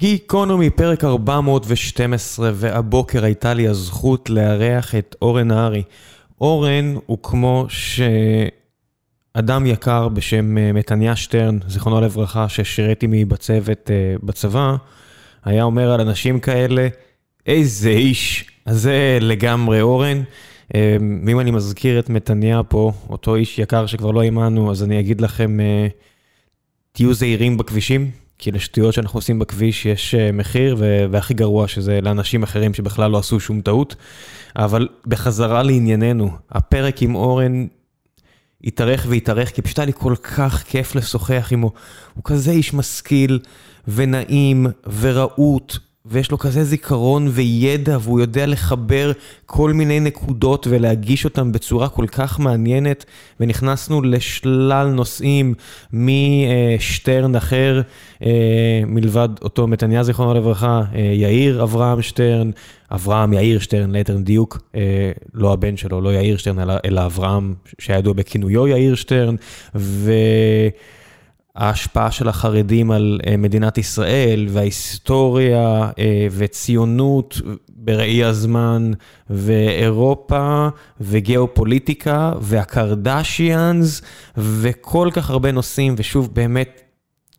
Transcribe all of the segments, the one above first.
גיקונומי, פרק 412, והבוקר הייתה לי הזכות לארח את אורן נהרי. אורן הוא כמו שאדם יקר בשם אה, מתניה שטרן, זיכרונו לברכה, ששירת עימי בצוות אה, בצבא, היה אומר על אנשים כאלה, איזה איש, אז זה לגמרי אורן. אה, ואם אני מזכיר את מתניה פה, אותו איש יקר שכבר לא עימנו, אז אני אגיד לכם, תהיו זהירים בכבישים. כי לשטויות שאנחנו עושים בכביש יש אה, מחיר, והכי גרוע שזה לאנשים אחרים שבכלל לא עשו שום טעות. אבל בחזרה לענייננו, הפרק עם אורן התארך והתארך, כי פשוט היה לי כל כך כיף לשוחח עמו. הוא כזה איש משכיל ונעים ורהוט ויש לו כזה זיכרון וידע, והוא יודע לחבר כל מיני נקודות ולהגיש אותם בצורה כל כך מעניינת, ונכנסנו לשלל נושאים משטרן אחר, אה, מלבד אותו מתניה זיכרונו לברכה, אה, יאיר אברהם שטרן, אברהם יאיר שטרן, ליתר דיוק, אה, לא הבן שלו, לא יאיר שטרן, אלא אברהם, שהיה ידוע בכינויו יאיר שטרן, ו... ההשפעה של החרדים על אה, מדינת ישראל וההיסטוריה אה, וציונות בראי הזמן ואירופה וגיאופוליטיקה והקרדשיאנס וכל כך הרבה נושאים ושוב באמת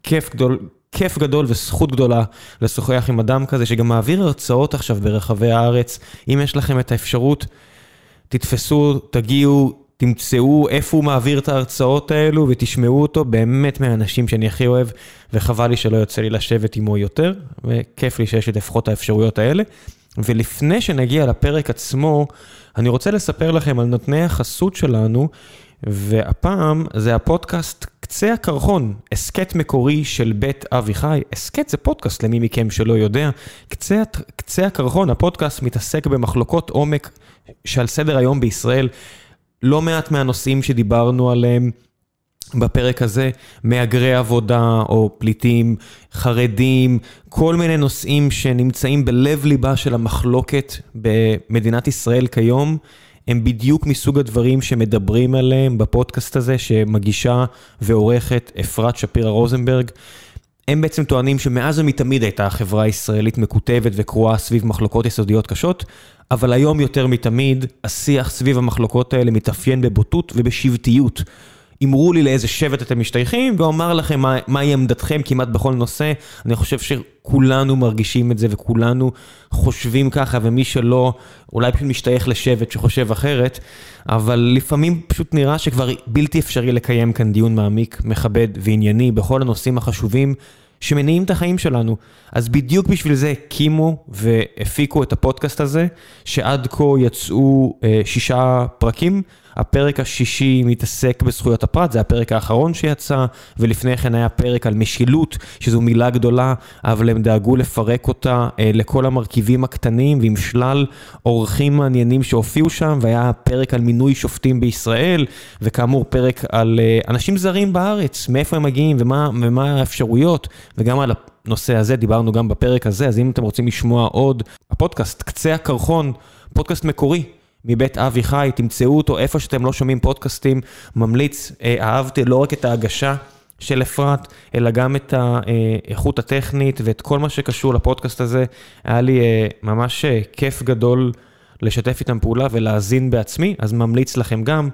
כיף גדול. כיף גדול וזכות גדולה לשוחח עם אדם כזה שגם מעביר הרצאות עכשיו ברחבי הארץ. אם יש לכם את האפשרות, תתפסו, תגיעו, תמצאו איפה הוא מעביר את ההרצאות האלו ותשמעו אותו באמת מהאנשים שאני הכי אוהב, וחבל לי שלא יוצא לי לשבת עמו יותר, וכיף לי שיש לי לפחות האפשרויות האלה. ולפני שנגיע לפרק עצמו, אני רוצה לספר לכם על נותני החסות שלנו, והפעם זה הפודקאסט קצה הקרחון, הסכת מקורי של בית אביחי. הסכת זה פודקאסט למי מכם שלא יודע. קצה, קצה הקרחון, הפודקאסט מתעסק במחלוקות עומק שעל סדר היום בישראל. לא מעט מהנושאים שדיברנו עליהם בפרק הזה, מהגרי עבודה או פליטים, חרדים, כל מיני נושאים שנמצאים בלב ליבה של המחלוקת במדינת ישראל כיום, הם בדיוק מסוג הדברים שמדברים עליהם בפודקאסט הזה, שמגישה ועורכת אפרת שפירא רוזנברג. הם בעצם טוענים שמאז ומתמיד הייתה החברה הישראלית מקוטבת וקרועה סביב מחלוקות יסודיות קשות, אבל היום יותר מתמיד, השיח סביב המחלוקות האלה מתאפיין בבוטות ובשבטיות. אמרו לי לאיזה שבט אתם משתייכים, ואומר לכם מה, מהי עמדתכם כמעט בכל נושא. אני חושב שכולנו מרגישים את זה וכולנו חושבים ככה, ומי שלא, אולי פשוט משתייך לשבט שחושב אחרת, אבל לפעמים פשוט נראה שכבר בלתי אפשרי לקיים כאן דיון מעמיק, מכבד וענייני בכל הנושאים החשובים שמניעים את החיים שלנו. אז בדיוק בשביל זה הקימו והפיקו את הפודקאסט הזה, שעד כה יצאו אה, שישה פרקים. הפרק השישי מתעסק בזכויות הפרט, זה הפרק האחרון שיצא, ולפני כן היה פרק על משילות, שזו מילה גדולה, אבל הם דאגו לפרק אותה אה, לכל המרכיבים הקטנים, ועם שלל אורחים מעניינים שהופיעו שם, והיה פרק על מינוי שופטים בישראל, וכאמור פרק על אה, אנשים זרים בארץ, מאיפה הם מגיעים ומה, ומה האפשרויות, וגם על הנושא הזה דיברנו גם בפרק הזה, אז אם אתם רוצים לשמוע עוד, הפודקאסט, קצה הקרחון, פודקאסט מקורי. מבית אבי חי, תמצאו אותו איפה שאתם לא שומעים פודקאסטים, ממליץ, אה, אהבתי לא רק את ההגשה של אפרת, אלא גם את האיכות הטכנית ואת כל מה שקשור לפודקאסט הזה. היה לי אה, ממש אה, כיף גדול לשתף איתם פעולה ולהאזין בעצמי, אז ממליץ לכם גם.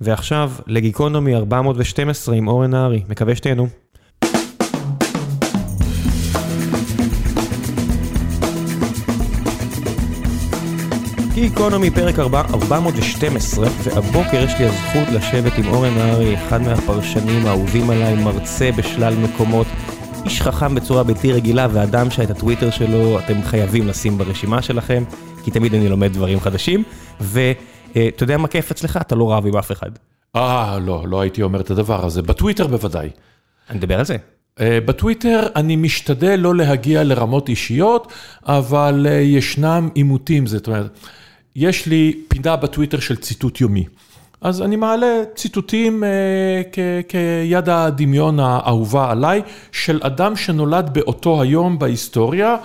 ועכשיו לגיקונומי 412 עם אורן נהרי, מקווה שתהנו. גיקונומי פרק 412, והבוקר יש לי הזכות לשבת עם אורן נהרי, אחד מהפרשנים האהובים עליי, מרצה בשלל מקומות, איש חכם בצורה בלתי רגילה, ואדם שאת הטוויטר שלו אתם חייבים לשים ברשימה שלכם, כי תמיד אני לומד דברים חדשים, ואתה יודע מה כיף אצלך? אתה לא רב עם אף אחד. אה, לא, לא הייתי אומר את הדבר הזה. בטוויטר בוודאי. אני אדבר על זה. בטוויטר אני משתדל לא להגיע לרמות אישיות, אבל ישנם עימותים, זאת אומרת... יש לי פינה בטוויטר של ציטוט יומי. אז אני מעלה ציטוטים אה, כיד הדמיון האהובה עליי, של אדם שנולד באותו היום בהיסטוריה.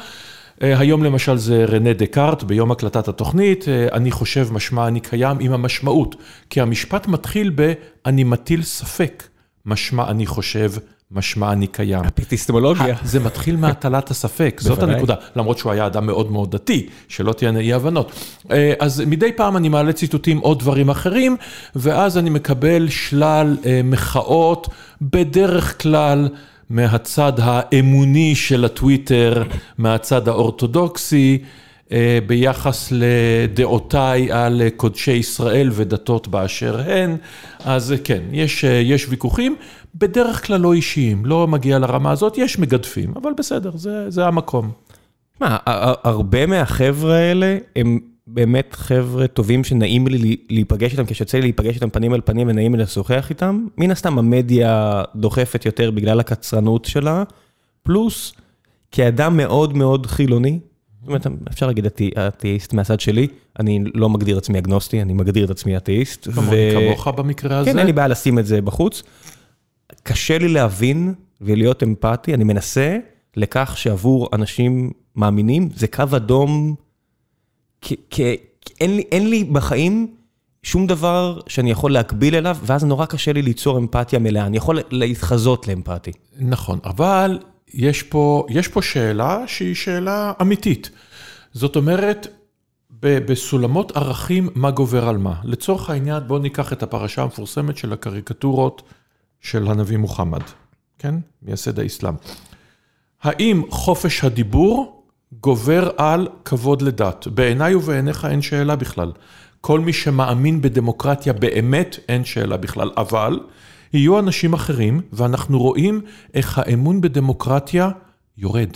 אה, היום למשל זה רנה דקארט ביום הקלטת התוכנית, אה, אני חושב משמע אני קיים עם המשמעות, כי המשפט מתחיל ב- אני מטיל ספק, משמע אני חושב משמע אני קיים. אפיסטמולוגיה. זה מתחיל מהטלת הספק, זאת. הנקודה. למרות שהוא היה אדם מאוד מאוד דתי, שלא תהיינה אי הבנות. אה, אז מדי פעם אני מעלה ציטוטים או דברים אחרים, ואז אני מקבל שלל אה, מחאות, בדרך כלל מהצד האמוני של הטוויטר, מהצד האורתודוקסי. אה, ביחס לדעותיי על קודשי ישראל ודתות באשר הן, אז כן, יש, אה, יש ויכוחים, בדרך כלל לא אישיים, לא מגיע לרמה הזאת, יש מגדפים, אבל בסדר, זה, זה המקום. מה, הרבה מהחבר'ה האלה הם באמת חבר'ה טובים שנעים לי להיפגש איתם, כשיוצא לי להיפגש איתם פנים אל פנים ונעים לי לשוחח איתם. מן הסתם המדיה דוחפת יותר בגלל הקצרנות שלה, פלוס כאדם מאוד מאוד חילוני, אומרת, אפשר להגיד אתאיסט מהצד שלי, אני לא מגדיר עצמי אגנוסטי, אני מגדיר את עצמי אתאיסט. כמוך במקרה הזה. כן, אין לי בעיה לשים את זה בחוץ. קשה לי להבין ולהיות אמפתי, אני מנסה לכך שעבור אנשים מאמינים, זה קו אדום, כי אין לי, אין לי בחיים שום דבר שאני יכול להקביל אליו, ואז נורא קשה לי ליצור אמפתיה מלאה, אני יכול להתחזות לאמפתי. נכון, אבל יש פה, יש פה שאלה שהיא שאלה אמיתית. זאת אומרת, בסולמות ערכים, מה גובר על מה? לצורך העניין, בואו ניקח את הפרשה המפורסמת של הקריקטורות של הנביא מוחמד, כן? מייסד האסלאם. האם חופש הדיבור גובר על כבוד לדת? בעיניי ובעיניך אין שאלה בכלל. כל מי שמאמין בדמוקרטיה באמת, אין שאלה בכלל. אבל יהיו אנשים אחרים, ואנחנו רואים איך האמון בדמוקרטיה יורד.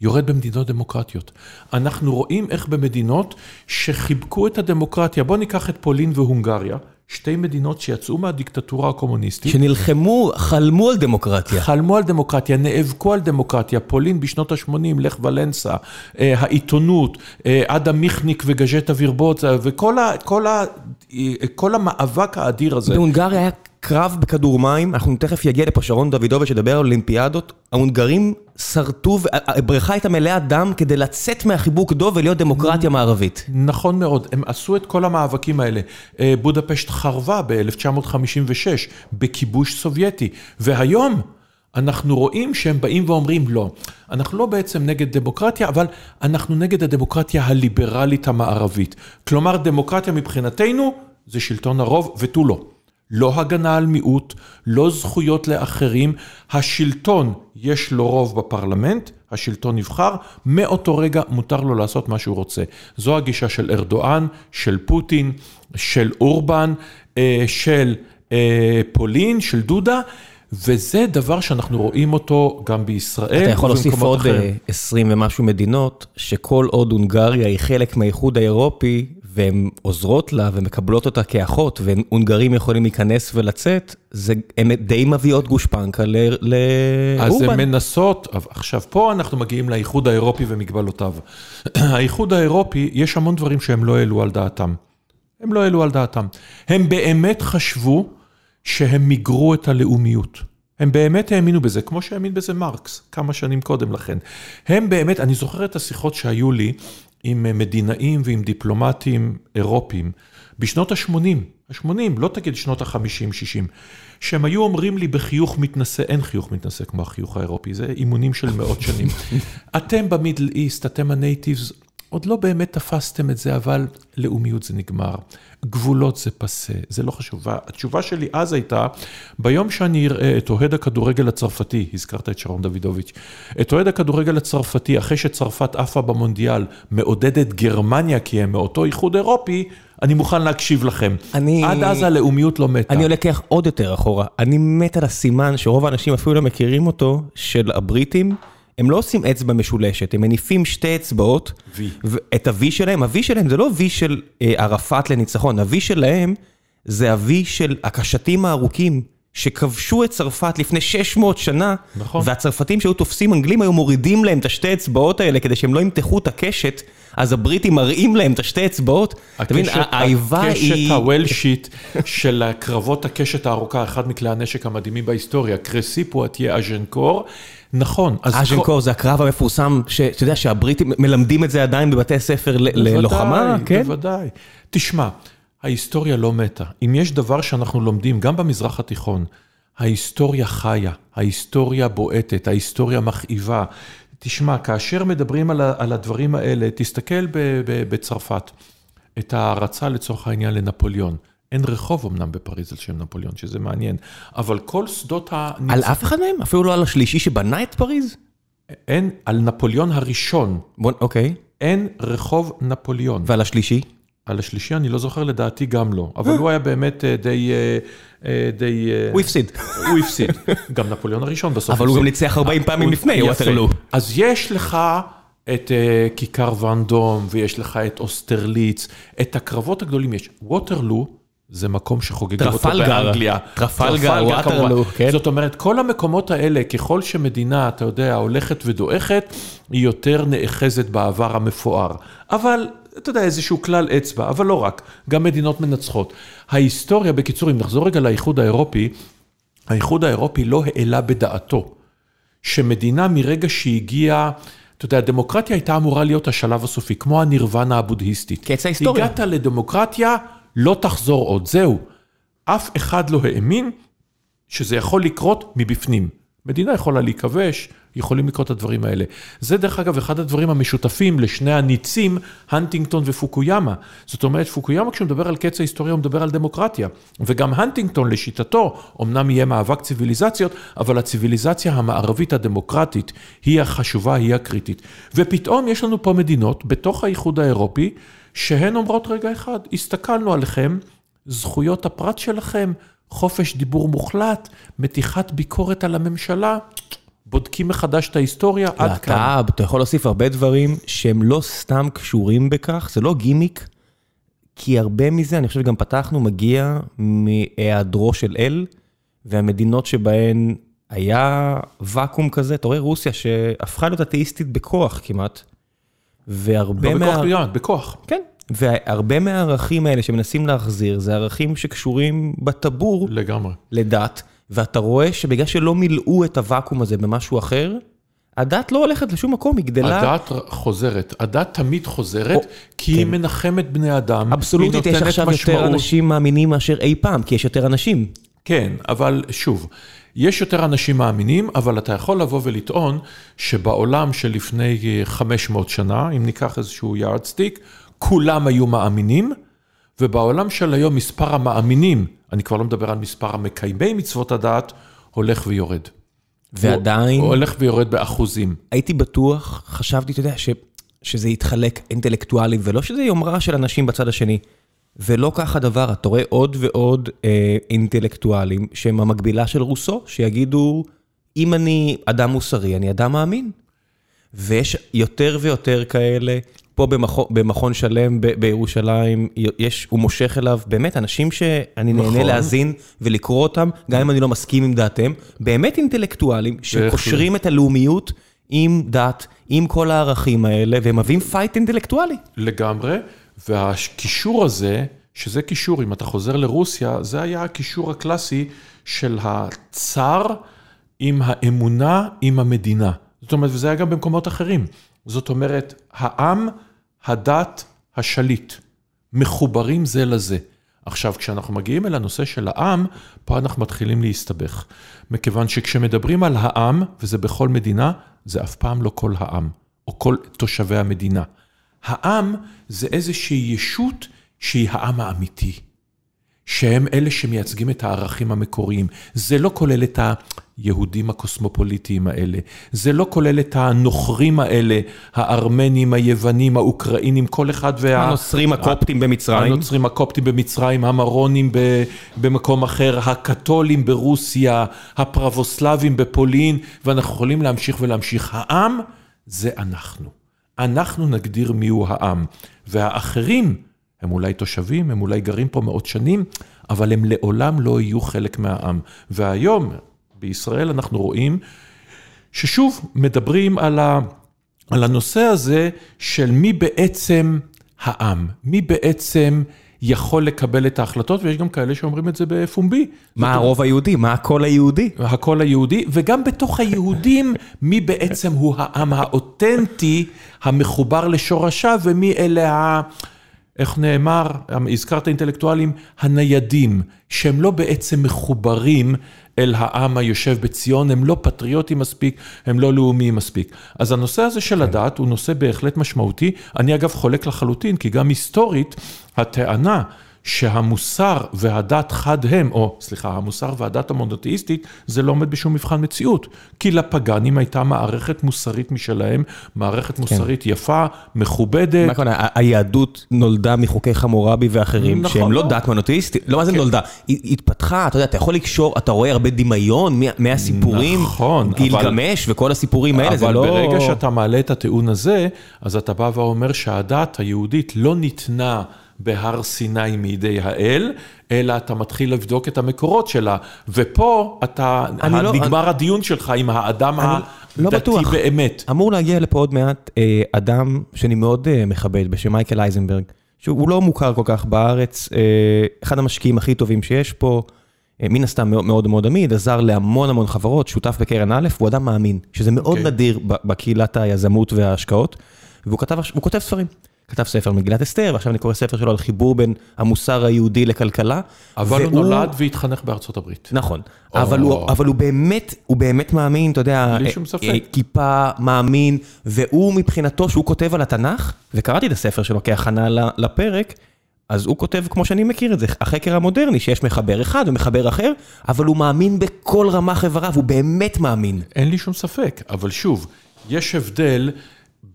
יורד במדינות דמוקרטיות. אנחנו רואים איך במדינות שחיבקו את הדמוקרטיה, בואו ניקח את פולין והונגריה, שתי מדינות שיצאו מהדיקטטורה הקומוניסטית. שנלחמו, חלמו על דמוקרטיה. חלמו על דמוקרטיה, נאבקו על דמוקרטיה. פולין בשנות ה-80, לך ולנסה, אה, העיתונות, אה, עדה מיכניק וגז'טה וירבוצה, וכל ה, כל ה, אה, כל המאבק האדיר הזה. בהונגריה היה קרב בכדור מים, אנחנו תכף יגיע לפה שרון דוידוביץ' שידבר על אולימפיאדות, ההונגרים שרטו, הבריכה הייתה מלאה דם כדי לצאת מהחיבוק דוב ולהיות דמוקרטיה מערבית. נכון מאוד, הם עשו את כל המאבקים האלה. בודפשט חרבה ב-1956 בכיבוש סובייטי, והיום אנחנו רואים שהם באים ואומרים לא, אנחנו לא בעצם נגד דמוקרטיה, אבל אנחנו נגד הדמוקרטיה הליברלית המערבית. כלומר, דמוקרטיה מבחינתנו זה שלטון הרוב ותו לא. לא הגנה על מיעוט, לא זכויות לאחרים. השלטון, יש לו רוב בפרלמנט, השלטון נבחר, מאותו רגע מותר לו לעשות מה שהוא רוצה. זו הגישה של ארדואן, של פוטין, של אורבן, אה, של אה, פולין, של דודה. וזה דבר שאנחנו רואים אותו גם בישראל. אתה יכול להוסיף עוד 20 ומשהו מדינות, שכל עוד הונגריה היא חלק מהאיחוד האירופי, והן עוזרות לה ומקבלות אותה כאחות, והונגרים יכולים להיכנס ולצאת, זה, הן די מביאות גושפנקה לאורבן. אז הן מנסות, עכשיו פה אנחנו מגיעים לאיחוד האירופי ומגבלותיו. האיחוד האירופי, יש המון דברים שהם לא העלו על דעתם. הם לא העלו על דעתם. הם באמת חשבו שהם מיגרו את הלאומיות. הם באמת האמינו בזה, כמו שהאמין בזה מרקס, כמה שנים קודם לכן. הם באמת, אני זוכר את השיחות שהיו לי עם מדינאים ועם דיפלומטים אירופים בשנות ה-80, ה-80, לא תגיד שנות ה-50-60, שהם היו אומרים לי בחיוך מתנשא, אין חיוך מתנשא כמו החיוך האירופי, זה אימונים של מאות שנים. אתם במידל איסט, אתם הנייטיבס, עוד לא באמת תפסתם את זה, אבל לאומיות זה נגמר. גבולות זה פסה, זה לא חשוב. התשובה שלי אז הייתה, ביום שאני אראה את אוהד הכדורגל הצרפתי, הזכרת את שרון דוידוביץ', את אוהד הכדורגל הצרפתי, אחרי שצרפת עפה במונדיאל, מעודדת גרמניה כי הם מאותו איחוד אירופי, אני מוכן להקשיב לכם. אני... עד אז הלאומיות לא מתה. אני לוקח עוד יותר אחורה. אני מת על הסימן שרוב האנשים אפילו לא מכירים אותו, של הבריטים. הם לא עושים אצבע משולשת, הם מניפים שתי אצבעות, V. את ה-V שלהם, ה-V שלהם זה לא V של אה, ערפאת לניצחון, ה-V שלהם זה ה-V של הקשתים הארוכים שכבשו את צרפת לפני 600 שנה, נכון. והצרפתים שהיו תופסים אנגלים היו מורידים להם את השתי אצבעות האלה כדי שהם לא ימתחו את הקשת, אז הבריטים מראים להם את השתי אצבעות. אתה מבין, האיבה היא... הקשת הוולשית של הקרבות הקשת הארוכה, אחד מכלי הנשק המדהימים בהיסטוריה, קרסי פואטיה אז'נקור. נכון. אז'נקור זה הקרב המפורסם, שאתה יודע שהבריטים מלמדים את זה עדיין בבתי ספר ללוחמה, כן? בוודאי, תשמע, ההיסטוריה לא מתה. אם יש דבר שאנחנו לומדים, גם במזרח התיכון, ההיסטוריה חיה, ההיסטוריה בועטת, ההיסטוריה מכאיבה. תשמע, כאשר מדברים על, על הדברים האלה, תסתכל בצרפת, את ההערצה לצורך העניין לנפוליאון. אין רחוב אמנם בפריז על שם נפוליאון, שזה מעניין, אבל כל שדות ה... על אף אחד מהם? אפילו לא על השלישי שבנה את פריז? אין, על נפוליאון הראשון. אוקיי. אין רחוב נפוליאון. ועל השלישי? על השלישי אני לא זוכר, לדעתי גם לא. אבל הוא היה באמת אה, די... אה, די... הוא הפסיד. הוא הפסיד. גם נפוליאון הראשון בסוף. אבל הוא גם ניצח 40 פעמים לפני, ווטרלו. אז יש לך את כיכר ואנדום, ויש לך את אוסטרליץ, את הקרבות הגדולים יש. ווטרלו, זה מקום שחוגגים אותו באנגליה. טרפלגר, ווטרלו, כן. זאת אומרת, כל המקומות האלה, ככל שמדינה, אתה יודע, הולכת ודועכת, היא יותר נאחזת בעבר המפואר. אבל, אתה יודע, איזשהו כלל אצבע, אבל לא רק, גם מדינות מנצחות. ההיסטוריה, בקיצור, אם נחזור רגע לאיחוד האירופי, האיחוד האירופי לא העלה בדעתו שמדינה מרגע שהגיעה... אתה יודע, הדמוקרטיה הייתה אמורה להיות השלב הסופי, כמו הנירוונה הבודהיסטית. קץ ההיסטוריה. הגעת לדמוקרטיה, לא תחזור עוד, זהו. אף אחד לא האמין שזה יכול לקרות מבפנים. מדינה יכולה להיכבש, יכולים לקרות את הדברים האלה. זה דרך אגב אחד הדברים המשותפים לשני הניצים, הנטינגטון ופוקויאמה. זאת אומרת, פוקויאמה כשהוא מדבר על קץ ההיסטוריה הוא מדבר על דמוקרטיה. וגם הנטינגטון לשיטתו, אמנם יהיה מאבק ציוויליזציות, אבל הציוויליזציה המערבית הדמוקרטית היא החשובה, היא הקריטית. ופתאום יש לנו פה מדינות בתוך האיחוד האירופי, שהן אומרות רגע אחד, הסתכלנו עליכם, זכויות הפרט שלכם, חופש דיבור מוחלט, מתיחת ביקורת על הממשלה, בודקים מחדש את ההיסטוריה, עד כאן. אתה, אתה יכול להוסיף הרבה דברים שהם לא סתם קשורים בכך, זה לא גימיק, כי הרבה מזה, אני חושב שגם פתחנו, מגיע מהיעדרו של אל, והמדינות שבהן היה ואקום כזה, אתה רואה רוסיה שהפכה להיות אתאיסטית בכוח כמעט, והרבה לא מה... בכוח בלבד, בכוח. כן, והרבה מהערכים האלה שמנסים להחזיר, זה ערכים שקשורים בטבור לגמרי. לדת, ואתה רואה שבגלל שלא מילאו את הוואקום הזה במשהו אחר, הדת לא הולכת לשום מקום, היא גדלה... הדת חוזרת, הדת תמיד חוזרת, או, כי כן. היא מנחמת בני אדם. אבסולוטית, יש עכשיו משמעות. יותר אנשים מאמינים מאשר אי פעם, כי יש יותר אנשים. כן, אבל שוב, יש יותר אנשים מאמינים, אבל אתה יכול לבוא ולטעון שבעולם שלפני 500 שנה, אם ניקח איזשהו יארדסטיק, כולם היו מאמינים, ובעולם של היום מספר המאמינים, אני כבר לא מדבר על מספר המקיימי מצוות הדת, הולך ויורד. ועדיין... הוא הולך ויורד באחוזים. הייתי בטוח, חשבתי, אתה יודע, ש, שזה יתחלק אינטלקטואלים, ולא שזה יומרה של אנשים בצד השני. ולא כך הדבר, אתה רואה עוד ועוד אה, אינטלקטואלים שהם המקבילה של רוסו, שיגידו, אם אני אדם מוסרי, אני אדם מאמין. ויש יותר ויותר כאלה, פה במכון, במכון שלם ב, בירושלים, יש, הוא מושך אליו באמת אנשים שאני נכון. נהנה להאזין ולקרוא אותם, גם אם אני לא מסכים עם דעתם, באמת אינטלקטואלים שקושרים את הלאומיות עם דת, עם כל הערכים האלה, והם מביאים fight אינטלקטואלי. לגמרי, והקישור הזה, שזה קישור, אם אתה חוזר לרוסיה, זה היה הקישור הקלאסי של הצאר עם האמונה עם המדינה. זאת אומרת, וזה היה גם במקומות אחרים. זאת אומרת, העם, הדת, השליט, מחוברים זה לזה. עכשיו, כשאנחנו מגיעים אל הנושא של העם, פה אנחנו מתחילים להסתבך. מכיוון שכשמדברים על העם, וזה בכל מדינה, זה אף פעם לא כל העם, או כל תושבי המדינה. העם זה איזושהי ישות שהיא העם האמיתי. שהם אלה שמייצגים את הערכים המקוריים. זה לא כולל את היהודים הקוסמופוליטיים האלה, זה לא כולל את הנוכרים האלה, הארמנים, היוונים, האוקראינים, כל אחד וה... הנוצרים הקופטים במצרים. הנוצרים הקופטים במצרים, המרונים במקום אחר, הקתולים ברוסיה, הפרבוסלבים בפולין, ואנחנו יכולים להמשיך ולהמשיך. העם זה אנחנו. אנחנו נגדיר מיהו העם, והאחרים... הם אולי תושבים, הם אולי גרים פה מאות שנים, אבל הם לעולם לא יהיו חלק מהעם. והיום, בישראל אנחנו רואים ששוב, מדברים על, ה, על הנושא הזה של מי בעצם העם, מי בעצם יכול לקבל את ההחלטות, ויש גם כאלה שאומרים את זה בפומבי. מה הרוב היהודי? מה הקול היהודי? הקול היהודי, וגם בתוך היהודים, מי בעצם הוא העם האותנטי, המחובר לשורשיו, ומי אלה ה... איך נאמר, הזכרת אינטלקטואלים, הניידים, שהם לא בעצם מחוברים אל העם היושב בציון, הם לא פטריוטים מספיק, הם לא לאומיים מספיק. אז הנושא הזה של הדת הוא נושא בהחלט משמעותי. אני אגב חולק לחלוטין, כי גם היסטורית, הטענה שהמוסר והדת חד הם, או סליחה, המוסר והדת המונותאיסטית, זה לא עומד בשום מבחן מציאות. כי לפגאנים הייתה מערכת מוסרית משלהם, מערכת מוסרית כן. יפה, מכובדת. מה הכוונה? היהדות נולדה מחוקי חמורבי ואחרים, נכון, שהם לא, לא דת מונותאיסטית, לא מה זה כן. נולדה, היא התפתחה, אתה יודע, אתה יכול לקשור, אתה רואה הרבה דמיון מהסיפורים, נכון, גילגמש אבל, וכל הסיפורים האלה, זה לא... אבל ברגע שאתה מעלה את הטיעון הזה, אז אתה בא ואומר שהדת היהודית לא ניתנה... בהר סיני מידי האל, אלא אתה מתחיל לבדוק את המקורות שלה. ופה אתה, לא- נגמר אני... הדיון שלך עם האדם לא הדתי בטוח. באמת. אמור להגיע לפה עוד מעט אה, אדם שאני מאוד אה, מכבד, בשם מייקל אייזנברג, שהוא לא מוכר כל כך בארץ, אה, אחד המשקיעים הכי טובים שיש פה. מן הסתם מאוד מאוד מאוד עמיד, עזר להמון המון חברות, שותף בקרן א', הוא אדם מאמין, שזה מאוד okay. אוקיי. נדיר בקהילת היזמות וההשקעות, והוא כתב, כותב ספרים. כתב ספר מגילת אסתר, ועכשיו אני קורא ספר שלו על חיבור בין המוסר היהודי לכלכלה. אבל והוא... הוא נולד והתחנך בארצות הברית. נכון, או... אבל, הוא, אבל הוא באמת, הוא באמת מאמין, אתה יודע, בלי שום ספק. אה, כיפה, מאמין, והוא מבחינתו, שהוא כותב על התנ"ך, וקראתי את הספר שלו כהכנה לפרק, אז הוא כותב, כמו שאני מכיר את זה, החקר המודרני, שיש מחבר אחד ומחבר אחר, אבל הוא מאמין בכל רמ"ח איבריו, הוא באמת מאמין. אין לי שום ספק, אבל שוב, יש הבדל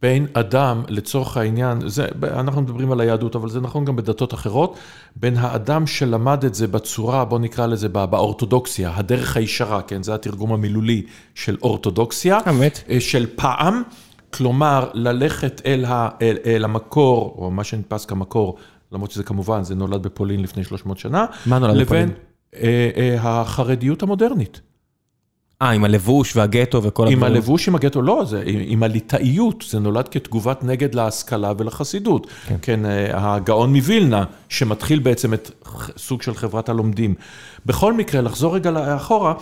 בין אדם, לצורך העניין, זה, אנחנו מדברים על היהדות, אבל זה נכון גם בדתות אחרות, בין האדם שלמד את זה בצורה, בוא נקרא לזה באורתודוקסיה, הדרך הישרה, כן, זה התרגום המילולי של אורתודוקסיה. אמת. אה, של פעם, כלומר, ללכת אל, ה, אל, אל המקור, או מה שנתפס כמקור, למרות שזה כמובן, זה נולד בפולין לפני 300 שנה. מה נולד בפולין? לבין אה, אה, החרדיות המודרית. אה, עם הלבוש והגטו וכל הדברים. עם הלבוש, עם הגטו, לא, זה עם הליטאיות, זה נולד כתגובת נגד להשכלה ולחסידות. כן. כן, אה, הגאון מווילנה, שמתחיל בעצם את סוג של חברת הלומדים. בכל מקרה, לחזור רגע לאחורה,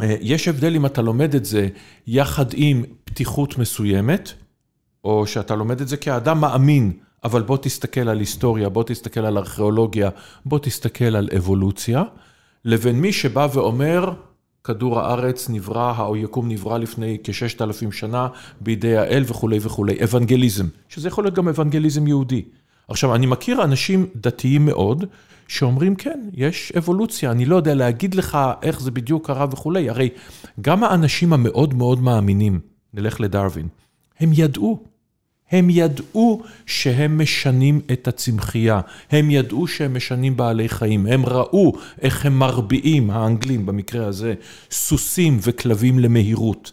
אה, יש הבדל אם אתה לומד את זה יחד עם פתיחות מסוימת, או שאתה לומד את זה כאדם מאמין, אבל בוא תסתכל על היסטוריה, בוא תסתכל על ארכיאולוגיה, בוא תסתכל על אבולוציה, לבין מי שבא ואומר, כדור הארץ נברא, היקום נברא לפני כששת אלפים שנה בידי האל וכולי וכולי, אוונגליזם, שזה יכול להיות גם אוונגליזם יהודי. עכשיו, אני מכיר אנשים דתיים מאוד, שאומרים, כן, יש אבולוציה, אני לא יודע להגיד לך איך זה בדיוק קרה וכולי, הרי גם האנשים המאוד מאוד מאמינים, נלך לדרווין, הם ידעו הם ידעו שהם משנים את הצמחייה, הם ידעו שהם משנים בעלי חיים, הם ראו איך הם מרביעים, האנגלים במקרה הזה, סוסים וכלבים למהירות.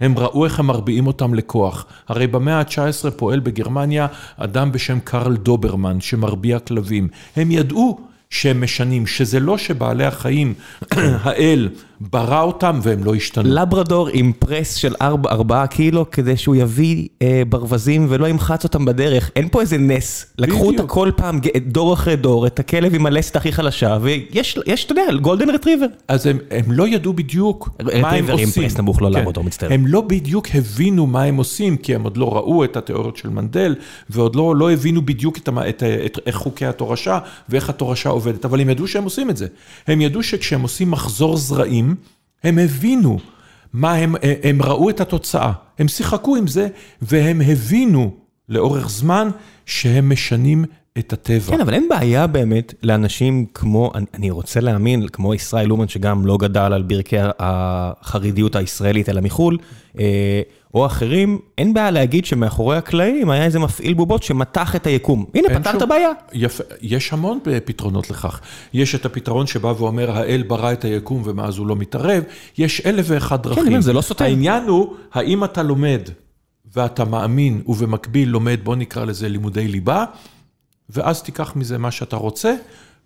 הם ראו איך הם מרביעים אותם לכוח. הרי במאה ה-19 פועל בגרמניה אדם בשם קרל דוברמן שמרביע כלבים. הם ידעו שהם משנים, שזה לא שבעלי החיים, האל, ברא אותם והם לא השתנו. לברדור עם press של 4, 4 קילו כדי שהוא יביא אה, ברווזים ולא ימחץ אותם בדרך. אין פה איזה נס. לקחו. אותה כל פעם, דור אחרי דור, את הכלב עם הלסת הכי חלשה, ויש, יש, אתה יודע, גולדן רטריבר. אז הם, הם לא ידעו בדיוק מה הם עושים. עם press נמוך לא כן. לברדור, מצטער. הם לא בדיוק הבינו מה הם עושים, כי הם עוד לא ראו את התיאוריות של מנדל, ועוד לא, לא הבינו בדיוק את, את, את, איך חוקי התורשה ואיך התורשה עובדת, אבל הם ידעו שהם עושים את זה. הם ידעו שכשהם עושים מחזור זרעים, הם הבינו מה הם, הם ראו את התוצאה, הם שיחקו עם זה והם הבינו לאורך זמן שהם משנים את הטבע. כן, אבל אין בעיה באמת לאנשים כמו, אני, אני רוצה להאמין, כמו ישראל אומן שגם לא גדל על ברכי החרדיות הישראלית אלא מחו"ל, אה, או אחרים, אין בעיה להגיד שמאחורי הקלעים היה איזה מפעיל בובות שמתח את היקום. הנה, פתרת. בעיה. יפה, יש המון פתרונות לכך. יש את הפתרון שבא ואומר, האל ברא את היקום ומאז הוא לא מתערב, יש אלף ואחד דרכים. כן, זה לא סותר. העניין הוא, האם אתה לומד ואתה מאמין ובמקביל לומד, בוא נקרא לזה לימודי ליבה, ואז תיקח מזה מה שאתה רוצה,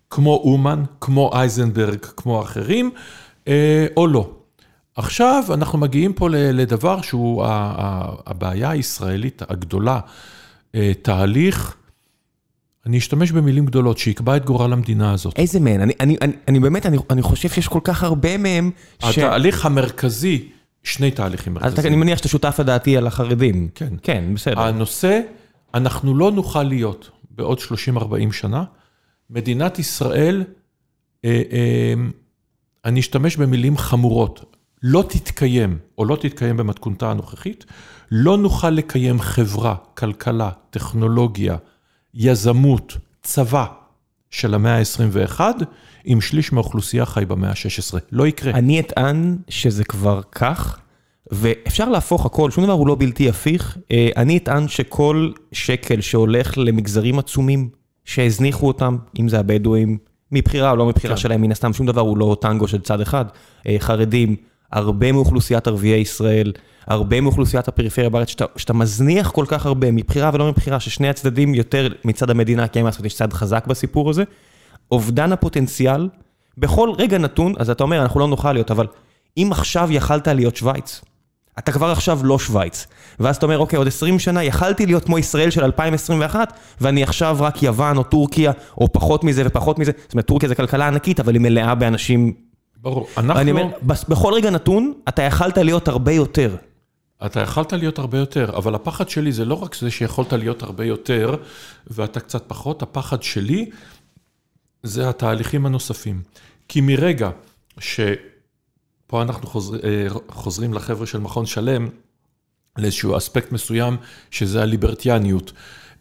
כמו אומן, כמו אייזנברג, כמו אחרים, אה, או לא. עכשיו אנחנו מגיעים פה לדבר שהוא הבעיה הישראלית הגדולה, אה, תהליך, אני אשתמש במילים גדולות, שיקבע את גורל המדינה הזאת. איזה מהן? אני, אני, אני, אני באמת, אני, אני חושב שיש כל כך הרבה מהם ש... התהליך המרכזי, שני תהליכים מרכזיים. אז אני מניח שאתה שותף לדעתי על החרדים. כן. כן, בסדר. הנושא, אנחנו לא נוכל להיות בעוד 30-40 שנה, מדינת ישראל, אה, אה, אני אשתמש במילים חמורות. לא תתקיים, או לא תתקיים במתכונתה הנוכחית, לא נוכל לקיים חברה, כלכלה, טכנולוגיה, יזמות, צבא של המאה ה-21, אם שליש מהאוכלוסייה חי במאה ה-16. לא יקרה. אני אטען שזה כבר כך, ואפשר להפוך הכל, שום דבר הוא לא בלתי הפיך. אה, אני אטען שכל שקל שהולך למגזרים עצומים, שהזניחו אותם, אם זה הבדואים, מבחירה או לא מבחירה כן. שלהם, מן הסתם שום דבר הוא לא טנגו של צד אחד. אה, חרדים, הרבה מאוכלוסיית ערביי ישראל, הרבה מאוכלוסיית הפריפריה בארץ, שאתה, שאתה מזניח כל כך הרבה, מבחירה ולא מבחירה, ששני הצדדים יותר מצד המדינה, כי אין מה לעשות, יש צד חזק בסיפור הזה. אובדן הפוטנציאל, בכל רגע נתון, אז אתה אומר, אנחנו לא נוכל להיות, אבל אם עכשיו יכלת להיות שווייץ, אתה כבר עכשיו לא שווייץ. ואז אתה אומר, אוקיי, עוד 20 שנה יכלתי להיות כמו ישראל של 2021, ואני עכשיו רק יוון או טורקיה, או פחות מזה ופחות מזה. זאת אומרת, טורקיה זה כלכלה ענקית, אבל היא מלאה באנשים... ברור. ואני אנחנו... אומר, בס- בכל רגע נתון, אתה יכלת להיות הרבה יותר. אתה יכלת להיות הרבה יותר, אבל הפחד שלי זה לא רק זה שיכולת להיות הרבה יותר, ואתה קצת פחות, הפחד שלי זה התהליכים הנוספים. כי מרגע שפה אנחנו חוזר, אה, חוזרים לחבר'ה של מכון שלם, לאיזשהו אספקט מסוים, שזה הליברטיאניות.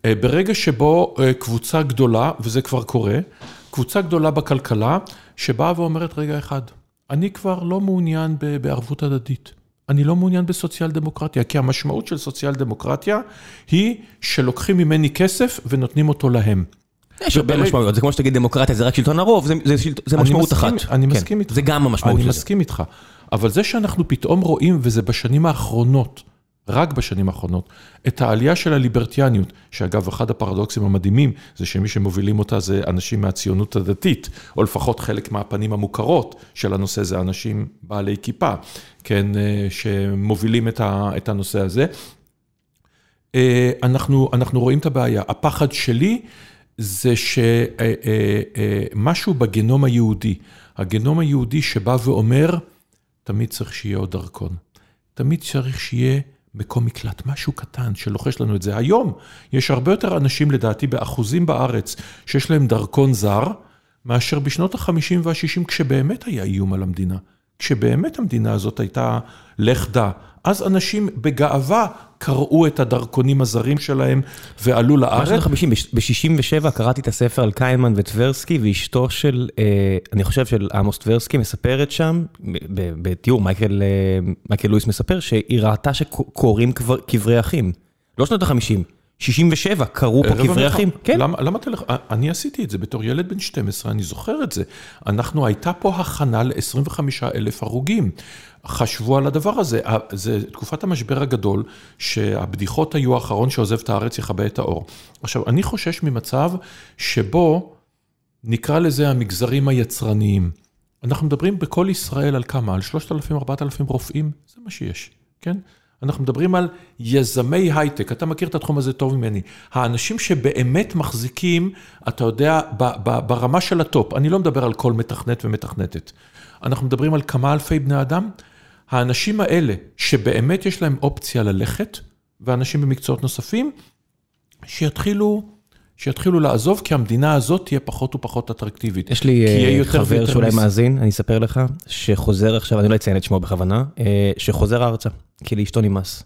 אה, ברגע שבו אה, קבוצה גדולה, וזה כבר קורה, קבוצה גדולה בכלכלה, שבאה ואומרת, רגע אחד, אני כבר לא מעוניין בערבות הדדית. אני לא מעוניין בסוציאל דמוקרטיה, כי המשמעות של סוציאל דמוקרטיה היא שלוקחים ממני כסף ונותנים אותו להם. יש הרבה משמעויות, זה כמו שתגיד דמוקרטיה זה רק שלטון הרוב, זה, זה, שלט- זה אני משמעות מסכים- אחת. אני כן, מסכים איתך. זה גם המשמעות אני של זה. מסכים איתך. אבל זה שאנחנו פתאום רואים, וזה בשנים האחרונות, רק בשנים האחרונות, את העלייה של הליברטיאניות, שאגב, אחד הפרדוקסים המדהימים, זה שמי שמובילים אותה זה אנשים מהציונות הדתית, או לפחות חלק מהפנים המוכרות של הנושא זה אנשים בעלי כיפה, כן, אה, שמובילים את הנושא הזה. אה, אנחנו, אנחנו רואים את הבעיה. הפחד שלי זה שמשהו בגנום היהודי, הגנום היהודי שבא ואומר, תמיד צריך שיהיה עוד דרכון. תמיד צריך שיהיה מקום מקלט, משהו קטן שלוחש לנו את זה. היום יש הרבה יותר אנשים, לדעתי, באחוזים בארץ, שיש להם דרכון זר, מאשר בשנות ה-50 וה-60, כשבאמת היה איום על המדינה. כשבאמת המדינה הזאת הייתה לכדה, אז אנשים בגאווה קראו את הדרכונים הזרים שלהם ועלו לארץ. שנות ה-50, ב-67 קראתי את הספר על קיימן וטברסקי, ואשתו של, אה, אני חושב של עמוס טברסקי, מספרת שם, בתיאור, מייקל אה, מייקל לואיס מספר, שהיא ראתה שקוראים קבר- קברי אחים. לא שנות ה-50, 67 קראו פה קברי. אחים. כן. למה, למה אתה... לך- אני עשיתי את זה בתור ילד בן 12, אני זוכר את זה. אנחנו, הייתה פה הכנה ל-25 אלף הרוגים. חשבו על הדבר הזה. זה תקופת המשבר הגדול, שהבדיחות היו האחרון שעוזב את הארץ יכבה את האור. עכשיו, אני חושש ממצב שבו, נקרא לזה המגזרים היצרניים. אנחנו מדברים בכל ישראל על כמה? על 3,000-4,000 רופאים? זה מה שיש, כן? אנחנו מדברים על יזמי הייטק, אתה מכיר את התחום הזה טוב ממני. האנשים שבאמת מחזיקים, אתה יודע, ב- ב- ברמה של ה top, אני לא מדבר על כל מתכנת ומתכנתת. אנחנו מדברים על כמה אלפי בני אדם. האנשים האלה, שבאמת יש להם אופציה ללכת, ואנשים במקצועות נוספים, שיתחילו, שיתחילו לעזוב, כי המדינה הזאת תהיה פחות ופחות אטרקטיבית. יש לי אה, חבר שאולי מיס- מאזין, אני אספר לך, שחוזר עכשיו, אני לא אציין את שמו בכוונה, אה, שחוזר ארצה, כי לאשתו נמאס.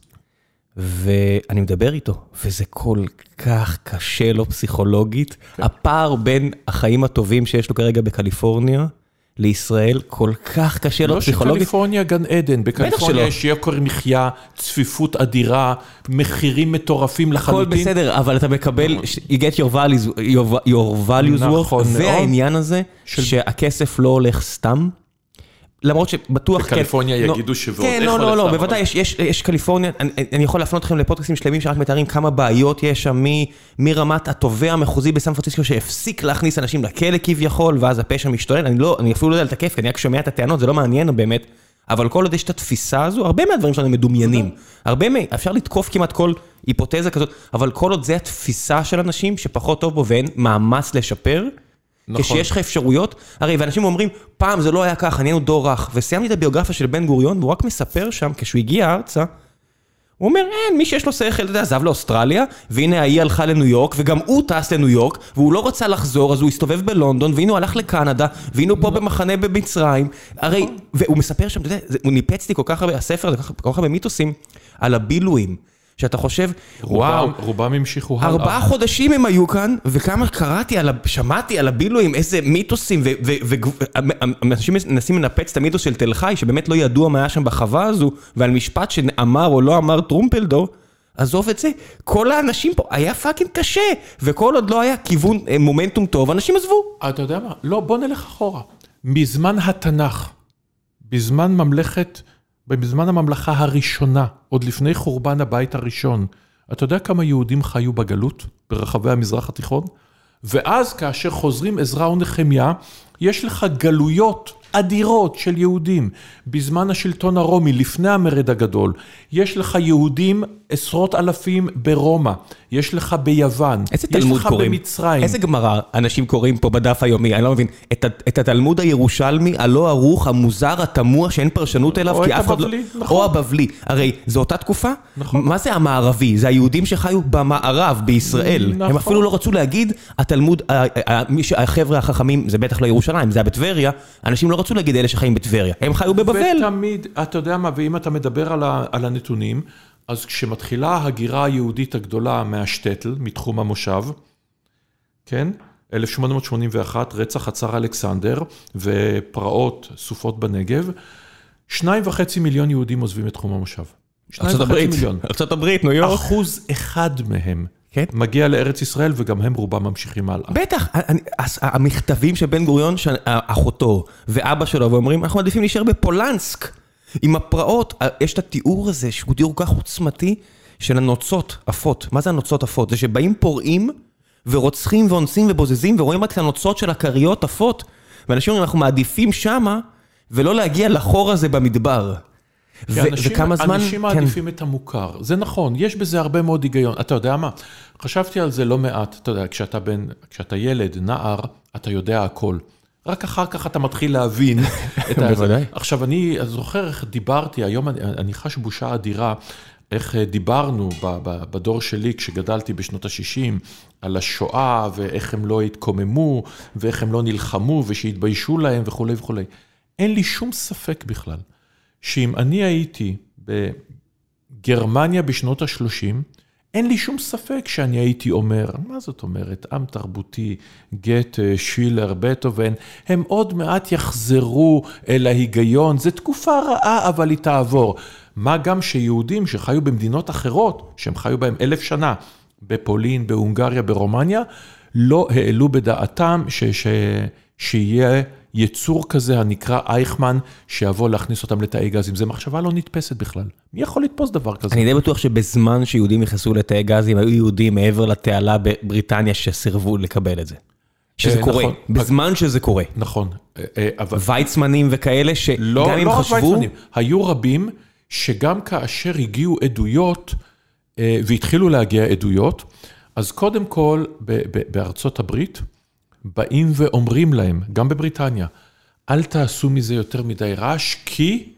ואני מדבר איתו, וזה כל כך קשה לו פסיכולוגית. כן. הפער בין החיים הטובים שיש לו כרגע בקליפורניה לישראל, כל כך קשה לא פסיכולוגית. שקליפורניה גן עדן, בקליפורניה. יש יוקר מחיה, צפיפות אדירה, מחירים מטורפים הכל לחלוטין. בסדר, אבל אתה מקבל, you get your values, your, your values נכון worth. והעניין הזה, של- שהכסף לא הולך סתם. למרות שבטוח כן. בקליפורניה לא, יגידו שעוד כן, איך לא, הולך לא, לא, סתם, בוודאי, אבל- יש, יש, יש קליפורניה, אני, אני יכול להפנות אתכם לפודקאסטים שלמים שרק מתארים כמה בעיות יש שם, מרמת התובע המחוזי בסן פרנסיסקו שהפסיק להכניס אנשים לכלא כביכול, ואז הפשע משתולל, אני לא, אני אפילו לא יודע לתקף, כי אני רק שומע את הטענות, זה לא מעניין באמת, אבל כל עוד יש את התפיסה הזו, הרבה מהדברים שלנו מדומיינים. הרבה מה... אפשר לתקוף כמעט כל היפותזה כזאת, אבל כל עוד זה התפיסה של אנשים שפחות טוב בו ואין מאמץ לשפר, נכון. כשיש לך אפשרויות, הרי ואנשים אומרים, פעם זה לא היה ככה, נהיינו דור רך, וסיימתי את הביוגרפיה של בן גוריון, והוא רק מספר שם, כשהוא הגיע ארצה, הוא אומר, אין, מי שיש לו שכל, אתה יודע, עזב לאוסטרליה, והנה ההיא הלכה לניו יורק, וגם הוא טס לניו יורק, והוא לא רצה לחזור, אז הוא הסתובב בלונדון, והנה הוא הלך לקנדה, והנה הוא פה במחנה במצרים. הרי, והוא מספר שם, אתה יודע, הוא ניפץ לי כל כך הרבה, הספר הזה, כל כך הרבה מיתוסים, על הבילויים, שאתה חושב, וואו, רובם, המשיכו הלאה. ארבעה חודשים הם היו כאן, וכמה קראתי, על, שמעתי על הבילויים, איזה מיתוסים, ואנשים מנסים לנפץ את המיתוס של תל חי, שבאמת לא ידוע מה היה שם בחווה הזו, ועל משפט שאמר או לא אמר טרומפלדור, עזוב את זה, כל האנשים פה, היה fucking קשה, וכל עוד לא היה כיוון, אה, מומנטום טוב, אנשים עזבו. אתה יודע מה? לא, בוא נלך אחורה. מזמן התנ"ך, בזמן ממלכת, בזמן הממלכה הראשונה, עוד לפני חורבן הבית הראשון, אתה יודע כמה יהודים חיו בגלות ברחבי המזרח התיכון? ואז כאשר חוזרים עזרא ונחמיה, יש לך גלויות אדירות של יהודים. בזמן השלטון הרומי, לפני המרד הגדול, יש לך יהודים עשרות אלפים ברומא, יש לך ביוון, איזה יש תלמוד לך קוראים? במצרים. איזה גמרא אנשים קוראים פה בדף היומי? אני לא מבין. את, את התלמוד הירושלמי, הלא ערוך, המוזר, התמוה, שאין פרשנות אליו, או כי אף אחד לא... נכון. או הבבלי. הרי זו אותה תקופה? נכון. מה זה המערבי? זה היהודים שחיו במערב, בישראל. נכון. הם אפילו לא רצו להגיד, התלמוד, החבר'ה החכמים, זה בטח לא ירושלים, זה היה בטבריה, אנשים לא רצו להגיד אלה שחיים בטבריה. הם חיו בבבל. ותמיד, אתה יודע מה, ואם אתה מדבר על, ה, על הנתונים, אז כשמתחילה ההגירה היהודית הגדולה מהשטטל, מתחום המושב, כן? 1881, רצח הצאר אלכסנדר ופרעות סופות בנגב, שניים וחצי מיליון יהודים עוזבים את תחום המושב. שניים וחצי מיליון. ארצות הברית, ניו יורק. אחוז אחד מהם. מגיע לארץ ישראל וגם הם רובם ממשיכים הלאה. בטח, אני, אז המכתבים של בן גוריון, אחותו ואבא שלו, ואומרים, אנחנו מעדיפים להישאר בפולנסק. עם הפרעות, יש את התיאור הזה, שהוא תיאור כך עוצמתי, של הנוצות עפות. מה זה הנוצות עפות? זה שבאים פורעים, ורוצחים ואונסים ובוזזים, ורואים רק את הנוצות של הכריות עפות. ואנשים אומרים, אנחנו מעדיפים שמה, ולא להגיע לחור הזה במדבר. וכמה זמן... אנשים מעדיפים את המוכר, זה נכון, יש בזה הרבה מאוד היגיון. אתה יודע מה? חשבתי על זה לא מעט, אתה יודע, כשאתה בן, כשאתה ילד, נער, אתה יודע הכל. רק אחר כך אתה מתחיל להבין את ה... בוודאי. עכשיו, אני זוכר איך דיברתי, היום אני, אני חש בושה אדירה, איך אה, דיברנו בדור שלי כשגדלתי בשנות ה-60, על השואה, ואיך הם לא התקוממו, ואיך הם לא נלחמו, ושהתביישו להם וכולי וכולי. אין לי שום ספק בכלל. שאם אני הייתי בגרמניה בשנות ה-30, אין לי שום ספק שאני הייתי אומר, מה זאת אומרת, עם תרבותי, גתה, שילר, בטהובן, הם עוד מעט יחזרו אל ההיגיון, זו תקופה רעה, אבל היא תעבור. מה גם שיהודים שחיו במדינות אחרות, שהם חיו בהם אלף שנה, בפולין, בהונגריה, ברומניה, לא העלו בדעתם ש, ש, שיהיה יצור כזה הנקרא אייכמן, שיבוא להכניס אותם לתאי גזים. זו מחשבה לא נתפסת בכלל. מי יכול לתפוס דבר כזה? אני די בטוח שבזמן שיהודים נכנסו לתאי גזים, היו יהודים מעבר לתעלה בבריטניה שסירבו לקבל את זה. שזה אה, קורה, נכון. בזמן שזה קורה. נכון, אה, אה, אבל ויצמנים וכאלה, שגם לא, אם לא רק חשבו... ויצמנים, היו רבים שגם כאשר הגיעו עדויות, אה, והתחילו להגיע עדויות, אז קודם כל בארצות הברית, באים ואומרים להם, גם בבריטניה, אל תעשו מזה יותר מדי רעש, כי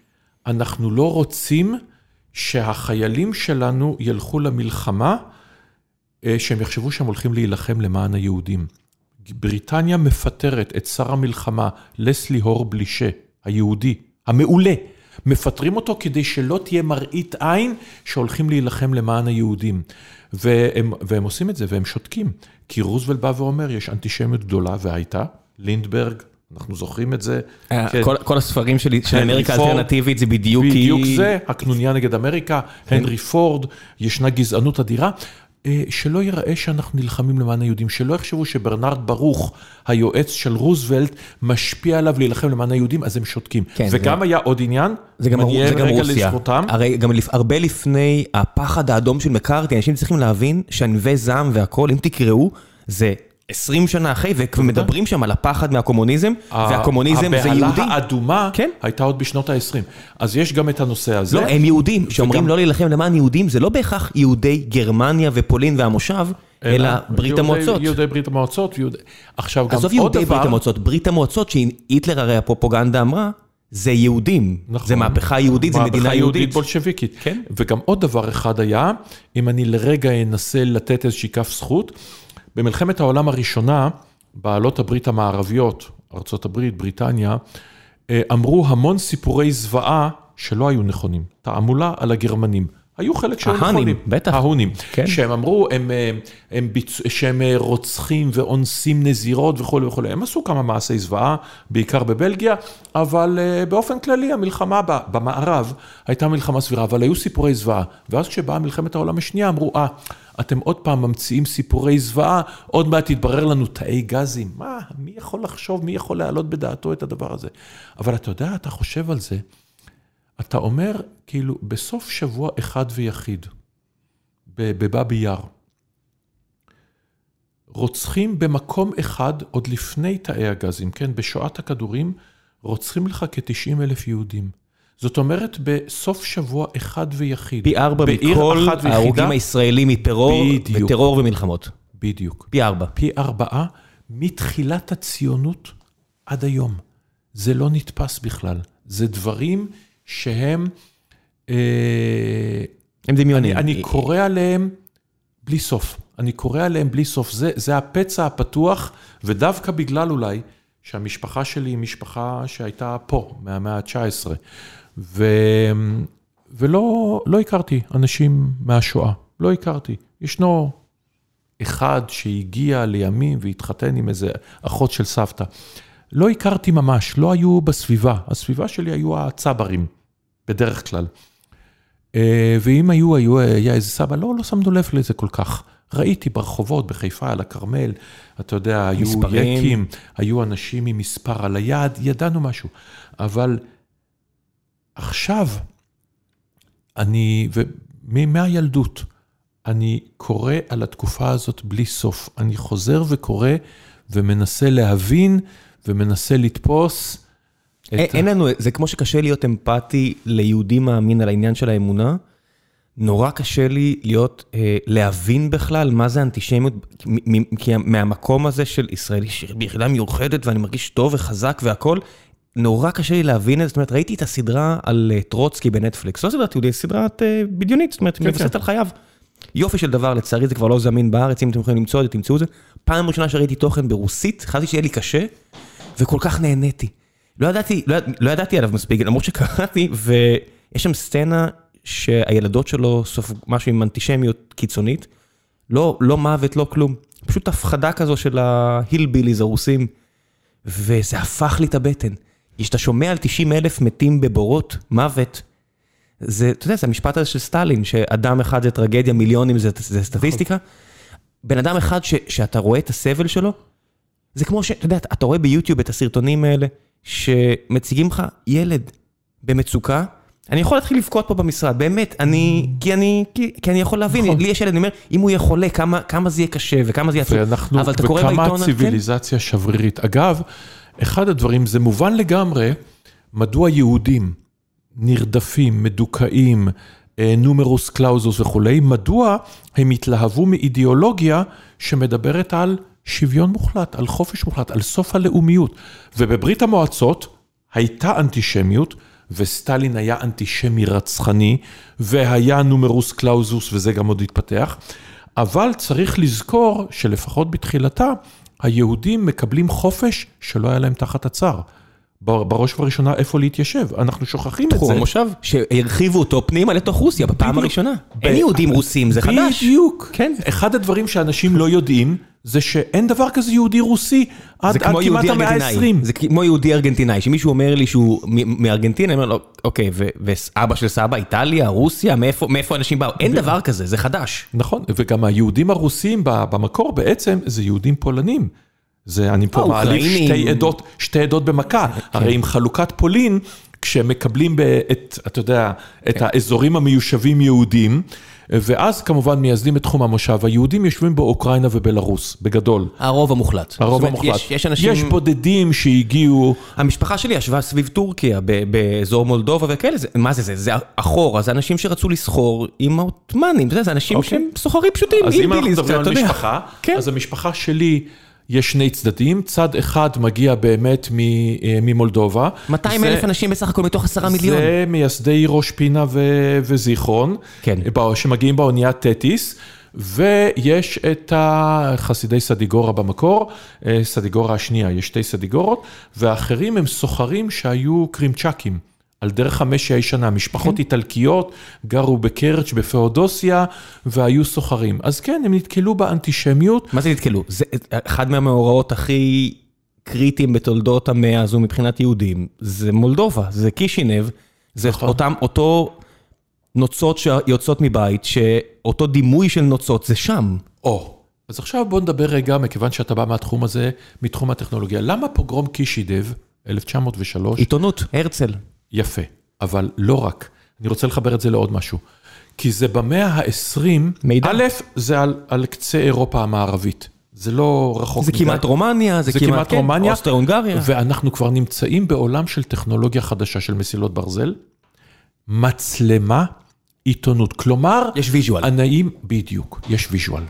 אנחנו לא רוצים שהחיילים שלנו ילכו למלחמה, אה, שהם יחשבו שהם הולכים להילחם למען היהודים. בריטניה מפטרת את שר המלחמה, לסלי הור בלישה, היהודי, המעולה. מפטרים אותו כדי שלא תהיה מראית עין שהולכים להילחם למען היהודים. והם, והם עושים את זה, והם שותקים. כי רוזוולט בא ואומר, יש אנטישמיות גדולה, והייתה, לינדברג, אנחנו זוכרים את זה. אה, כן. כל- כל הספרים שלי, של אמריקה. האלטרנטיבית, זה בדיוק כי... בדיוק זה, הקנוניה נגד אמריקה, הנרי פורד, ישנה גזענות אדירה. אה, שלא ייראה שאנחנו נלחמים למען היהודים, שלא יחשבו שברנרד ברוך, היועץ של רוזוולט, משפיע עליו להילחם למען היהודים, אז הם שותקים. כן, וגם זה- היה עוד עניין, זה גם, זה גם רגע רוסיה. לזכותם. הרי גם לפ... הרבה לפני הפחד האדום של מקארתי, אנשים צריכים להבין שענבי זעם והכל, אם תקראו, זה 20 שנה אחרי, ומדברים שם על הפחד מהקומוניזם, והקומוניזם זה יהודי. הבהלה האדומה כן. הייתה עוד בשנות ה-20. אז יש גם את הנושא הזה. לא, הם יהודים, שאומרים וגם- לא להילחם למען יהודים, זה לא בהכרח יהודי גרמניה ופולין והמושב, אלא ברית יהודי- המועצות. יהודי ברית המועצות. עכשיו, גם עזוב עוד יהודי ברית דבר, המועצות, ברית המועצות, שהיטלר הרי הפרופוגנדה אמרה, זה יהודים. נכון. זה מהפכה יהודית, זה מדינה מהפכה יהודית. יהודית בולשביקית. כן. וגם עוד דבר אחד היה, אם אני לרגע אנסה לתת איזושהי כף זכות, במלחמת העולם הראשונה, בעלות הברית המערביות, ארה"ב, בריטניה, אה, אמרו המון סיפורי זוועה שלא היו נכונים. תעמולה על הגרמנים. היו חלק שהיו נכונים. בטח. ההונים. כן. שהם אמרו, הם, אה, הם ביצ... שהם אה, רוצחים ואונסים נזירות וכולי וכולי. הם עשו כמה מעשי זוועה, בעיקר בבלגיה, אבל באופן כללי המלחמה במערב הייתה מלחמה סבירה, אבל היו סיפורי זוועה. ואז כשבאה מלחמת העולם השנייה, אמרו, אה, אתם עוד פעם ממציאים סיפורי זוועה, עוד מעט יתברר לנו תאי גזים. מה, מי יכול לחשוב, מי יכול להעלות בדעתו את הדבר הזה? אבל אתה יודע, אתה חושב על זה, אתה אומר, כאילו, בסוף שבוע אחד ויחיד, בבאבי יאר, רוצחים במקום אחד, עוד לפני תאי הגזים, כן? בשואת הכדורים, רוצחים לך כ-90 אלף יהודים. זאת אומרת, בסוף שבוע אחד ויחיד. פי ארבע מכל ההרוגים הישראלים מטרור, בדיוק. וטרור ומלחמות. בדיוק. פי ארבע. פי ארבעה מתחילת הציונות עד היום. זה לא נתפס בכלל. זה דברים שהם... אה, הם דמיונים. אני, אני קורא עליהם בלי סוף. אני קורא עליהם בלי סוף. זה, זה הפצע הפתוח, ודווקא בגלל אולי שהמשפחה שלי היא משפחה שהייתה פה, מהמאה ה-19. ו... ולא לא הכרתי אנשים מהשואה, לא הכרתי. ישנו אחד שהגיע לימים והתחתן עם איזה אחות של סבתא. לא הכרתי ממש, לא היו בסביבה. הסביבה שלי היו הצברים, בדרך כלל. אה, ואם היו, היו, היה איזה סבא, לא, לא שמנו לב לזה כל כך. ראיתי ברחובות, בחיפה, על הכרמל, אתה יודע, היו מספרים. יקים, היו אנשים עם מספר על היד, ידענו משהו. אבל עכשיו, אני, ומהילדות, אני קורא על התקופה הזאת בלי סוף. אני חוזר וקורא ומנסה להבין ומנסה לתפוס. את אין, אין לנו, זה כמו שקשה להיות אמפתי ליהודי מאמין על העניין של האמונה. נורא קשה לי להיות, אה, להבין בכלל מה זה אנטישמיות, מ- מ- כי מהמקום הזה של ישראלי ביחידה מיוחדת ואני מרגיש טוב וחזק והכל, נורא קשה לי להבין את זה. זאת אומרת, ראיתי את הסדרה על אה, טרוצקי בנטפליקס, לא סדרת יהודי, סדרת אה, בדיונית, זאת אומרת, כן, מבססת כן. על חייו. יופי של דבר, לצערי זה כבר לא זמין בארץ, אם אתם יכולים למצוא את זה, תמצאו את זה. פעם ראשונה שראיתי תוכן ברוסית, חשבתי שיהיה לי קשה, וכל כך נהניתי. לא ידעתי, לא, לא ידעתי עליו מספיק, למרות שקראתי, ויש שם סצנה שהילדות שלו סופגו משהו עם אנטישמיות קיצונית. לא, לא מוות, לא כלום. פשוט הפחדה כזו של ההילביליז הרוסים, וזה הפך לי את הבטן. כשאתה שומע על 90 אלף מתים בבורות, מוות, זה, אתה יודע, זה המשפט הזה של סטלין, שאדם אחד זה טרגדיה, מיליונים זה, זה סטטיסטיקה. בן אדם אחד ש, שאתה רואה את הסבל שלו, זה כמו שאתה יודע, אתה רואה ביוטיוב את הסרטונים האלה, שמציגים לך ילד במצוקה, אני יכול להתחיל לבכות פה במשרד, באמת, אני, כי אני, כי, כי אני יכול להבין, נכון. לי יש ילד, אני אומר, אם הוא יהיה חולה, כמה, כמה זה יהיה קשה וכמה זה יהיה עצוב, אבל אתה קורא וכמה בעיתון, כן? הציוויליזציה שברירית. אגב, אחד הדברים, זה מובן לגמרי, מדוע יהודים נרדפים, מדוכאים, אה, נומרוס קלאוזוס וכולי, מדוע הם התלהבו מאידיאולוגיה שמדברת על שוויון מוחלט, על חופש מוחלט, על סוף הלאומיות. ובברית המועצות הייתה אנטישמיות, וסטלין היה אנטישמי רצחני, והיה נומרוס קלאוזוס, וזה גם עוד התפתח. אבל צריך לזכור שלפחות בתחילתה, היהודים מקבלים חופש שלא היה להם תחת הצאר. בר- בראש ובראשונה איפה להתיישב, אנחנו שוכחים את תחום זה. המושב, שהרחיבו אותו פנימה לתוך רוסיה בפעם. הראשונה. אין יהודים רוסים, זה חדש. בדיוק. כן. אחד הדברים שאנשים לא יודעים, זה שאין דבר כזה יהודי רוסי עד כמעט המאה ארגנטינאי. ה-20. זה כמו יהודי ארגנטינאי, שמישהו אומר לי שהוא מארגנטינה, אני אומר לו, אוקיי, ו- ואבא של סבא, איטליה, רוסיה, מאיפה אנשים באו? אין דבר כזה, זה חדש. נכון, וגם היהודים הרוסים במקור בעצם זה יהודים פולנים. זה, אני פה אה, אוקראינים. שתי עדות, שתי עדות במכה. הרי עם חלוקת פולין, כשהם מקבלים ב- את, אתה יודע, את האזורים המיושבים יהודים, ואז כמובן מייסדים את תחום המושב, היהודים יושבים באוקראינה ובלרוס, בגדול. הרוב המוחלט. הרוב אומרת, המוחלט. יש- יש אנשים... יש בודדים שהגיעו, המשפחה שלי ישבה סביב טורקיה, באזור מולדובה וכאלה, זה- מה זה זה? זה אחורה, זה אנשים שרצו לסחור עם העות'מאנים, יודע, זה אנשים אוקיי. שהם סוחרים פשוטים, אז אם אנחנו מדברים על. משפחה, כן. אז המשפחה שלי יש שני צדדים, צד אחד מגיע באמת ממולדובה. 200 אלף אנשים בסך הכל מתוך עשרה מיליון. זה מייסדי ראש פינה ו- וזיכרון, כן. שמגיעים באוניית תטיס. ויש את החסידי סדיגורה במקור, סדיגורה השנייה, יש שתי סדיגורות, והאחרים הם סוחרים שהיו קרימצ'קים. על דרך המשי הישנה, משפחות איטלקיות גרו בקרץ' בפאודוסיה והיו סוחרים. אז כן, הם נתקלו באנטישמיות. מה זה נתקלו? זה אחד מהמאורעות הכי קריטיים בתולדות המאה הזו מבחינת יהודים, זה מולדובה, זה קישינב, זה אותם, אותו נוצות שיוצאות מבית, שאותו דימוי של נוצות זה שם. או, אז עכשיו בוא נדבר רגע, מכיוון שאתה בא מהתחום הזה, מתחום הטכנולוגיה. למה פוגרום קישידב, 1903? עיתונות, הרצל. יפה, אבל לא רק. אני רוצה לחבר את זה לעוד משהו. כי זה במאה ה-20, מידע. א', זה על, על קצה אירופה המערבית. זה לא רחוק זה כמעט רומניה, זה, זה כמעט, כמעט כן, רומניה. אוסטרו-הונגריה. ואנחנו כבר נמצאים בעולם של טכנולוגיה חדשה של מסילות ברזל. מצלמה, עיתונות. כלומר, יש visual. הנאים, בדיוק, יש visual.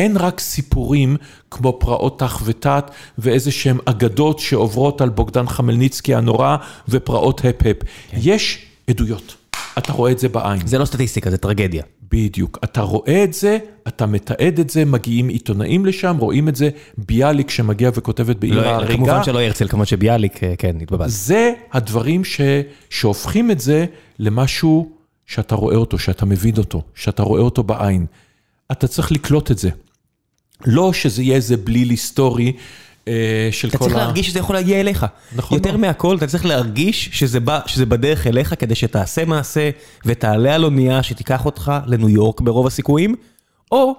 אין רק סיפורים כמו פרעות ת"ח ות"ט ואיזה שהם אגדות שעוברות על בוגדן חמלניצקי הנורא ופרעות הפ-הפ. כן. יש עדויות, אתה רואה את זה בעין. זה לא סטטיסטיקה, זה טרגדיה. בדיוק, אתה רואה את זה, אתה מתעד את זה, מגיעים עיתונאים לשם, רואים את זה, ביאליק שמגיע וכותבת בעיר לא, ההריגה. כמובן שלא הרצל, כמובן שביאליק, כן, התבלבלתי. זה הדברים ש... שהופכים את זה למשהו שאתה רואה אותו, שאתה מבין אותו, שאתה רואה אותו בעין. אתה צריך לקלוט את זה. לא שזה יהיה איזה בליל היסטורי אה, של כל ה... אתה צריך להרגיש שזה יכול להגיע אליך. נכון יותר מאוד. מהכל, אתה צריך להרגיש שזה בא- שזה בדרך אליך כדי שתעשה מעשה ותעלה על אונייה שתיקח אותך לניו יורק ברוב הסיכויים, או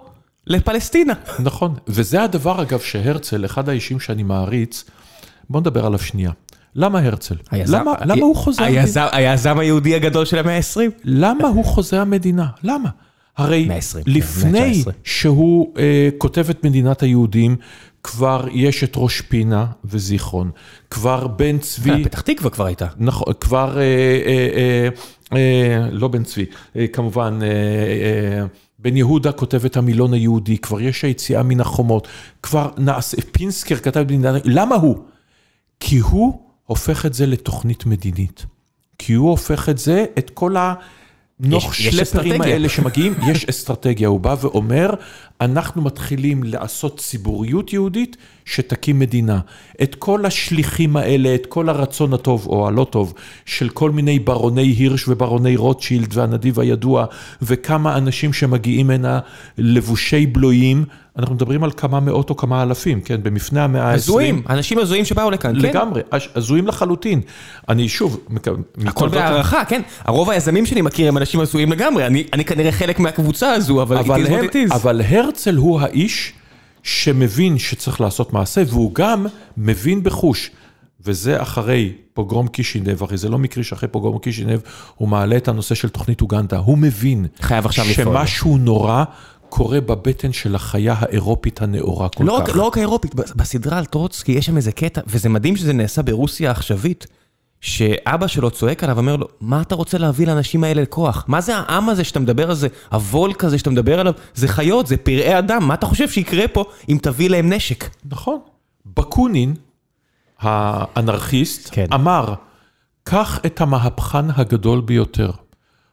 לפלסטינה. נכון, וזה הדבר אגב שהרצל, אחד האישים שאני מעריץ, בוא נדבר עליו שנייה. למה הרצל? היזם- למה, למה הוא חוזה המדינה? היזם- היזם היהודי הגדול של המאה ה-20. למה הוא חוזה המדינה? למה? הרי 120, כן, לפני 119. שהוא אה, כותב את מדינת היהודים, כבר יש את ראש פינה וזיכרון. כבר בן צבי... פתח תקווה כבר הייתה. נכון, כבר, אה, אה, אה, אה, לא בן צבי, אה, כמובן, אה, אה, בן יהודה כותב את המילון היהודי, כבר יש היציאה מן החומות, כבר נעשה, פינסקר כתב את מדינת, למה הוא? כי הוא הופך את זה לתוכנית מדינית. כי הוא הופך את זה, את כל הנוח יש שלפרים. האלה שמגיעים, יש אסטרטגיה, הוא בא ואומר, אנחנו מתחילים לעשות ציבוריות יהודית שתקים מדינה. את כל השליחים האלה, את כל הרצון הטוב או הלא טוב של כל מיני ברוני הירש וברוני רוטשילד והנדיב הידוע, וכמה אנשים שמגיעים הנה לבושי בלויים, אנחנו מדברים על כמה מאות או כמה אלפים, כן, במפנה המאה ה-20. הזויים, אנשים הזויים שבאו לכאן, כן. לגמרי, הזויים לחלוטין. אני שוב, הכל בהערכה, כן. הרוב היזמים שאני מכיר הם אנשים הזויים לגמרי. אני אני כנראה חלק מהקבוצה הזו, אבל אבל, it is what it is. אבל הרצל הוא האיש שמבין שצריך לעשות מעשה, והוא גם מבין בחוש. וזה אחרי פוגרום קישינב, הרי זה לא מקרי שאחרי פוגרום קישינב הוא מעלה את הנושא של תוכנית אוגנדה. הוא מבין חייב עכשיו לפעול. שמשהו נורא קורה בבטן של החיה האירופית הנאורה כל לא כך. לא רק האירופית, בסדרה על טרוצקי יש שם איזה קטע, וזה מדהים שזה נעשה ברוסיה העכשווית, שאבא שלו צועק עליו, אומר לו, מה אתה רוצה להביא לאנשים האלה לכוח? מה זה העם הזה שאתה מדבר על זה, הוולק הזה שאתה מדבר עליו? זה חיות, זה פראי אדם, מה אתה חושב שיקרה פה אם תביא להם נשק? נכון. בקונין, האנרכיסט, כן. אמר, קח את המהפכן הגדול ביותר,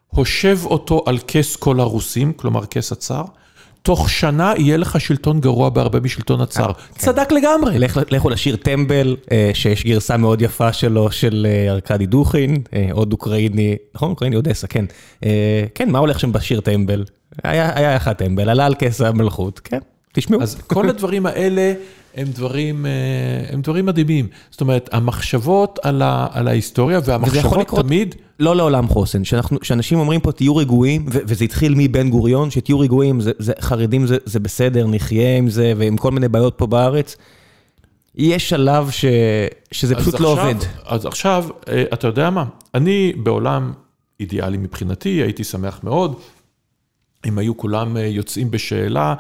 הושב אותו על כס כל הרוסים, כלומר כס הצאר, תוך שנה יהיה לך שלטון גרוע בהרבה משלטון הצאר. צדק לגמרי. לכו לשיר טמבל, אה, שיש גרסה מאוד יפה שלו, של אה, ארכדי דוכין, אה, עוד אוקראיני, נכון? אוקראיני אודסה, כן. אה, כן, מה הולך שם בשיר טמבל? היה אחד טמבל, עלה על כס המלכות, כן, תשמעו. אז כל הדברים האלה הם דברים, אה, הם דברים מדהימים. זאת אומרת, המחשבות על, ה, על ההיסטוריה והמחשבות לקרות תמיד, לא לעולם חוסן, שאנחנו, שאנשים אומרים פה תהיו רגועים, ו- וזה התחיל מבן גוריון, שתהיו רגועים, זה, זה, חרדים זה, זה בסדר, נחיה עם זה, ועם כל מיני בעיות פה בארץ. יש שלב ש, שזה פשוט לא עכשיו- עובד. אז עכשיו, אה, אתה יודע מה? אני בעולם אידיאלי מבחינתי, הייתי שמח מאוד אם היו כולם אה, יוצאים בשאלה,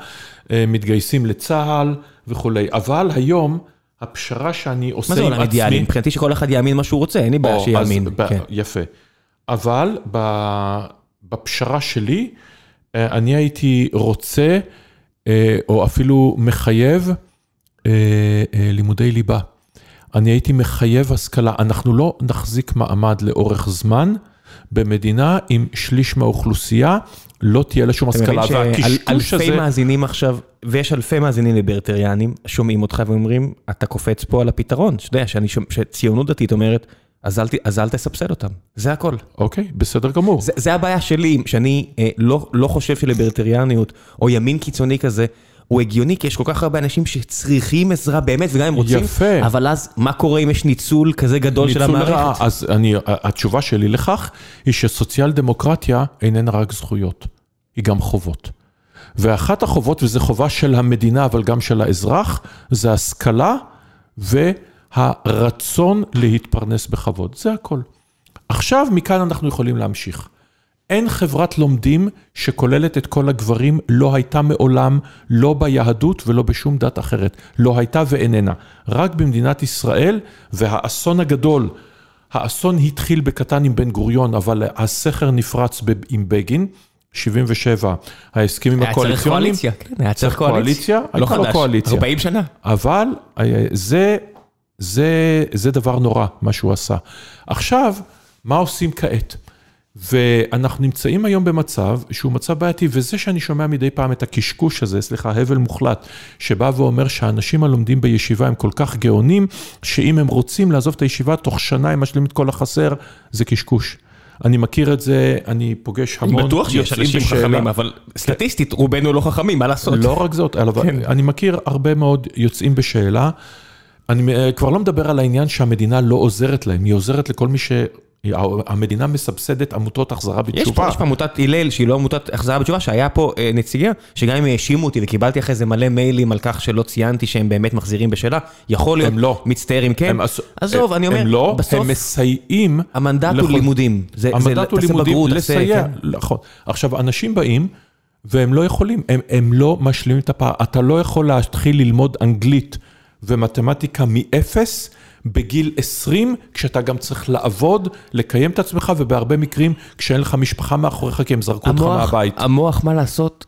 אה, מתגייסים לצה"ל וכולי. אבל היום, הפשרה שאני עושה מה זה עם עולם אידיאלי? עצמי... מבחינתי שכל אחד יאמין מה שהוא רוצה, אין לי בעיה שיאמין. כן. יפה. אבל בפשרה שלי, אה, אני הייתי רוצה, או אפילו מחייב, לימודי ליבה. אני הייתי מחייב השכלה. אנחנו לא נחזיק מעמד לאורך זמן במדינה עם שליש מהאוכלוסייה, לא תהיה לה שום השכלה. אתה מבין שאלפי מאזינים עכשיו, ויש אלפי מאזינים ליברטריאנים, שומעים אותך ואומרים, אתה קופץ פה על הפתרון. שאתה יודע, שציונות דתית אומרת, אז אל, אז אל תסבסד אותם, זה הכל. אוקיי, בסדר גמור. זה, זה הבעיה שלי, שאני אה, לא, לא חושב שליברטריאניות, או ימין קיצוני כזה, הוא הגיוני, כי יש כל כך הרבה אנשים שצריכים עזרה באמת, וגם הם רוצים, יפה. אבל אז מה קורה אם יש ניצול כזה גדול ניצול של המערכת? רע, אז אני, התשובה שלי לכך, היא שסוציאל דמוקרטיה איננה רק זכויות, היא גם חובות. ואחת החובות, וזו חובה של המדינה, אבל גם של האזרח, זה השכלה והרצון להתפרנס בכבוד, זה הכל. עכשיו, מכאן אנחנו יכולים להמשיך. אין חברת לומדים שכוללת את כל הגברים, לא הייתה מעולם, לא ביהדות ולא בשום דת אחרת. לא הייתה ואיננה. רק במדינת ישראל, והאסון הגדול, האסון התחיל בקטן עם בן גוריון, אבל הסכר נפרץ עם בגין. 77, ההסכמים הקואליציוניים. היה צריך קואליציה, היה צריך קואליציה. לא חדש, קואליציה. 40 שנה. אבל אה, זה, זה, זה דבר נורא, מה שהוא עשה. עכשיו, מה עושים כעת? ואנחנו נמצאים היום במצב שהוא מצב בעייתי, וזה שאני שומע מדי פעם את הקשקוש הזה, סליחה, הבל מוחלט, שבא ואומר שהאנשים הלומדים בישיבה הם כל כך גאונים, שאם הם רוצים לעזוב את הישיבה, תוך שנה הם משלימים את כל החסר, זה קשקוש. אני מכיר את זה, אני פוגש המון בטוח שיש אנשים חכמים, אבל סטטיסטית, רובנו לא חכמים, מה לעשות? לא רק זאת, אבל כן. אני מכיר הרבה מאוד יוצאים בשאלה. אני כבר לא מדבר על העניין שהמדינה לא עוזרת להם, היא עוזרת לכל מי ש... המדינה מסבסדת עמותות החזרה בתשובה. יש פה עמותת הלל שהיא לא עמותת החזרה בתשובה, שהיה פה אה, נציגה, שגם אם האשימו אותי וקיבלתי אחרי זה מלא מיילים על כך שלא ציינתי שהם באמת מחזירים בשאלה, יכול להיות, הם לא. מצטער אם כן. עזוב, אני אומר, הם לא, הם מסייעים. המנדט הוא לימודים. המנדט הוא לימודים, לסייע, כן. נכון. עכשיו, אנשים באים והם לא יכולים, הם לא משלימים את הפער. אתה לא יכול להתחיל ללמוד אנגלית ומתמטיקה מאפס. בגיל 20, כשאתה גם צריך לעבוד, לקיים את עצמך, ובהרבה מקרים כשאין לך משפחה מאחוריך, כי הם זרקו אותך מהבית. המוח, מה לעשות?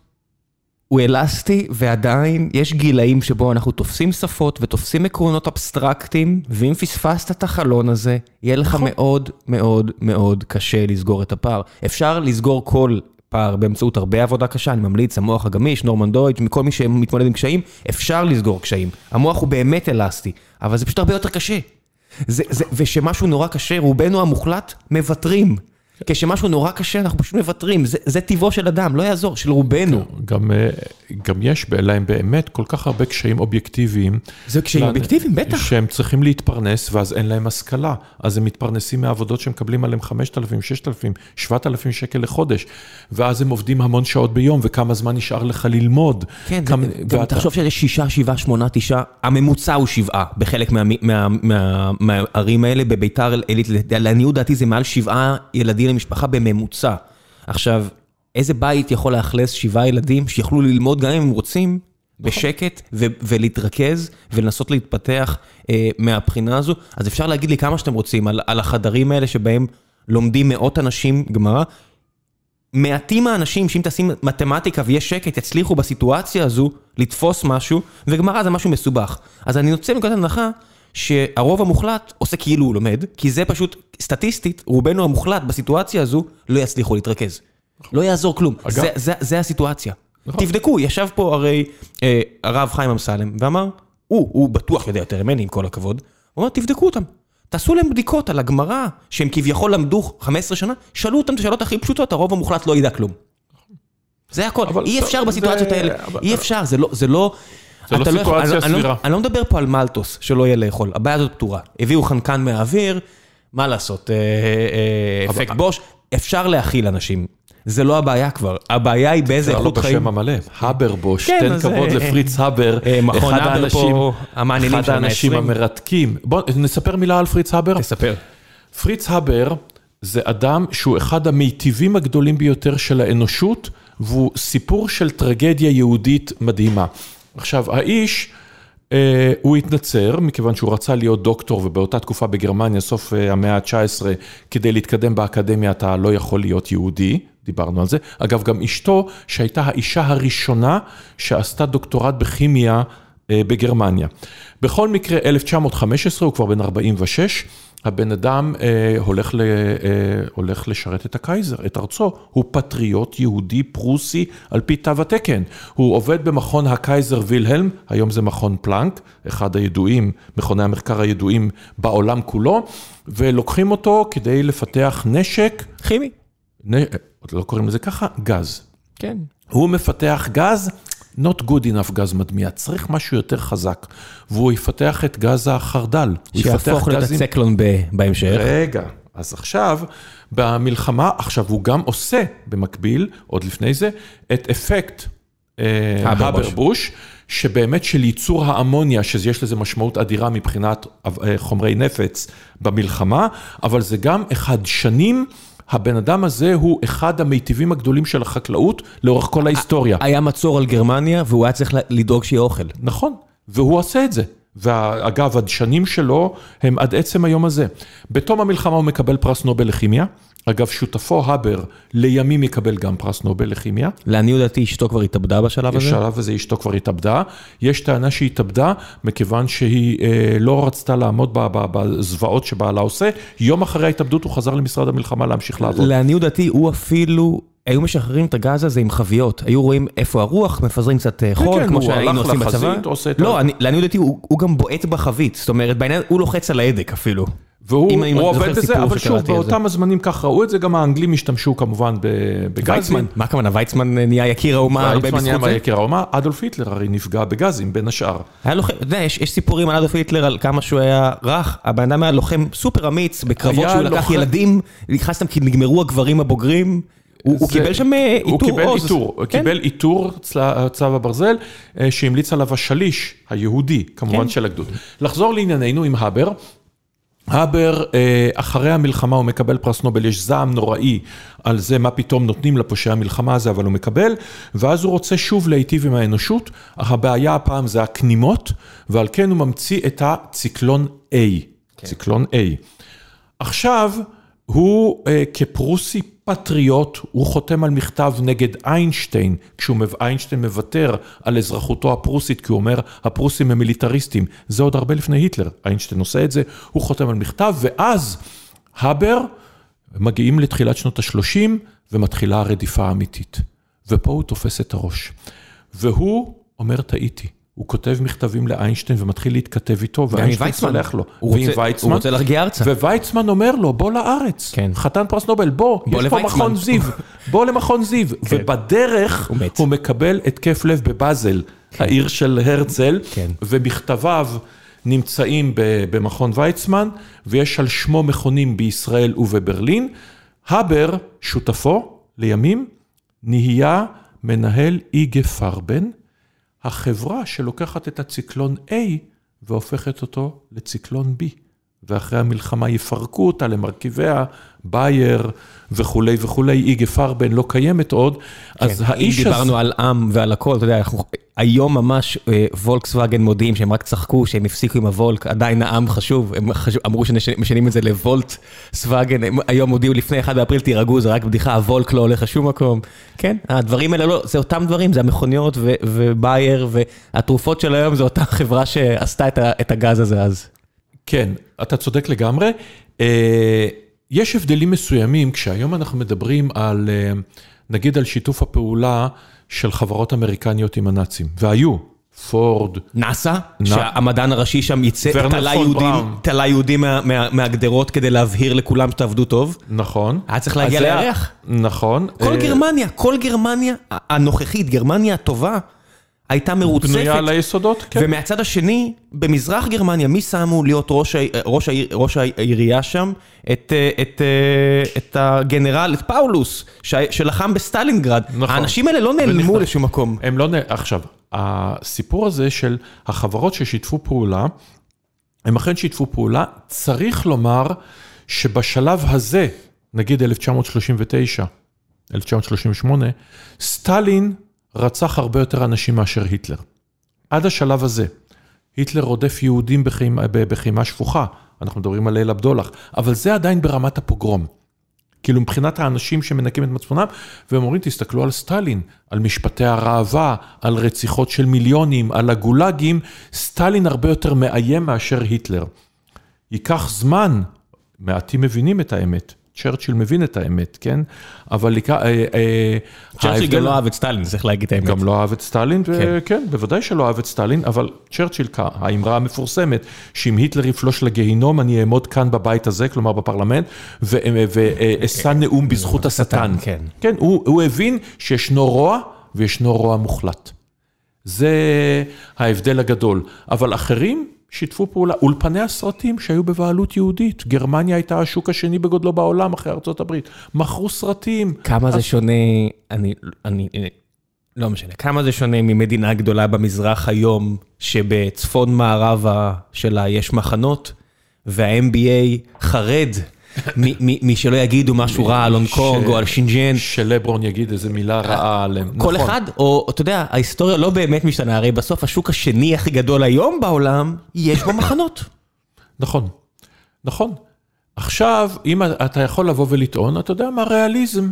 הוא אלסטי, ועדיין יש גילאים שבו אנחנו תופסים שפות ותופסים עקרונות אבסטרקטיים, ואם פספסת את החלון הזה, יהיה לך נכון. מאוד מאוד מאוד קשה לסגור את הפער. אפשר לסגור כל פער באמצעות הרבה עבודה קשה, אני ממליץ, המוח הגמיש, נורמן דויץ', מכל מי שמתמודד עם קשיים, אפשר לסגור קשיים. המוח הוא באמת אלסטי, אבל זה פשוט הרבה יותר קשה. זה, זה, ושמשהו נורא קשה, רובנו המוחלט מוותרים. כשמשהו נורא קשה, אנחנו פשוט מוותרים, זה, זה טבעו של אדם, לא יעזור, של רובנו. גם, אה, גם יש להם באמת כל כך הרבה קשיים אובייקטיביים. זה קשיים אובייקטיביים, בטח. שהם צריכים להתפרנס, ואז אין להם השכלה. אז הם מתפרנסים מעבודות שמקבלים עליהם 5,000, 6,000, 7,000 שקל לחודש. ואז הם עובדים המון שעות ביום, וכמה זמן נשאר לך ללמוד. כן, כמה, גם ואתה... תחשוב שזה שישה, שבעה, שמונה, תשעה, הממוצע הוא שבעה בחלק מהערים מה, מה, מה, מה, האלה, בביתר עילית, לעניות דעתי זה מעל שבעה ילדים למשפחה בממוצע. עכשיו, איזה בית יכול לאכלס שבעה ילדים שיכולו ללמוד גם אם הם רוצים, בשקט, ו- ולהתרכז ולנסות להתפתח אה, מהבחינה הזו? אז אפשר להגיד לי כמה שאתם רוצים על, על החדרים האלה שבהם לומדים מאות אנשים גמרא. מעטים האנשים שאם תשים מתמטיקה ויש שקט יצליחו בסיטואציה הזו לתפוס משהו, וגמרא זה משהו מסובך. אז אני יוצא מנקודת הנחה שהרוב המוחלט עושה כאילו הוא לומד, כי זה פשוט, סטטיסטית, רובנו המוחלט בסיטואציה הזו לא יצליחו להתרכז. לא יעזור כלום, זה, זה, זה הסיטואציה. נכון. תבדקו, ישב פה הרי אה, הרב חיים אמסלם ואמר, הוא, הוא בטוח יודע יותר ממני עם כל הכבוד, הוא אמר תבדקו אותם. תעשו להם בדיקות על הגמרא, שהם כביכול למדו 15 שנה, שאלו אותם את השאלות הכי פשוטות, הרוב המוחלט לא ידע כלום. זה הכל, אי אפשר בסיטואציות האלה, אי אפשר, זה לא, זה לא, לא, לא סיטואציה סבירה. אני לא מדבר פה על מלטוס, שלא יהיה לאכול, הבעיה הזאת פתורה. הביאו חנקן מהאוויר, מה לעשות, אה, אה, אפקט בוש, אפשר להכיל אנשים. זה לא הבעיה כבר, הבעיה היא באיזה איכות חיים. זה לא בשם המלא, הבר בוש, כן, תן כבוד אה, לפריץ הבר, אחד האנשים אחד האנשים המרתקים. בוא נספר מילה על פריץ הבר. תספר. פריץ הבר זה אדם שהוא אחד המיטיבים הגדולים ביותר של האנושות, והוא סיפור של טרגדיה יהודית מדהימה. עכשיו, האיש, אה, הוא התנצר, מכיוון שהוא רצה להיות דוקטור, ובאותה תקופה בגרמניה, סוף אה, המאה ה-19, כדי להתקדם באקדמיה אתה לא יכול להיות יהודי, דיברנו על זה. אגב, גם אשתו, שהייתה האישה הראשונה שעשתה דוקטורט בכימיה, אה, בגרמניה. בכל מקרה, 1915, הוא כבר בן 46, הבן אדם אה, הולך, ל, אה, הולך לשרת את הקייזר, את ארצו. הוא פטריוט יהודי פרוסי על פי תו התקן. הוא עובד במכון הקייזר וילהלם, היום זה מכון פלנק, אחד הידועים, מכוני המחקר הידועים בעולם כולו, ולוקחים אותו כדי לפתח נשק. כימי. נ... לא קוראים לזה ככה, גז. כן. הוא מפתח גז, not good enough גז מדמיע, צריך משהו יותר חזק. והוא יפתח את גז החרדל. שיהפוך ב- בהמשך. רגע, אז עכשיו, במלחמה, עכשיו הוא גם עושה במקביל, עוד לפני זה, את אפקט אה, הברבוש. הברבוש, שבאמת של ייצור האמוניה, שיש לזה משמעות אדירה מבחינת אה, חומרי נפץ במלחמה, אבל זה גם אחד שנים. הבן אדם הזה הוא אחד המיטיבים הגדולים של החקלאות לאורך כל ההיסטוריה. היה מצור על גרמניה והוא היה צריך לדאוג שיהיה אוכל. נכון, והוא עושה את זה. ואגב, הדשנים שלו הם עד עצם היום הזה. בתום המלחמה הוא מקבל פרס נובל לכימיה. אגב, שותפו הבר לימים יקבל גם פרס נובל לכימיה. לעניות דעתי אשתו כבר התאבדה בשלב הזה. בשלב הזה אשתו כבר התאבדה. יש טענה שהיא התאבדה מכיוון שהיא אה, לא רצתה לעמוד בזוועות שבעלה עושה. יום אחרי ההתאבדות הוא חזר למשרד המלחמה להמשיך לעבוד. לעניות דעתי הוא אפילו, היו משחררים את הגז הזה עם חביות. היו רואים איפה הרוח, מפזרים קצת אה, חול, כן, כמו שהיינו עושים לחזית, בצבא. עושה את לא, לעניות דעתי הוא הוא גם בועט בחבית. זאת אומרת, בעניין, הוא לוחץ על ההדק אפילו. והוא הוא עובד בזה, אבל שוב. באותם הזמנים כך ראו את זה, גם האנגלים השתמשו כמובן בגזים. ויצמן, מה הכוונה? ויצמן נהיה יקיר האומה הרבה ויצמן בזכות זה? יקיר האומה, אדולף היטלר הרי נפגע בגזים בין השאר. אתה יודע, יש, יש סיפורים על אדולף היטלר על כמה שהוא היה רך, הבן אדם היה לוחם סופר אמיץ בקרבות שהוא לקח ילדים, נכנס כי נגמרו הגברים הבוגרים, הוא, הוא זה- קיבל שם אה, הוא עיטור קיבל עוז. עיטור, הוא כן. קיבל עיטור צל- צו הברזל אה, שהמליץ עליו השליש היהודי, כמובן כן. של הגדוד. לחזור לענייננו עם הבר. הבר, אה, אחרי המלחמה הוא מקבל פרס נובל, יש זעם נוראי על זה מה פתאום נותנים לפושעי המלחמה הזה, אבל הוא מקבל, ואז הוא רוצה שוב להיטיב עם האנושות, אך הבעיה הפעם זה הכנימות, ועל כן הוא ממציא את הציקלון A, ציקלון A. עכשיו, הוא אה, כפרוסי פטריוט, הוא חותם על מכתב נגד איינשטיין, כשהוא מב- איינשטיין מוותר על אזרחותו הפרוסית, כי הוא אומר, הפרוסים הם מיליטריסטים. זה עוד הרבה לפני היטלר, איינשטיין עושה את זה, הוא חותם על מכתב, ואז הבר, מגיעים לתחילת שנות ה-30, ומתחילה הרדיפה האמיתית. ופה הוא תופס את הראש. והוא אומר, טעיתי. הוא כותב מכתבים לאיינשטיין ומתחיל להתכתב איתו, ואיינשטיין. סולח לו. הוא ועם רוצה- ויצמן. הוא רוצה להרגיע ארצה. וויצמן אומר לו, בוא לארץ. כן. חתן פרס נובל, בוא, בוא יש פה. מכון זיו. בוא למכון זיו. ובדרך הוא. הוא מקבל התקף לב בבאזל, העיר של הרצל, כן. ומכתביו נמצאים במכון ויצמן, ויש על שמו מכונים בישראל ובברלין. הבר, שותפו לימים, נהיה מנהל איגה פרבן, החברה שלוקחת את הציקלון A והופכת אותו לציקלון B. ואחרי המלחמה יפרקו אותה למרכיביה, בייר וכולי וכולי, איגה פרבן לא קיימת עוד, אז כן, האיש אם הזה... דיברנו על עם ועל הכל, אתה יודע, אנחנו, היום ממש אה, וולקסווגן מודיעים שהם רק צחקו, שהם הפסיקו עם הוולק, עדיין העם חשוב, הם חשוב, אמרו שמשנים את זה לוולט סווגן, הם היום הודיעו לפני 1 באפריל, תירגעו, זה רק בדיחה, הוולק לא הולך לשום מקום. כן, הדברים האלה לא, זה אותם דברים, זה המכוניות ובייר, והתרופות של היום זה אותה חברה שעשתה את, את הגז הזה אז. כן, אתה צודק לגמרי. אה, יש הבדלים מסוימים, כשהיום אנחנו מדברים על, אה, נגיד על שיתוף הפעולה של חברות אמריקניות עם הנאצים, והיו, פורד, נאסא, נ- שהמדען הראשי שם יצא, תלה יהודים. תלה יהודים מה- מה- מהגדרות כדי להבהיר לכולם שתעבדו טוב. נכון. היה צריך להגיע לירח. נכון. כל אה, גרמניה, כל גרמניה הנוכחית, גרמניה הטובה, הייתה מרוצפת. בנויה על היסודות, כן. ומהצד השני, במזרח גרמניה, מי שמו להיות ראש, ראש, ראש העירייה שם? את, אה, את, אה, את הגנרל, את פאולוס, שלחם בסטלינגרד. נכון. האנשים האלה לא נעלמו ונכנס. לשום מקום. הם לא... נ- עכשיו, הסיפור הזה של החברות ששיתפו פעולה, הם אכן שיתפו פעולה, צריך לומר שבשלב הזה, נגיד 1939, 1938, סטלין רצח הרבה יותר אנשים מאשר היטלר. עד השלב הזה. היטלר רודף יהודים בחימה, בחימה שפוכה, אנחנו מדברים על ליל הבדולח, אבל זה עדיין ברמת הפוגרום. כאילו מבחינת האנשים שמנקים את מצפונם, והם אומרים, תסתכלו על סטלין, על משפטי הראווה, על רציחות של מיליונים, על הגולאגים, סטלין הרבה יותר מאיים מאשר היטלר. ייקח זמן, מעטים מבינים את האמת. צ'רצ'יל מבין את האמת, כן? אבל... אה, אה, צ'רצ'יל גם לא אהב את סטלין, צריך להגיד את האמת. גם לא אהב את סטלין, וכן, כן, בוודאי שלא אהב את סטלין, אבל צ'רצ'יל, האמרה המפורסמת, שאם היטלר יפלוש לגיהינום, אני אעמוד כאן בבית הזה, כלומר בפרלמנט, ואשא נאום בזכות השטן. כן. כן, הוא הבין שישנו רוע, וישנו רוע מוחלט. זה ההבדל הגדול. אבל אחרים, שיתפו פעולה. אולפני הסרטים שהיו בבעלות יהודית, גרמניה הייתה השוק השני בגודלו בעולם אחרי ארצות הברית. מכרו סרטים. כמה אז... זה שונה, אני, אני, לא משנה, כמה זה שונה ממדינה גדולה במזרח היום, שבצפון מערבה שלה יש מחנות, וה-MBA חרד מי שלא יגידו משהו רע על הונג קונג או על שינג'ן. שלברון יגיד איזה מילה רעה עליהם. כל נכון. אחד, או אתה יודע, ההיסטוריה לא באמת משתנה, הרי בסוף השוק השני הכי גדול היום בעולם, יש בו מחנות. נכון, נכון. עכשיו, אם אתה יכול לבוא ולטעון, אתה יודע מה, ריאליזם.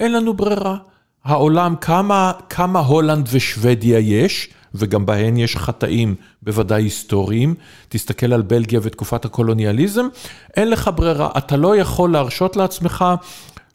אין לנו ברירה. העולם, כמה, כמה הולנד ושוודיה יש, וגם בהן יש חטאים בוודאי היסטוריים. תסתכל על בלגיה ותקופת הקולוניאליזם, אין לך ברירה, אתה לא יכול להרשות לעצמך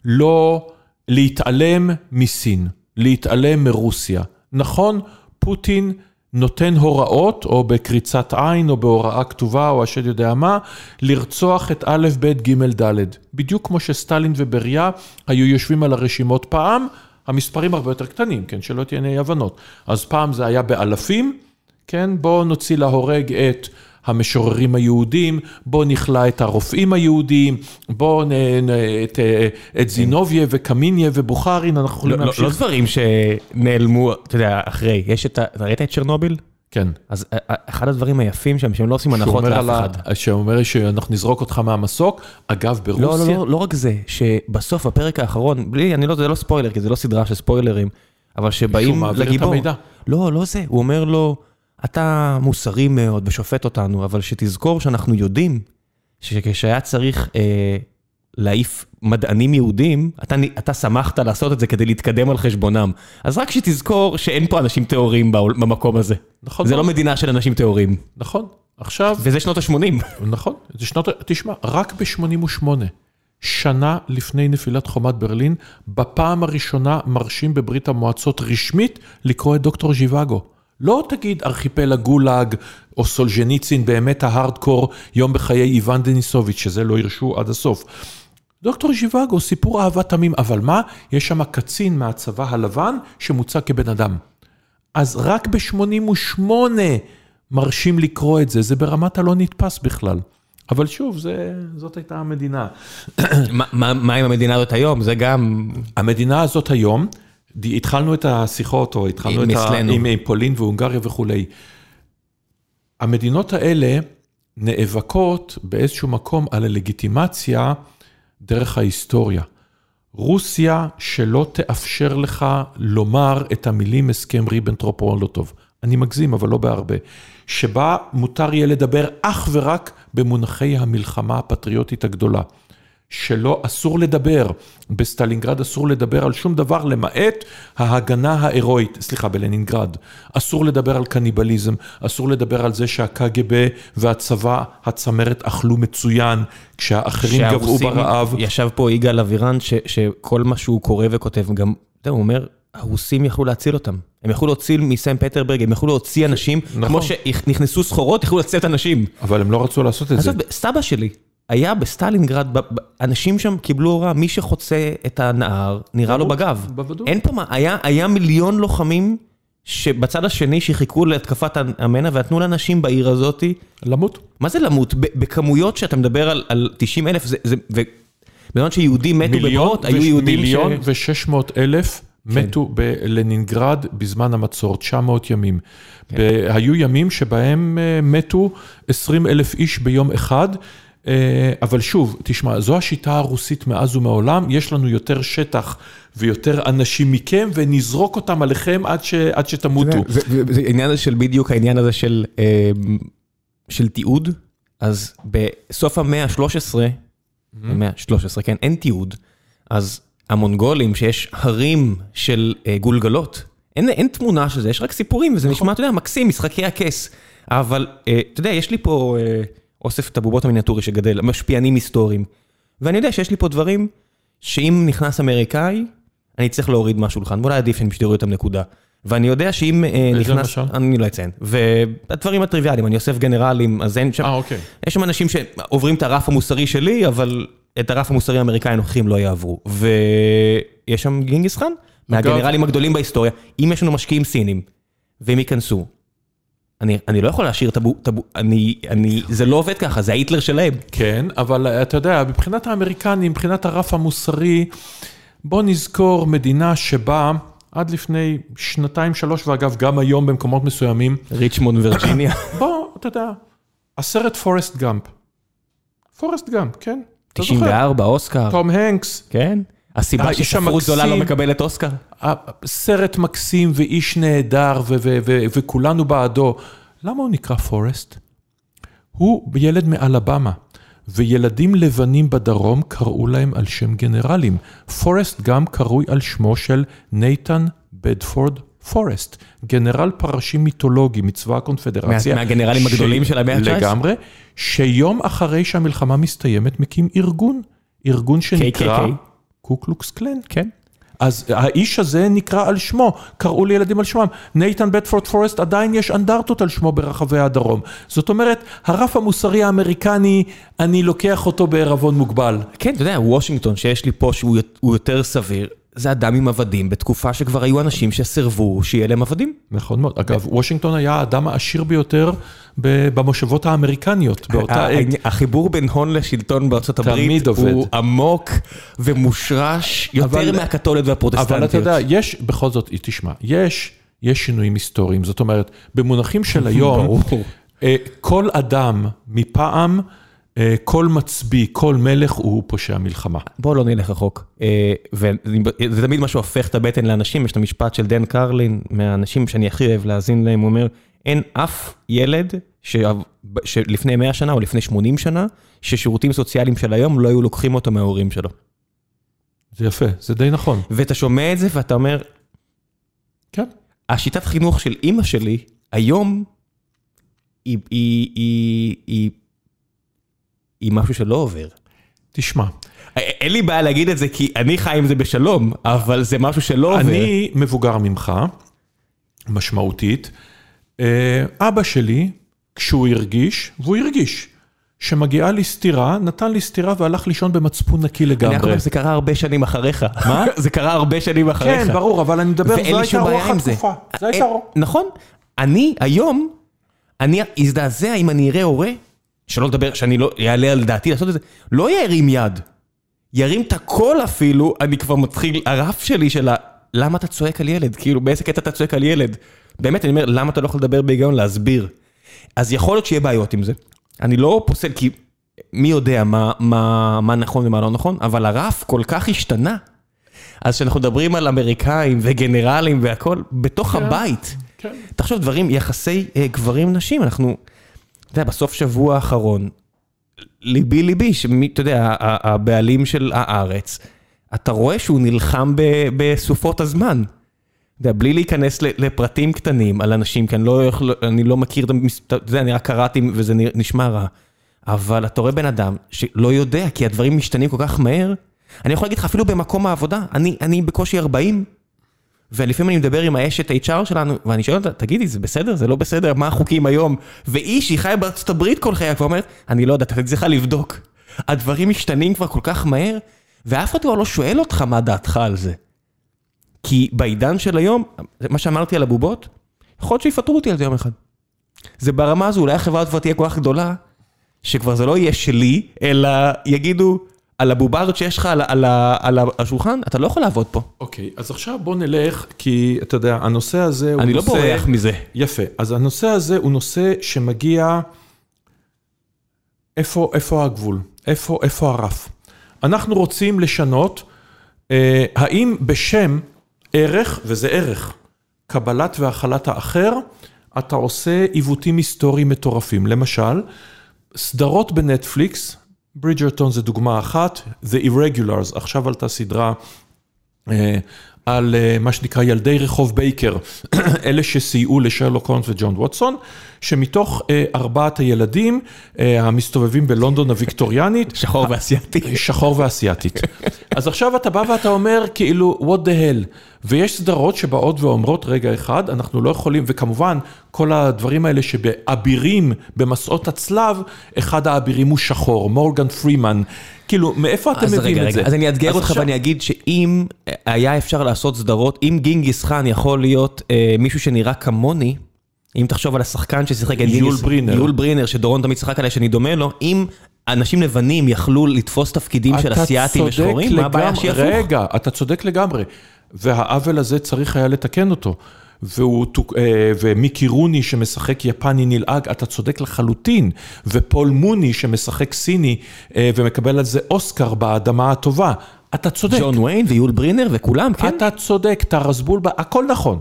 לא להתעלם מסין, להתעלם מרוסיה. נכון, פוטין נותן הוראות, או בקריצת עין, או בהוראה כתובה, או השד יודע מה, לרצוח את א', ב', ג', ד'. בדיוק כמו שסטלין ובריה היו יושבים על הרשימות פעם, המספרים הרבה יותר קטנים, כן, שלא תהיינה אי הבנות. אז פעם זה היה באלפים, כן, בואו נוציא להורג את המשוררים היהודים, בואו נכלא את הרופאים היהודים, בואו נ... את, את זינוביה וקמיניה ובוכרין, אנחנו יכולים לא, לא, להמשיך. לא דברים שנעלמו, אתה יודע, אחרי, יש את ה... ראית את צ'רנוביל? כן. אז אה, אה, אחד הדברים היפים שם, שהם לא עושים הנחות לאף אחד. שאומר שאנחנו נזרוק אותך מהמסוק, אגב, ברוסיה... לא, לא, לא, לא רק זה, שבסוף, הפרק האחרון, בלי, אני לא, זה לא ספוילר, כי זה לא סדרה של ספוילרים, אבל שבאים לגיבור... שהוא מעביר את המידע. לא, לא זה, הוא אומר לו, אתה מוסרי מאוד ושופט אותנו, אבל שתזכור שאנחנו יודעים שכשהיה צריך אה, להעיף מדענים יהודים, אתה אתה שמחת לעשות את זה כדי להתקדם על חשבונם. אז רק שתזכור שאין פה אנשים טהורים במקום הזה. נכון. זה לא מדינה של אנשים טהורים. נכון. עכשיו... וזה שנות ה-80. נכון. זה שנות... תשמע, רק ב-88, שנה לפני נפילת חומת ברלין, בפעם הראשונה מרשים בברית המועצות רשמית לקרוא את דוקטור ז'יוואגו. לא תגיד ארכיפל הגולאג או סולז'ניצין, באמת ההארדקור, יום בחיי איוון דניסוביץ', שזה לא הרשו עד הסוף. דוקטור ז'יוואגו, סיפור אהבה תמים, אבל מה? יש שם קצין מהצבא הלבן שמוצג כבן אדם. אז רק ב-88 מרשים לקרוא את זה, זה ברמת הלא נתפס בכלל. אבל שוב, זה, זאת הייתה המדינה. מה, מה עם המדינה הזאת היום? זה גם... המדינה הזאת היום, התחלנו את השיחות, או התחלנו את ה... עם, עם פולין והונגריה וכולי. המדינות האלה נאבקות באיזשהו מקום על הלגיטימציה דרך ההיסטוריה. רוסיה שלא תאפשר לך לומר את המילים הסכם ריבנטרופ-מולוטוב. אני מגזים, אבל לא בהרבה. שבה מותר יהיה לדבר אך ורק במונחי המלחמה הפטריוטית הגדולה. שלא, אסור לדבר, בסטלינגרד אסור לדבר על שום דבר למעט ההגנה ההירואית, סליחה, בלנינגרד. אסור לדבר על קניבליזם, אסור לדבר על זה שהקג"ב והצבא, הצמרת אכלו מצוין, כשהאחרים גוועו ברעב. ישב פה יגאל אבירן, ש, שכל מה שהוא קורא וכותב, גם, אתה יודע, הוא אומר, הרוסים יכלו להציל אותם. הם יכלו להוציא מסנט פטרבורג, הם יכלו להוציא אנשים, נכון. כמו שנכנסו סחורות, יכלו לצאת אנשים. אבל הם לא רצו לעשות את זה. סבא שלי, היה בסטלינגרד, אנשים שם קיבלו הוראה, מי שחוצה את הנהר, נראה לו בגב. בוודאות. אין פה מה, היה, היה מיליון לוחמים שבצד השני שחיכו להתקפת המנע ונתנו לאנשים בעיר הזאתי. למות. מה זה למות? בכמויות שאתה מדבר על, על 90 אלף, זה, זה, בזמן שיהודים מתו בבורות, היו יהודים מיליון ש... ושש מאות אלף כן. מתו בלנינגרד בזמן המצור, 900 ימים. כן. היו ימים שבהם אה, מתו 20 אלף איש ביום אחד. אה, אבל שוב, תשמע, זו השיטה הרוסית מאז ומעולם, יש לנו יותר שטח ויותר אנשים מכם, ונזרוק אותם עליכם עד, ש, עד שתמותו. זה, זה, זה עניין הזה של בדיוק העניין הזה של, אה, של תיעוד, אז בסוף המאה ה-13, המאה ה-13, כן, אין תיעוד. אז המונגולים, שיש הרים של אה, גולגלות, אין, אין תמונה של זה, יש רק סיפורים, וזה נשמע, אתה יודע, מקסים, משחקי הכס. אבל, אתה יודע, יש לי פה אוסף את הבובות המיניאטורי שגדל, משפיענים היסטוריים. ואני יודע שיש לי פה דברים שאם נכנס אמריקאי, אני צריך להוריד מהשולחן, ואולי עדיף שאני פשוט אוריד אותם נקודה. ואני יודע שאם איזה נכנס, למשל? אני לא אציין. והדברים הטריוויאליים, אני אוסף גנרלים, אז אין שם, אה, אוקיי. יש שם אנשים שעוברים את הרף המוסרי שלי, אבל את הרף המוסרי האמריקאי הנוכחים לא יעברו. ויש שם גינגיס חאן, מהגנרלים הגדולים בהיסטוריה. אם יש לנו משקיעים סינים, והם ייכנסו, אני, אני לא יכול להשאיר טאבו, טאבו, אני, אני, זה לא עובד ככה, זה ההיטלר שלהם. כן, אבל אה, אתה יודע, מבחינת האמריקנים, מבחינת הרף המוסרי, בוא נזכור מדינה שבה עד לפני שנתיים, שלוש, ואגב, גם היום במקומות מסוימים, ריצ'מונד וירג'יניה. בוא, אתה יודע, הסרט פורסט גאמפ. פורסט גאמפ, כן? אתה זוכר? 94, אוסקר, טום הנקס, כן? הסיבה שספרות זולה לא. מקבלת אוסקר? סרט מקסים ואיש נהדר וכולנו בעדו. למה הוא נקרא פורסט? הוא ילד מאלבמה, וילדים לבנים בדרום קראו להם על שם גנרלים. פורסט גם קרוי על שמו של נייתן בדפורד פורסט, גנרל פרשים מיתולוגי מצבא הקונפדרציה. מה- מהגנרלים הגדולים של המאה ה-19? לגמרי, שיום אחרי שהמלחמה מסתיימת מקים ארגון, ארגון שנקרא KKK. קוקלוקס קלן. כן. אז האיש הזה נקרא על שמו, קראו לילדים על שמם. נייתן בדפורד פורסט עדיין יש אנדרטות על שמו ברחבי הדרום. זאת אומרת, הרף המוסרי האמריקני, אני לוקח אותו בערבון מוגבל. כן, אתה יודע, וושינגטון שיש לי פה שהוא הוא יותר סביר, זה אדם עם עבדים בתקופה שכבר היו אנשים שסירבו שיהיה להם עבדים. נכון מאוד. אגב, וושינגטון היה האדם העשיר ביותר במושבות האמריקניות באותה עת. החיבור בין הון לשלטון בארצות הברית. הוא עמוק ומושרש יותר מהקתוליות והפרוטסטנטיות. אבל אתה יודע, יש, בכל זאת, תשמע, יש, שינויים היסטוריים. זאת אומרת, במונחים של היום. אה, כל אדם מפעם, כל מצביא, כל מלך הוא פושע מלחמה. בואו לא נלך רחוק. אה, וזה תמיד מה שהופך את הבטן לאנשים, יש את המשפט של דן קרלין, מהאנשים שאני הכי אוהב להאזין להם, הוא אומר, אין אף ילד ש- שלפני 100 שנה או לפני 80 שנה, ששירותים סוציאליים של היום לא היו לוקחים אותו מההורים שלו. זה יפה, זה די נכון. ואתה שומע את זה ואתה אומר, כן. השיטת חינוך של אימא שלי, היום, היא, היא, היא, היא, היא משהו שלא עובר. תשמע, אין לי בעיה להגיד את זה, כי אני חי עם זה בשלום, אבל זה משהו שלא עובר. אני מבוגר ממך, משמעותית. אה, אבא שלי, כשהוא הרגיש, והוא הרגיש, שמגיעה לי סטירה, נתן לי סטירה והלך לישון במצפון נקי אני לגמרי. אומר, זה קרה הרבה שנים אחריך. מה? זה קרה הרבה שנים אחריך. כן, ברור, אבל אני מדבר, זו הייתה רוח בעיה עם זה. התקופה. זו הייתה רוח. נכון. אני היום, אני אזדעזע אם אני אראה הורה, שלא לדבר, שאני לא יעלה על דעתי לעשות את זה, לא ירים יד. ירים את הקול אפילו, אני כבר מתחיל, הרף שלי של ה... למה אתה צועק על ילד? כאילו, באיזה קטע אתה צועק על ילד? באמת, אני אומר, למה אתה לא יכול לדבר בהיגיון, להסביר? אז יכול להיות שיהיה בעיות עם זה. אני לא פוסל, כי מי יודע מה, מה, מה נכון ומה לא נכון, אבל הרף כל כך השתנה. אז כשאנחנו מדברים על אמריקאים וגנרלים והכל, בתוך כן. הבית. כן. תחשוב, דברים, יחסי אה, גברים-נשים, אנחנו, אתה יודע, בסוף שבוע האחרון, ליבי ליבי, שמי, אתה יודע, הבעלים של הארץ, אתה רואה שהוא נלחם בסופות הזמן. אתה יודע, בלי להיכנס לפרטים קטנים על אנשים, כי אני לא, יכול- אני לא מכיר את המס... אתה יודע, אני רק קראתי וזה נשמע רע. אבל אתה רואה בן אדם שלא יודע, כי הדברים משתנים כל כך מהר. אני יכול להגיד לך, אפילו במקום העבודה, אני, אני בקושי 40, ולפעמים אני מדבר עם האשת HR שלנו, ואני שואל אותה, תגידי, זה בסדר? זה לא בסדר? מה החוקים היום? והיא, שהיא חיה בארצות הברית כל חייה, כבר אומרת, אני לא יודעת, אתה צריכה לבדוק. הדברים משתנים כבר כל כך מהר, ואף אחד כבר לא שואל אותך מה דעתך על זה. כי בעידן של היום, מה שאמרתי על הבובות, יכול להיות שיפטרו אותי על זה יום אחד. זה ברמה הזו, אולי החברה כבר תהיה כל כך גדולה, שכבר זה לא יהיה שלי, אלא יגידו, על הבובה הזאת שיש לך על, על, על השולחן, אתה לא יכול לעבוד פה. אוקיי, אז עכשיו בוא נלך, כי אתה יודע, הנושא הזה הוא אני לא נושא... בורח מזה. יפה. אז הנושא הזה הוא נושא שמגיע... איפה, איפה הגבול? איפה, איפה הרף? אנחנו רוצים לשנות, אה, האם בשם ערך, וזה ערך, קבלת והכלת האחר, אתה עושה עיוותים היסטוריים מטורפים. למשל, סדרות בנטפליקס ברידג'רטון זה דוגמה אחת, The Irregulars, עכשיו עלתה סדרה אה, על אה, מה שנקרא ילדי רחוב בייקר, אלה שסייעו לשרלוק הולמס וג'ון ווטסון, שמתוך אה, ארבעת הילדים המסתובבים בלונדון הוויקטוריאנית, שחור ואסייתי. שחור ואסייתית. אז עכשיו אתה בא ואתה אומר כאילו, what the hell, ויש סדרות שבאות ואומרות, רגע אחד, אנחנו לא יכולים, וכמובן, כל הדברים האלה שבאבירים, במסעות הצלב, אחד האבירים הוא שחור, מורגן פרימן. כאילו, מאיפה אתם מביאים את זה? אז אני אאתגר אותך ואני אגיד שאם היה אפשר לעשות סדרות, אם גינגיס חאן יכול להיות אה, מישהו שנראה כמוני, אם תחשוב על השחקן ששיחק את גינגיס... יול ברינר. יול ברינר, שדורון תמיד צחק עליה, שאני דומה לו, אם אנשים לבנים יכלו לתפוס תפקידים של אסיאתים ושחורים, מה הבעיה שיהפוך? רגע, אתה צודק לגמרי. והעוול הזה צריך היה לתקן אותו. והוא, אה, ומיקי רוני שמשחק יפני נלעג, אתה צודק לחלוטין, ופול מוני שמשחק סיני אה, ומקבל על זה אוסקר באדמה הטובה, אתה צודק. ג'ון ויין ויול ברינר וכולם, כן? אתה צודק, טרס בולבה, הכל נכון.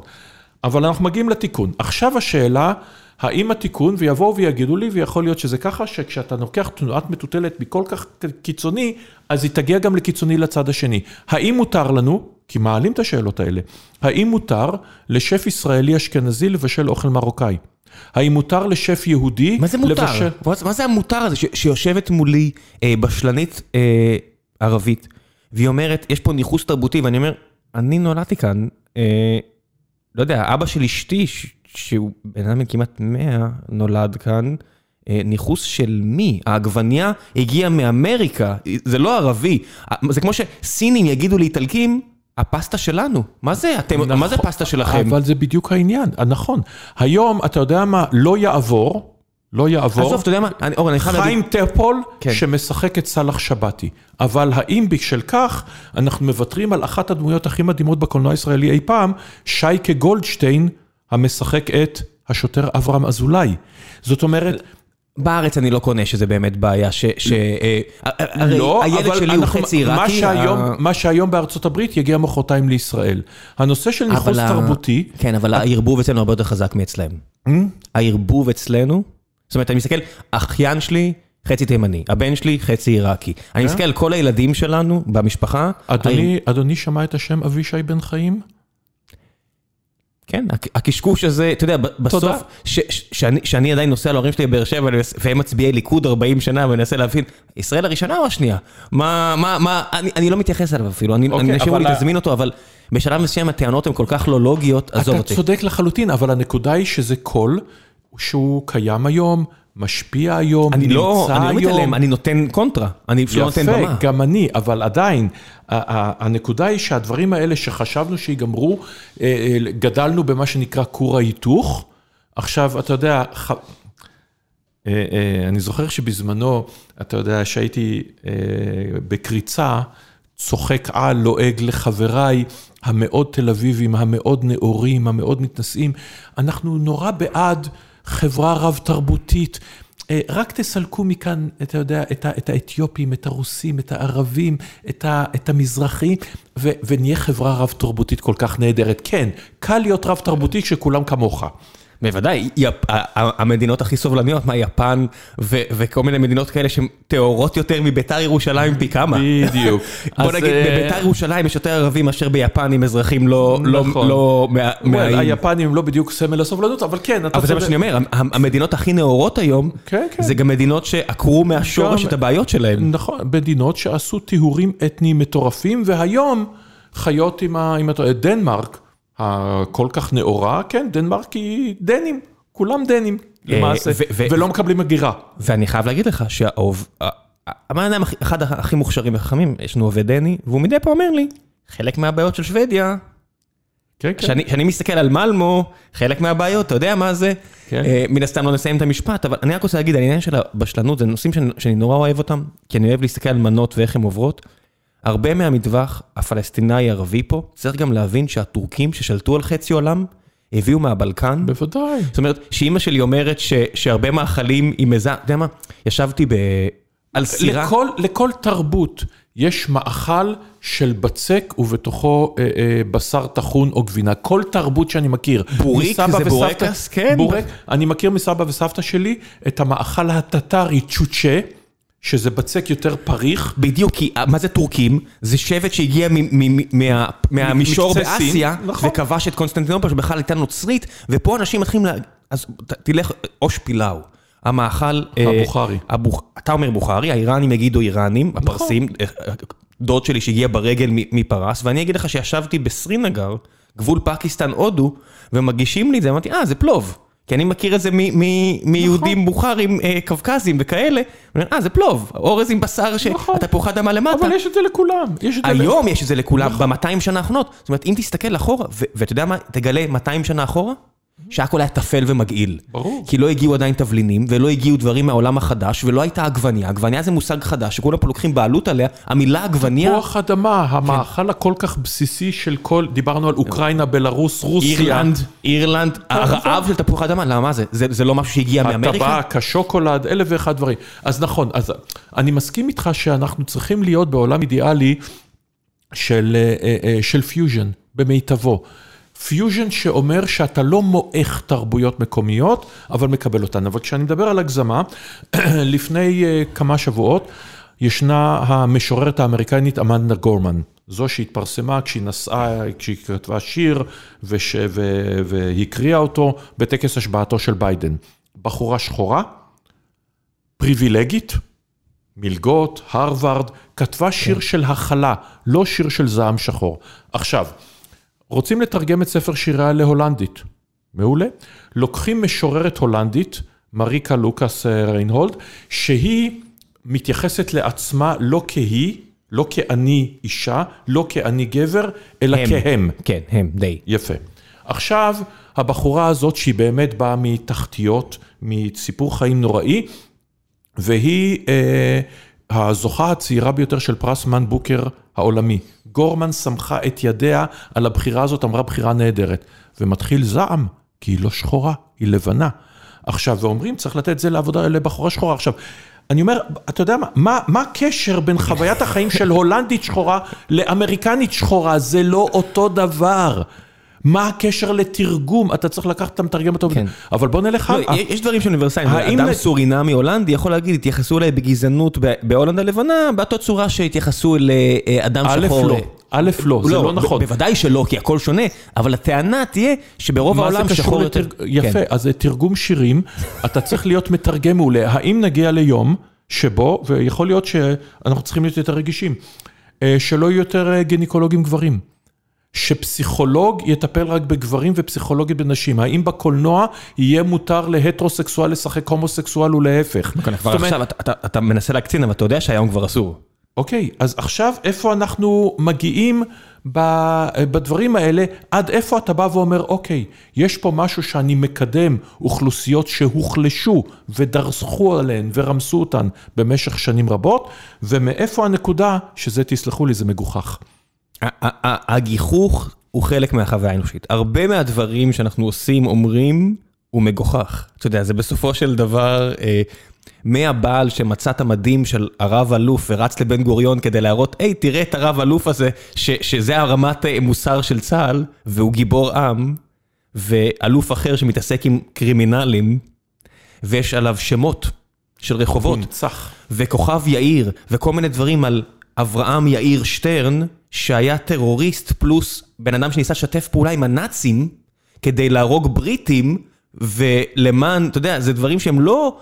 אבל אנחנו מגיעים לתיקון. עכשיו השאלה, האם התיקון, ויבואו ויגידו לי, ויכול להיות שזה ככה, שכשאתה לוקח תנועת מטוטלת מכל כך קיצוני, אז היא תגיע גם לקיצוני לצד השני. האם מותר לנו, כי מעלים את השאלות האלה, האם מותר לשף ישראלי אשכנזי לבשל אוכל מרוקאי? האם מותר לשף יהודי לבשל... מה זה מותר? לבשל... מה זה המותר הזה ש... שיושבת מולי אה, בשלנית אה, ערבית, והיא אומרת, יש פה ניכוס תרבותי, ואני אומר, אני נולדתי כאן, אה, לא יודע, אבא של אשתי, שהוא בן אדם כמעט 100, נולד כאן. אה, ניכוס של מי? העגבניה הגיעה מאמריקה, זה לא ערבי. זה כמו שסינים יגידו לאיטלקים, הפסטה שלנו. מה זה? אתם, נכון, מה זה פסטה שלכם? אבל זה בדיוק העניין, נכון. היום, אתה יודע מה, לא יעבור, לא יעבור. עזוב, אתה יודע מה, אני, אורן, אני חייב להגיד... חיים טרפול, כן. שמשחק את סאלח שבתי. אבל האם בשל כך, אנחנו מוותרים על אחת הדמויות הכי מדהימות בקולנוע הישראלי אי פעם, שייקה גולדשטיין, המשחק את השוטר אברהם אזולאי. זאת אומרת... בארץ אני לא קונה שזה באמת בעיה, ש... ש... אה, הרי לא, הילד שלי הוא חצי עיראקי. מה שהיום בארצות הברית יגיע מחרתיים לישראל. הנושא של ניחוס תרבותי... כן, אבל הערבוב אצלנו הרבה יותר חזק מאצלם. הערבוב אצלנו, זאת אומרת, אני מסתכל, אחיין שלי... חצי תימני, הבן שלי חצי עיראקי. אני כן. מסתכל על כל הילדים שלנו במשפחה. אדוני שמע את השם אבישי בן חיים? כן, הקשקוש הזה, אתה יודע, בסוף, שאני עדיין נוסע להורים שלי בבאר שבע, והם מצביעי ליכוד 40 שנה, ואני מנסה להבין, ישראל הראשונה או השנייה? מה, מה, מה, אני לא מתייחס אליו אפילו, אני אנשים אומרים, תזמין אותו, אבל בשלב מסוים הטענות הן כל כך לא לוגיות, עזוב אותי. אתה צודק לחלוטין, אבל הנקודה היא שזה קול שהוא קיים היום. משפיע היום, אני נמצא לא, היום. אני לא מתעלם, אני נותן קונטרה, אני לא נותן במה. יפה, גם אני, אבל עדיין, הנקודה היא שהדברים האלה שחשבנו שיגמרו, אה, אה, גדלנו במה שנקרא כור ההיתוך. עכשיו, אתה יודע, ח... אה, אני זוכר שבזמנו, אתה יודע, שהייתי בקריצה, צוחק על, לועג לחבריי המאוד תל אביבים, המאוד נאורים, המאוד מתנשאים. אנחנו נורא בעד... חברה רב-תרבותית. אה, רק תסלקו מכאן, אתה יודע, את האתיופים, את הרוסים, את הערבים, את המזרחים, ונהיה חברה רב-תרבותית כל כך נהדרת. כן, קל להיות רב-תרבותי כשכולם כמוך. בוודאי, המדינות הכי סובלניות, מה יפן וכל מיני מדינות כאלה שהן טהורות יותר מביתר ירושלים פי כמה. בדיוק. בוא נגיד, אה, בביתר ירושלים יש יותר ערבים מאשר ביפן עם אזרחים לא, לא, נכון. לא מהאים. היפנים הם לא בדיוק סמל הסובלנות, אבל כן, אבל זה מה שאני אומר, המדינות הכי נאורות היום, כן, כן. זה גם מדינות שעקרו מהשורש את הבעיות שלהם. נכון, מדינות שעשו טיהורים אתניים מטורפים, והיום חיות עם דנמרק. הכל כך נאורה, כן, דנמרק היא דנים, כולם דנים אה, למעשה, ולא מקבלים הגירה. ואני חייב להגיד לך אדם אחד הכי מוכשרים וחכמים, יש לנו עובד דני, והוא מדי פעם אומר לי, חלק מהבעיות של שוודיה, כן, כן. כשאני מסתכל על מלמו, חלק מהבעיות, אתה יודע מה זה? כן. אה, מן הסתם לא נסיים את המשפט, אבל אני רק רוצה להגיד, העניין של הבשלנות, זה נושאים שאני נורא אוהב אותם, כי אני אוהב להסתכל על מנות ואיך הן עוברות. הרבה מהמטווח הפלסטיני-ערבי פה, צריך גם להבין שהטורקים ששלטו על חצי עולם, הביאו מהבלקן. בוודאי. זאת אומרת, שאימא שלי אומרת ש, שהרבה מאכלים היא מזה, אתה יודע מה, ישבתי ב... על סירה. לכל, לכל תרבות יש מאכל של בצק ובתוכו אה, אה, בשר טחון או גבינה. כל תרבות שאני מכיר. בורק זה בורקס? כן. בורק. אני מכיר מסבא וסבתא שלי את המאכל הטטרי צ'וצ'ה. שזה בצק יותר פריך. בדיוק, כי אה, מה זה טורקים? זה שבט שהגיע מהמישור באסיה, נכון. וכבש את קונסטנטינופול, שבכלל הייתה נוצרית, ופה אנשים מתחילים ל... אז תלך, אוש פילאו, המאכל... אה, הבוכרי. הבוכ... אתה אומר בוכרי, האיראנים יגידו איראנים, נכון. הפרסים, אה, דוד שלי שהגיע ברגל מפרס, ואני אגיד לך שישבתי בסרינגר, גבול פקיסטן-הודו, ומגישים לי את זה, אמרתי, אה, זה פלוב. כי אני מכיר את זה מיהודים נכון. בוכרים, אה, קווקזים וכאלה, אה, זה פלוב, אורז עם בשר נכון. שהתפוחי אדמה למטה. אבל יש את זה לכולם. היום יש את זה לכולם, נכון. ב-200 שנה האחרונות. זאת אומרת, אם תסתכל אחורה, ואתה יודע מה, תגלה 200 שנה אחורה, שהכל היה טפל ומגעיל. ברור. כי לא הגיעו עדיין תבלינים, ולא הגיעו דברים מהעולם החדש, ולא הייתה עגבניה. עגבניה זה מושג חדש, שכולם פה לוקחים בעלות עליה. המילה עגבניה, תפוח אדמה, כן. המאכל הכל כך בסיסי של כל, דיברנו על אוקראינה, בלרוס, רוסיה. אירלנד, אירלנד, הרעב של תפוח אדמה, למה מה זה? זה זה לא משהו שהגיע מאמריקה? הטבק, השוקולד, אלף ואחד דברים. אז נכון, אז אני מסכים איתך שאנחנו צריכים להיות בעולם אידיאלי של, אה, אה, של פיוז'ן, במיטבו. פיוז'ן שאומר שאתה לא מועך תרבויות מקומיות, אבל מקבל אותן. אבל כשאני מדבר על הגזמה, לפני אה, כמה שבועות, ישנה המשוררת האמריקנית אמנדה גורמן. זו שהתפרסמה כשהיא נסעה, כשהיא כתבה שיר וש, ו, והקריאה אותו בטקס השבעתו של ביידן. בחורה שחורה, פריבילגית, מלגות, הרווארד, כתבה שיר של הכלה, לא שיר של זעם שחור. עכשיו, רוצים לתרגם את ספר שיריה להולנדית. מעולה. לוקחים משוררת הולנדית, מריקה לוקאס אה, ריינהולד, שהיא מתייחסת לעצמה לא כהיא, לא כאני אישה, לא כאני גבר, אלא הם. כהם. כן, הם, די. יפה. עכשיו, הבחורה הזאת, שהיא באמת באה מתחתיות, מסיפור חיים נוראי, והיא אה, הזוכה הצעירה ביותר של פרס מן בוקר העולמי. גורמן סמכה את ידיה על הבחירה הזאת, אמרה בחירה נהדרת. ומתחיל זעם, כי היא לא שחורה, היא לבנה. עכשיו, ואומרים, צריך לתת זה לעבודה לבחורה שחורה. עכשיו, אני אומר, אתה יודע מה, מה, מה הקשר בין חוויית החיים של הולנדית שחורה לאמריקנית שחורה? זה לא אותו דבר. מה הקשר לתרגום? אתה צריך לקחת את המתרגם אותו. כן. אבל בוא נלך לא, הלאה. יש דברים שאוניברסליים, אדם סורינמי הולנדי יכול להגיד, התייחסו אליי בגזענות בהולנד הלבנה, באותה צורה שהתייחסו לאדם א', שחור. לא. א', לא, זה לא ב- נכון. בוודאי שלא, כי הכל שונה, אבל הטענה תהיה שברוב העולם שחור יותר... לתרג... יפה, כן. אז תרגום שירים, אתה צריך להיות מתרגם מעולה. האם נגיע ליום שבו, ויכול להיות שאנחנו צריכים להיות יותר רגישים, אה, שלא יהיו יותר אה, גינקולוגים גברים. שפסיכולוג יטפל רק בגברים ופסיכולוגית בנשים. האם בקולנוע יהיה מותר להטרוסקסואל לשחק הומוסקסואל ולהפך? כבר עכשיו אתה- מנסה להקצין, אבל אתה יודע שהיום כבר אסור. אוקיי, אז עכשיו איפה אנחנו מגיעים בדברים האלה, עד איפה אתה בא ואומר, אוקיי, יש פה משהו שאני מקדם אוכלוסיות שהוחלשו ודרסחו עליהן ורמסו אותן במשך שנים רבות, ומאיפה הנקודה, שזה תסלחו לי, זה מגוחך. הגיחוך הוא חלק מהחוויה האנושית. הרבה מהדברים שאנחנו עושים, אומרים, הוא מגוחך. אתה יודע, זה בסופו של דבר, אה, מהבעל שמצא את המדים של הרב אלוף ורץ לבן גוריון כדי להראות, היי, תראה את הרב אלוף הזה, ש- שזה הרמת אה, מוסר של צה"ל, והוא גיבור עם, ואלוף אחר שמתעסק עם קרימינלים, ויש עליו שמות של רחובות. וכוכב יאיר, וכל מיני דברים על אברהם יאיר שטרן, שהיה טרוריסט פלוס בן אדם שניסה לשתף פעולה עם הנאצים, כדי להרוג בריטים, ולמען, אתה יודע, זה דברים שהם לא,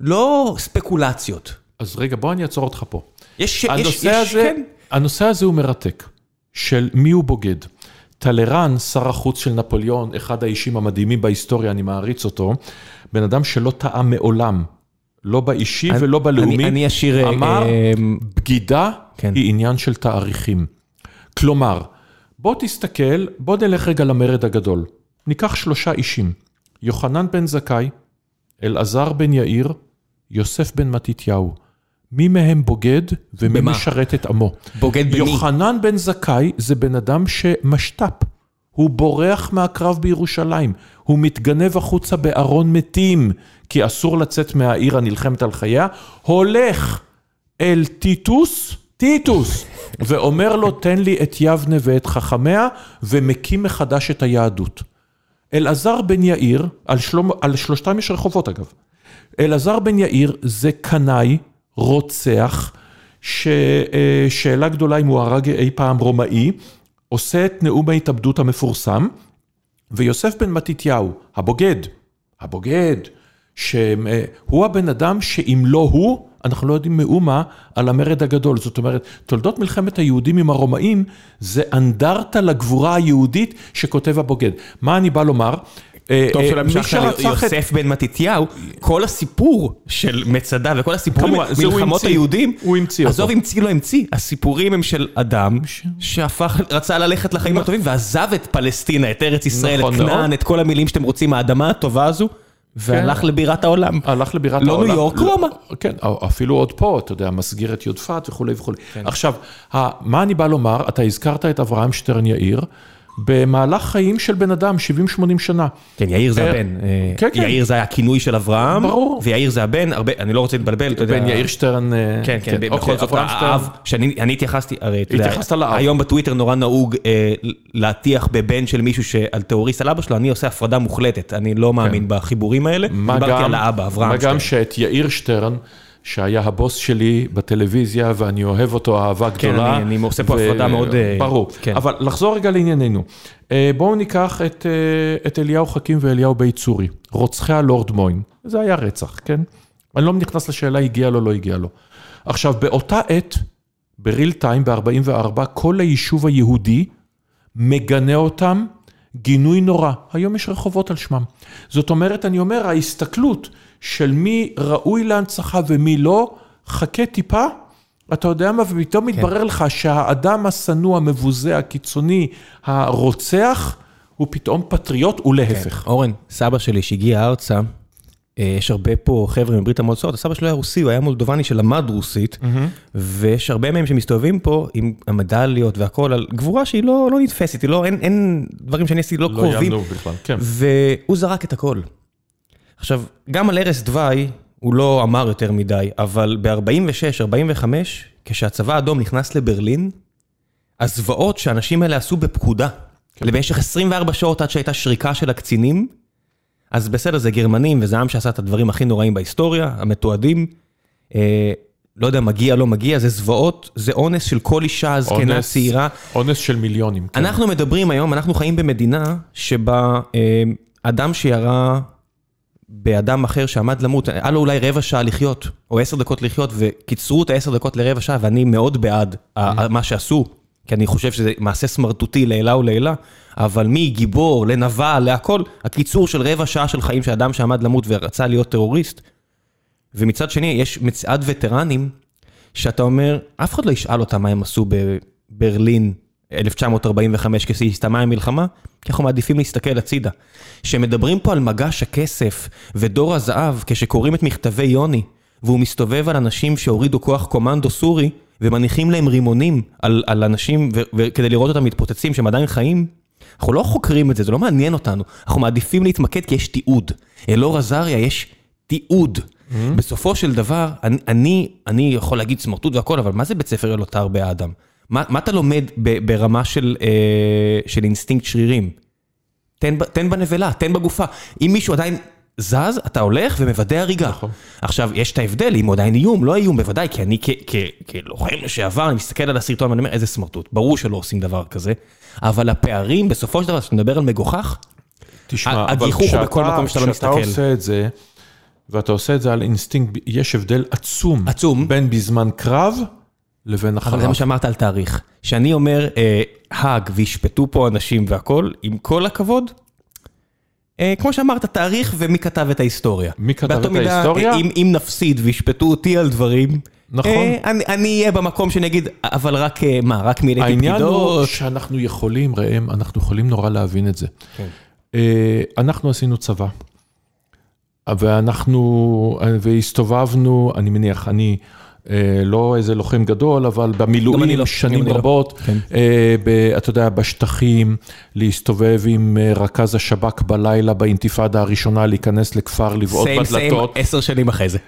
לא ספקולציות. אז רגע, בוא אני אעצור אותך פה. יש, יש, הנושא יש, הזה, כן. הנושא הזה הוא מרתק, של מי הוא בוגד. טלרן, שר החוץ של נפוליאון, אחד האישים המדהימים בהיסטוריה, אני מעריץ אותו, בן אדם שלא טעה מעולם, לא באישי אני- ולא בלאומי, אני- אני אשיר, אה, אמר, אה, בגידה כן. היא עניין של תאריכים. כלומר, בוא תסתכל, בוא נלך רגע למרד הגדול. ניקח שלושה אישים, יוחנן בן זכאי, אלעזר בן יאיר, יוסף בן מתתיהו. מי מהם בוגד ומי במה? משרת את עמו? בוגד במי? יוחנן בן זכאי זה בן אדם שמשת"פ. הוא בורח מהקרב בירושלים, הוא מתגנב החוצה בארון מתים, כי אסור לצאת מהעיר הנלחמת על חייה, הולך אל טיטוס, טיטוס, ואומר לו, תן לי את יבנה ואת חכמיה, ומקים מחדש את היהדות. אלעזר בן יאיר, על, שלום, על שלושתם יש רחובות אגב, אלעזר בן יאיר זה קנאי, רוצח, ששאלה גדולה אם הוא הרג אי פעם רומאי, עושה את נאום ההתאבדות המפורסם, ויוסף בן מתתיהו, הבוגד, הבוגד, שהוא הבן אדם שאם לא הוא, אנחנו לא יודעים מאומה על המרד הגדול. זאת אומרת, תולדות מלחמת היהודים עם הרומאים זה אנדרטה לגבורה היהודית שכותב הבוגד. מה אני בא לומר? אה, טוב שלא המשכת ליוסף בן מתתיהו, כל הסיפור של מצדה וכל הסיפור מלחמות היהודים, הוא המציא אותו. עזוב המציא לא המציא, הסיפורים הם של אדם שהפך, רצה ללכת לחיים הטובים ועזב את פלסטינה, את ארץ ישראל, את כנען, את כל המילים שאתם רוצים, האדמה הטובה הזו. והלך לבירת העולם. הלך לבירת העולם. לא ניו יורק, רומא. כן, אפילו עוד פה, אתה יודע, מסגיר את יודפת וכולי וכולי. עכשיו, מה אני בא לומר? אתה הזכרת את אברהם שטרן יאיר. במהלך חיים של בן אדם, 70-80 שנה. כן, יאיר זה הבן. כן, כן. יאיר זה היה הכינוי של אברהם. ברור. ויאיר זה הבן, הרבה, אני לא רוצה להתבלבל, אתה יודע. בן יאיר שטרן. כן, כן, בכל זאת, האב, שאני התייחסתי, הרי, התייחסת לאב. היום בטוויטר נורא נהוג להטיח בבן של מישהו שעל טרוריסט על אבא שלו, אני עושה הפרדה מוחלטת, אני לא מאמין בחיבורים האלה. דיברתי על האבא, אברהם שטרן. מה גם שאת יאיר שטרן, שהיה הבוס שלי בטלוויזיה, ואני אוהב אותו אהבה גדולה. כן, אני עושה פה הפרדה מאוד... ברור. כן. אבל לחזור רגע לענייננו. בואו ניקח את, את אליהו חכים ואליהו בית צורי, רוצחי הלורד מוין. זה היה רצח, כן? אני לא נכנס לשאלה הגיע לו, לא הגיע לו. עכשיו, באותה עת, בריל טיים, ב-44, כל היישוב היהודי מגנה אותם גינוי נורא. היום יש רחובות על שמם. זאת אומרת, אני אומר, ההסתכלות של מי ראוי להנצחה ומי לא, חכה טיפה, אתה יודע מה, ופתאום כן. מתברר לך שהאדם השנוא, המבוזה, הקיצוני, הרוצח, הוא פתאום פטריוט ולהפך. כן. אורן, סבא שלי שהגיע ארצה, יש הרבה פה חבר'ה מברית המועצות, הסבא שלו היה רוסי, הוא היה מולדובני שלמד רוסית, mm-hmm. ויש הרבה מהם שמסתובבים פה עם המדליות והכל, על גבורה שהיא לא, לא נתפסת, לא, אין, אין דברים שאני עשיתי לא, לא קרובים. לא יענו בכלל, כן. והוא זרק את הכל. עכשיו, גם על ערש דווי הוא לא אמר יותר מדי, אבל ב-46-45, כשהצבא האדום נכנס לברלין, הזוועות שהאנשים האלה עשו בפקודה, כן. למשך 24 שעות עד שהייתה שריקה של הקצינים, אז בסדר, זה גרמנים וזה עם שעשה את הדברים הכי נוראים בהיסטוריה, המתועדים. אה, לא יודע, מגיע, לא מגיע, זה זוועות, זה אונס של כל אישה זקנה צעירה. אונס של מיליונים. כן. אנחנו מדברים היום, אנחנו חיים במדינה שבה אה, אדם שירה באדם אחר שעמד למות, היה לו אולי רבע שעה לחיות, או עשר דקות לחיות, וקיצרו את העשר דקות לרבע שעה, ואני מאוד בעד mm-hmm. מה שעשו, כי אני חושב שזה מעשה סמרטוטי לעילה ולעילה, אבל מגיבור לנבל להכל, הקיצור של רבע שעה של חיים של אדם שעמד למות ורצה להיות טרוריסט. ומצד שני, יש מצעד וטרנים, שאתה אומר, אף אחד לא ישאל אותם מה הם עשו בברלין 1945 כשהסתיימה המלחמה, כי אנחנו מעדיפים להסתכל הצידה. שמדברים פה על מגש הכסף ודור הזהב כשקוראים את מכתבי יוני, והוא מסתובב על אנשים שהורידו כוח קומנדו סורי, ומניחים להם רימונים על, על אנשים, וכדי לראות אותם מתפוצצים שהם עדיין חיים, אנחנו לא חוקרים את זה, זה לא מעניין אותנו. אנחנו מעדיפים להתמקד כי יש תיעוד. אלאור עזריה יש תיעוד. Mm-hmm. בסופו של דבר, אני, אני, אני יכול להגיד סמרטוט והכל, אבל מה זה בית ספר אלותר באדם? מה, מה אתה לומד ב, ברמה של, אה, של אינסטינקט שרירים? תן, תן בנבלה, תן בגופה. אם מישהו עדיין זז, אתה הולך ומוודא הריגה. נכון. עכשיו, יש את ההבדל, אם הוא עדיין איום, לא איום, בוודאי, כי אני כלוחם לשעבר, אני מסתכל על הסרטון ואני אומר, איזה סמרטוט. ברור שלא עושים דבר כזה, אבל הפערים, בסופו של דבר, כשאתה מדבר על מגוחך, תשמע, הגיחוך הוא בכל מקום שאתה לא מסתכל. כשאתה עושה את זה, ואתה עושה את זה על אינסטינקט, יש הבדל עצום. עצום. בין בזמן קרב לבין אחריו. אבל זה מה שאמרת על תאריך. שאני אומר, אה, האג וישפטו פה אנשים והכול, עם כל הכבוד, אה, כמו שאמרת, תאריך ומי כתב את ההיסטוריה. מי כתב את ההיסטוריה? אם, אם נפסיד וישפטו אותי על דברים, נכון. אה, אני, אני אהיה במקום שאני אגיד, אבל רק אה, מה, רק מילאתי פקידות? העניין הוא שאנחנו יכולים, ראם, אנחנו יכולים נורא להבין את זה. כן. אה, אנחנו עשינו צבא, ואנחנו, והסתובבנו, אני מניח, אני... אה, לא איזה לוחם גדול, אבל במילואים לא, שנים לא. רבות, כן. אה, אתה יודע, בשטחים, להסתובב עם אה, רכז השב"כ בלילה באינתיפאדה הראשונה, להיכנס לכפר, לבעוט בדלתות. סיים, סיים, עשר שנים אחרי זה.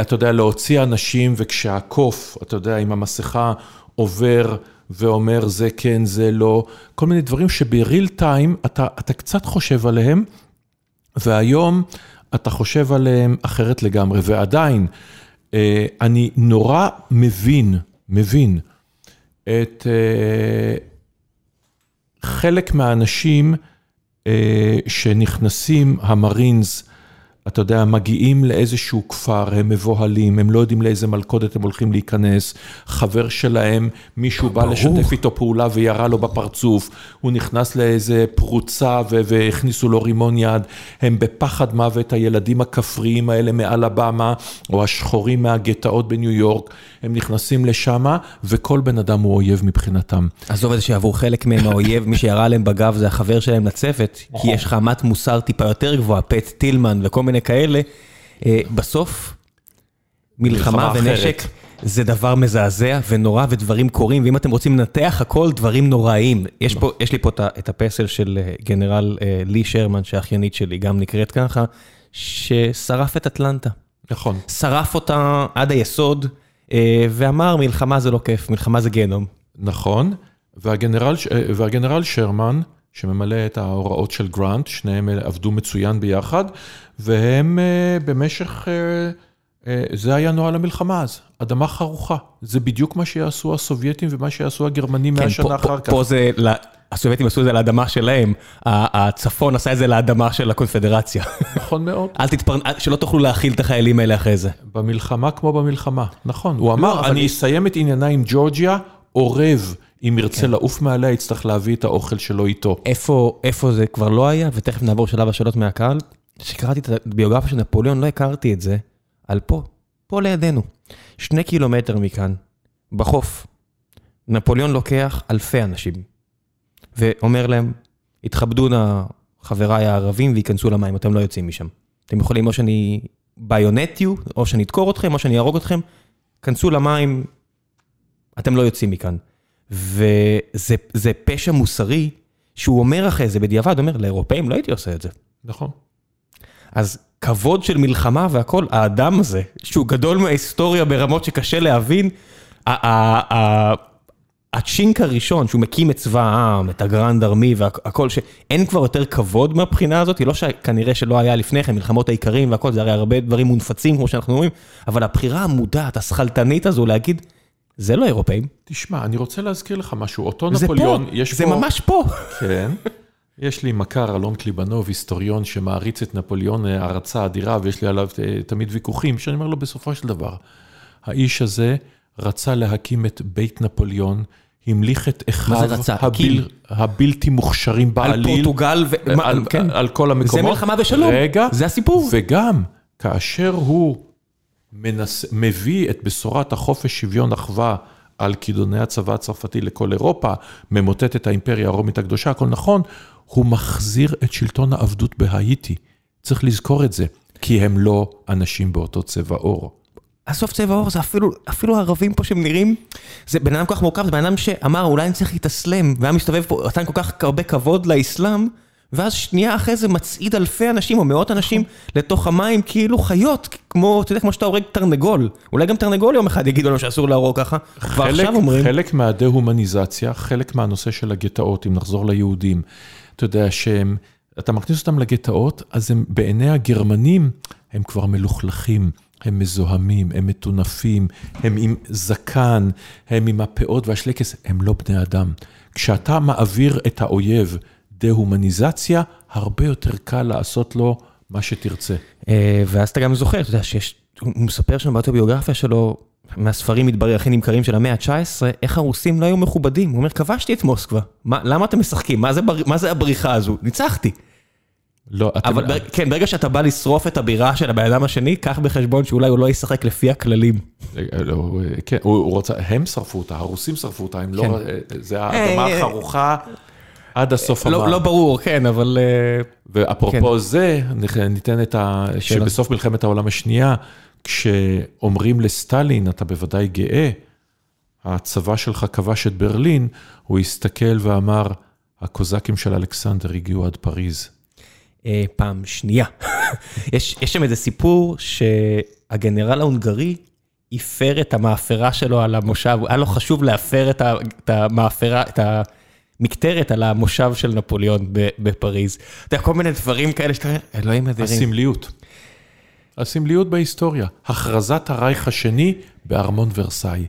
אתה יודע, להוציא אנשים, וכשהקוף, אתה יודע, עם המסכה עובר ואומר זה כן, זה לא, כל מיני דברים שבריל טיים אתה, אתה קצת חושב עליהם, והיום אתה חושב עליהם אחרת לגמרי, ועדיין, אני נורא מבין, מבין את אה, חלק מהאנשים אה, שנכנסים, המרינס, אתה יודע, מגיעים לאיזשהו כפר, הם מבוהלים, הם לא יודעים לאיזה מלכודת הם הולכים להיכנס, חבר שלהם, מישהו בא לשתף איתו פעולה וירה לו בפרצוף, הוא נכנס לאיזה פרוצה והכניסו לו רימון יד, הם בפחד מוות, הילדים הכפריים האלה מאלבמה, או השחורים מהגטאות בניו יורק, הם נכנסים לשמה, וכל בן אדם הוא אויב מבחינתם. עזוב את זה שעבור חלק מהם האויב, מי שירה עליהם בגב זה החבר שלהם לצוות, כי יש לך אמת מוסר טיפה יותר גבוהה, פט טילמן וכל מיני כאלה. אה, בסוף, מלחמה ונשק זה דבר מזעזע ונורא ודברים קורים, ואם אתם רוצים לנתח הכל, דברים נוראיים. יש, פה, יש לי פה את הפסל של אה, גנרל אה, לי שרמן, שהאחיינית שלי גם נקראת ככה, ששרף את אטלנטה. נכון. שרף אותה עד היסוד. ואמר, מלחמה זה לא כיף, מלחמה זה גיהנום. נכון, והגנרל, והגנרל שרמן, שממלא את ההוראות של גרנט, שניהם עבדו מצוין ביחד, והם אה, במשך, זה היה נוהל המלחמה אז, אדמה חרוכה. זה בדיוק מה שיעשו הסובייטים ומה שיעשו הגרמנים כן, מהשנה אחר כך. פה זה, הסובייטים עשו את זה לאדמה שלהם, הצפון עשה את זה לאדמה של הקונפדרציה. נכון מאוד. אל תתפרנ... שלא תוכלו להכיל את החיילים האלה אחרי זה. במלחמה כמו במלחמה, נכון. הוא אמר, לא, אני אסיים את ענייניי עם ג'ורג'יה, אורב. אם ירצה כן. לעוף מעליה, יצטרך להביא את האוכל שלו איתו. איפה, איפה זה כבר לא היה, ותכף נעבור שלב השאלות מהקהל. כשקראתי את הביוגרפיה של נפוליאון, לא הכרתי את זה, על פה, פה לידינו. שני קילומטר מכאן, בחוף. נפוליאון לוקח אלפי אנשים, ואומר להם, התכבדו נא חבריי הערבים וייכנסו למים, אתם לא יוצאים משם. אתם יכולים או שאני ביונטיו, או שאני אדקור אתכם, או שאני אהרוג אתכם, כנסו למים, אתם לא יוצאים מכאן. וזה פשע מוסרי, שהוא אומר אחרי זה בדיעבד, אומר, לאירופאים לא הייתי עושה את זה. נכון. אז כבוד של מלחמה והכל, האדם הזה, שהוא גדול מההיסטוריה ברמות שקשה להבין, הצ'ינק הראשון, שהוא מקים את צבא העם, את הגרנד ארמי והכל, שאין כבר יותר כבוד מהבחינה הזאת, לא שכנראה שלא היה לפני כן, מלחמות האיכרים והכל, זה הרי הרבה דברים מונפצים כמו שאנחנו אומרים, אבל הבחירה המודעת, השכלתנית הזו להגיד, זה לא אירופאים. תשמע, אני רוצה להזכיר לך משהו, אותו נפוליאון, יש פה... זה ממש פה. כן. יש לי מכר, אלון קליבנוב, היסטוריון שמעריץ את נפוליאון הערצה אדירה, ויש לי עליו אה, תמיד ויכוחים, שאני אומר לו, בסופו של דבר, האיש הזה רצה להקים את בית נפוליאון, המליך את אחיו הבל, הבלתי מוכשרים בעליל. על פורטוגל, ו... על, כן. על כל המקומות. זה מלחמה ושלום, רגע, זה הסיפור. וגם, כאשר הוא מביא את בשורת החופש, שוויון, אחווה, על כידוני הצבא הצרפתי לכל אירופה, ממוטט את האימפריה הרומית הקדושה, הכל נכון, הוא מחזיר את שלטון העבדות בהאיטי. צריך לזכור את זה, כי הם לא אנשים באותו צבע עור. הסוף צבע עור זה אפילו, אפילו הערבים פה שהם נראים, זה בן אדם כל כך מורכב, זה בן אדם שאמר אולי אני צריך להתאסלם, והיה מסתובב פה, נתן כל כך הרבה כבוד לאסלאם, ואז שנייה אחרי זה מצעיד אלפי אנשים או מאות אנשים לתוך המים כאילו חיות, כמו, אתה יודע, כמו שאתה הורג תרנגול. אולי גם תרנגול יום אחד יגידו לנו שאסור להרוג ככה. כבר עכשיו אומרים. חלק מהדה-הומניזציה, חלק מהנושא של הגטאות, אם נחזור ליהודים, אתה יודע שהם, אתה מכניס אותם לגטאות, אז הם בעיני הגרמנים, הם כבר מלוכלכים. הם מזוהמים, הם מטונפים, הם עם זקן, הם עם הפאות והשלקס, הם לא בני אדם. כשאתה מעביר את האויב דה-הומניזציה, הרבה יותר קל לעשות לו מה שתרצה. אה, ואז אתה גם זוכר, אתה יודע שיש, הוא מספר שם באוטוביוגרפיה שלו, מהספרים מתברר הכי נמכרים של המאה ה-19, איך הרוסים לא היו מכובדים. הוא אומר, כבשתי את מוסקבה, מה, למה אתם משחקים? מה זה, מה זה הבריחה הזו? ניצחתי. לא, אתם... אבל בר... כן, ברגע שאתה בא לשרוף את הבירה של הבן אדם השני, קח בחשבון שאולי הוא לא ישחק לפי הכללים. אה, לא, כן, הוא הוא רוצה, הם שרפו אותה, הרוסים שרפו אותה, הם לא, כן. לא, זה האדמה החרוכה עד הסוף לא, לא ברור, כן, אבל... ואפרופו כן. זה, ניתן את ה... שבסוף מלחמת העולם השנייה, כשאומרים לסטלין, אתה בוודאי גאה, הצבא שלך כבש את ברלין, הוא הסתכל ואמר, הקוזקים של אלכסנדר הגיעו עד פריז. אה, פעם שנייה. יש שם איזה סיפור שהגנרל ההונגרי הפר את המאפרה שלו על המושב, היה לו חשוב להפר את המאפרה, את המקטרת על המושב של נפוליאון בפריז. אתה יודע, כל מיני דברים כאלה שאתה אומר, אלוהים אדירים. הסמליות. הסמליות בהיסטוריה. הכרזת הרייך השני בארמון ורסאי.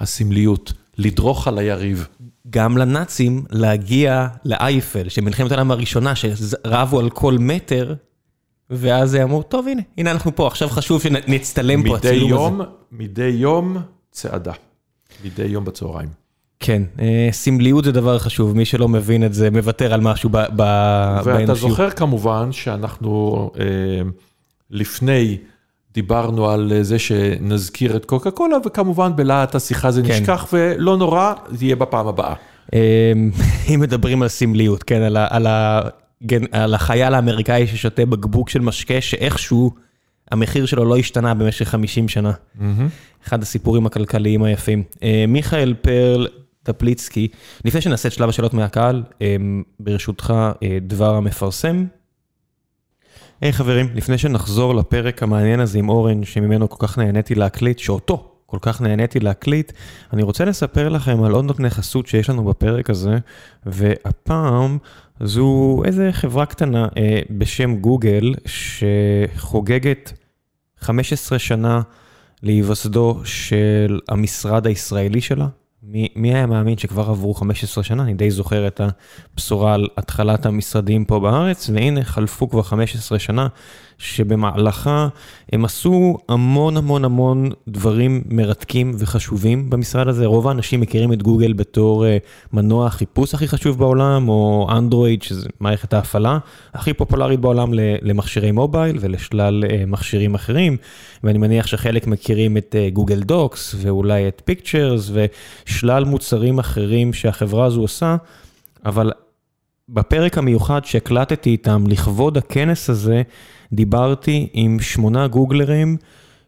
הסמליות, לדרוך על היריב. גם לנאצים להגיע לאייפל, שמלחמת העולם הראשונה, שרבו על כל מטר, ואז אמרו, טוב, הנה, הנה אנחנו פה, עכשיו חשוב שנצטלם פה, מדי יום, מדי יום צעדה. מדי יום בצהריים. כן, אה, סמליות זה דבר חשוב, מי שלא מבין את זה מוותר על משהו באנושיות. ואתה זוכר כמובן שאנחנו אה, לפני דיברנו על זה שנזכיר את קוקה קולה, וכמובן בלהט השיחה זה כן. נשכח, ולא נורא, זה יהיה בפעם הבאה. אה, אם מדברים על סמליות, כן, על, על, על החייל האמריקאי ששותה בקבוק של משקה, שאיכשהו המחיר שלו לא השתנה במשך 50 שנה. אחד הסיפורים הכלכליים היפים. מיכאל פרל טפליצקי. לפני שנעשה את שלב השאלות מהקהל, אמ, ברשותך אה, דבר המפרסם. היי hey, חברים, לפני שנחזור לפרק המעניין הזה עם אורן, שממנו כל כך נהניתי להקליט, שאותו כל כך נהניתי להקליט, אני רוצה לספר לכם על עוד נותני חסות שיש לנו בפרק הזה, והפעם זו איזה חברה קטנה אה, בשם גוגל, שחוגגת 15 שנה להיווסדו של המשרד הישראלי שלה, מי, מי היה מאמין שכבר עברו 15 שנה? אני די זוכר את הבשורה על התחלת המשרדים פה בארץ, והנה חלפו כבר 15 שנה שבמהלכה הם עשו המון המון המון דברים מרתקים וחשובים במשרד הזה. רוב האנשים מכירים את גוגל בתור אה, מנוע החיפוש הכי חשוב בעולם, או אנדרואיד, שזה מערכת ההפעלה הכי פופולרית בעולם למכשירי מובייל ולשלל אה, מכשירים אחרים. ואני מניח שחלק מכירים את גוגל אה, Docs ואולי את Pictures ושלל מוצרים אחרים שהחברה הזו עושה, אבל בפרק המיוחד שהקלטתי איתם לכבוד הכנס הזה, דיברתי עם שמונה גוגלרים,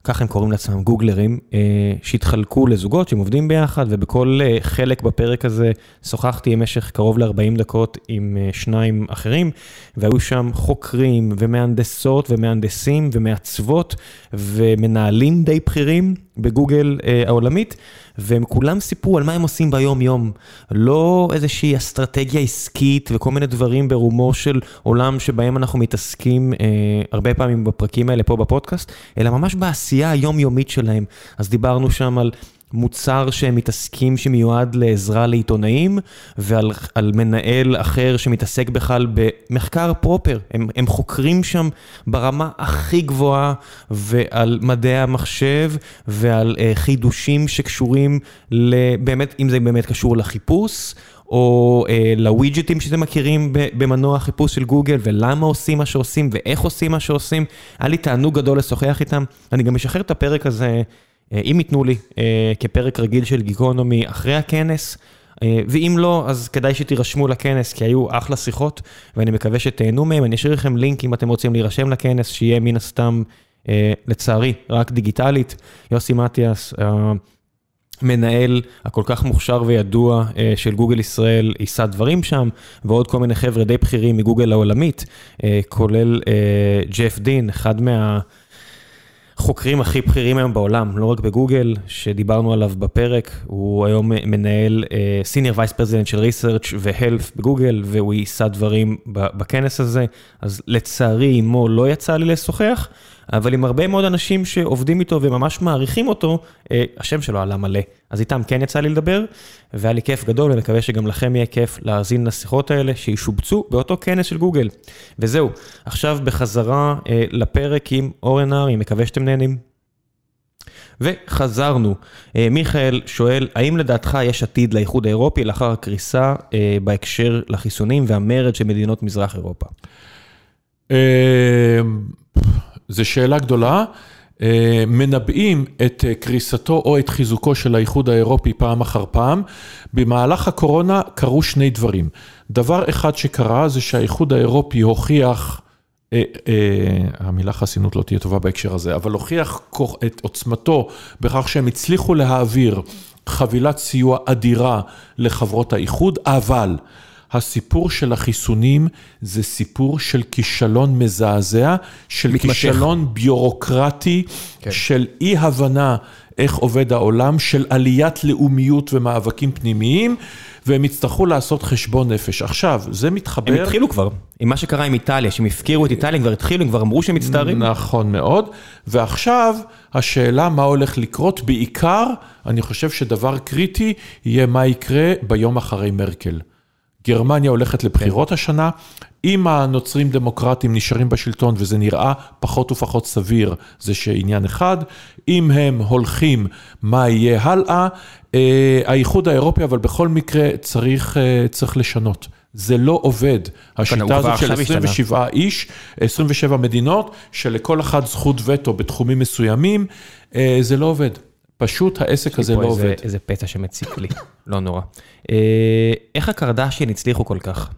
ככה הם קוראים לעצמם גוגלרים, אה, שהתחלקו לזוגות שהם עובדים ביחד, ובכל אה, חלק בפרק הזה שוחחתי במשך קרוב ל-40 דקות עם אה, שניים אחרים, והיו שם חוקרים ומהנדסות ומהנדסים ומעצבות ומנהלים די בכירים בגוגל העולמית. והם כולם סיפרו על מה הם עושים ביום-יום. לא איזושהי אסטרטגיה עסקית וכל מיני דברים ברומו של עולם שבהם אנחנו מתעסקים אה, הרבה פעמים בפרקים האלה פה בפודקאסט, אלא ממש בעשייה היומיומית שלהם. אז דיברנו שם על מוצר שהם מתעסקים שמיועד לעזרה לעיתונאים, ועל מנהל אחר שמתעסק בכלל במחקר פרופר. הם, הם חוקרים שם ברמה הכי גבוהה, ועל מדעי המחשב, ועל uh, חידושים שקשורים, באמת, אם זה באמת קשור לחיפוש. או אה, לווידג'טים שאתם מכירים במנוע החיפוש של גוגל, ולמה עושים מה שעושים, ואיך עושים מה שעושים. היה לי תענוג גדול לשוחח איתם. אני גם אשחרר את הפרק הזה אם ייתנו לי, אה, כפרק רגיל של גיקונומי אחרי הכנס, אה, ואם לא, אז כדאי שתירשמו לכנס, כי היו אחלה שיחות, ואני מקווה שתהנו מהם. אני אשאיר לכם לינק אם אתם רוצים להירשם לכנס, שיהיה מן הסתם, לצערי, רק דיגיטלית. יוסי מתיאס, המנהל הכל כך מוכשר וידוע של גוגל ישראל, יישא דברים שם, ועוד כל מיני חבר'ה די בכירים מגוגל העולמית, כולל ג'ף דין, אחד מה... החוקרים הכי בכירים היום בעולם, לא רק בגוגל, שדיברנו עליו בפרק, הוא היום מנהל senior vice president של research ו health בגוגל, והוא יישא דברים בכנס הזה, אז לצערי עמו לא יצא לי לשוחח. אבל עם הרבה מאוד אנשים שעובדים איתו וממש מעריכים אותו, אה, השם שלו עלה מלא. אז איתם כן יצא לי לדבר, והיה לי כיף גדול, ומקווה שגם לכם יהיה כיף להאזין לשיחות האלה שישובצו באותו כנס של גוגל. וזהו, עכשיו בחזרה אה, לפרק עם אורן נהרי, מקווה שאתם נהנים. וחזרנו. אה, מיכאל שואל, האם לדעתך יש עתיד לאיחוד האירופי לאחר הקריסה בהקשר לחיסונים והמרד של מדינות מזרח אירופה? זו שאלה גדולה. אה, מנבאים את אה, קריסתו או את חיזוקו של האיחוד האירופי פעם אחר פעם. במהלך הקורונה קרו שני דברים. דבר אחד שקרה זה שהאיחוד האירופי הוכיח, אה, המילה חסינות לא תהיה טובה בהקשר הזה, אבל הוכיח את עוצמתו בכך שהם הצליחו להעביר חבילת סיוע אדירה לחברות האיחוד, אבל הסיפור של החיסונים זה סיפור של כישלון מזעזע, של מתמשך. כישלון ביורוקרטי, כן. של אי הבנה איך עובד העולם של עליית לאומיות ומאבקים פנימיים, והם יצטרכו לעשות חשבון נפש. עכשיו, זה מתחבר... הם התחילו כבר, עם מה שקרה עם איטליה, שהם הפקירו את איטליה, כבר התחילו, הם כבר אמרו שהם מצטערים. נכון מאוד, ועכשיו השאלה מה הולך לקרות, בעיקר, אני חושב שדבר קריטי יהיה מה יקרה ביום אחרי מרקל. גרמניה הולכת לבחירות השנה, אם הנוצרים דמוקרטים נשארים בשלטון וזה נראה פחות ופחות סביר, זה שעניין אחד, אם הם הולכים, מה יהיה הלאה, אה, האיחוד האירופי, אבל בכל מקרה צריך, אה, צריך לשנות. זה לא עובד. השיטה הזאת של 27 איש, 27 מדינות, שלכל אחד זכות וטו בתחומים מסוימים, אה, זה לא עובד. פשוט העסק הזה לא איזה, עובד. איזה פצע שמציק לי, לא נורא. איך הקרדשיין הצליחו כל כך?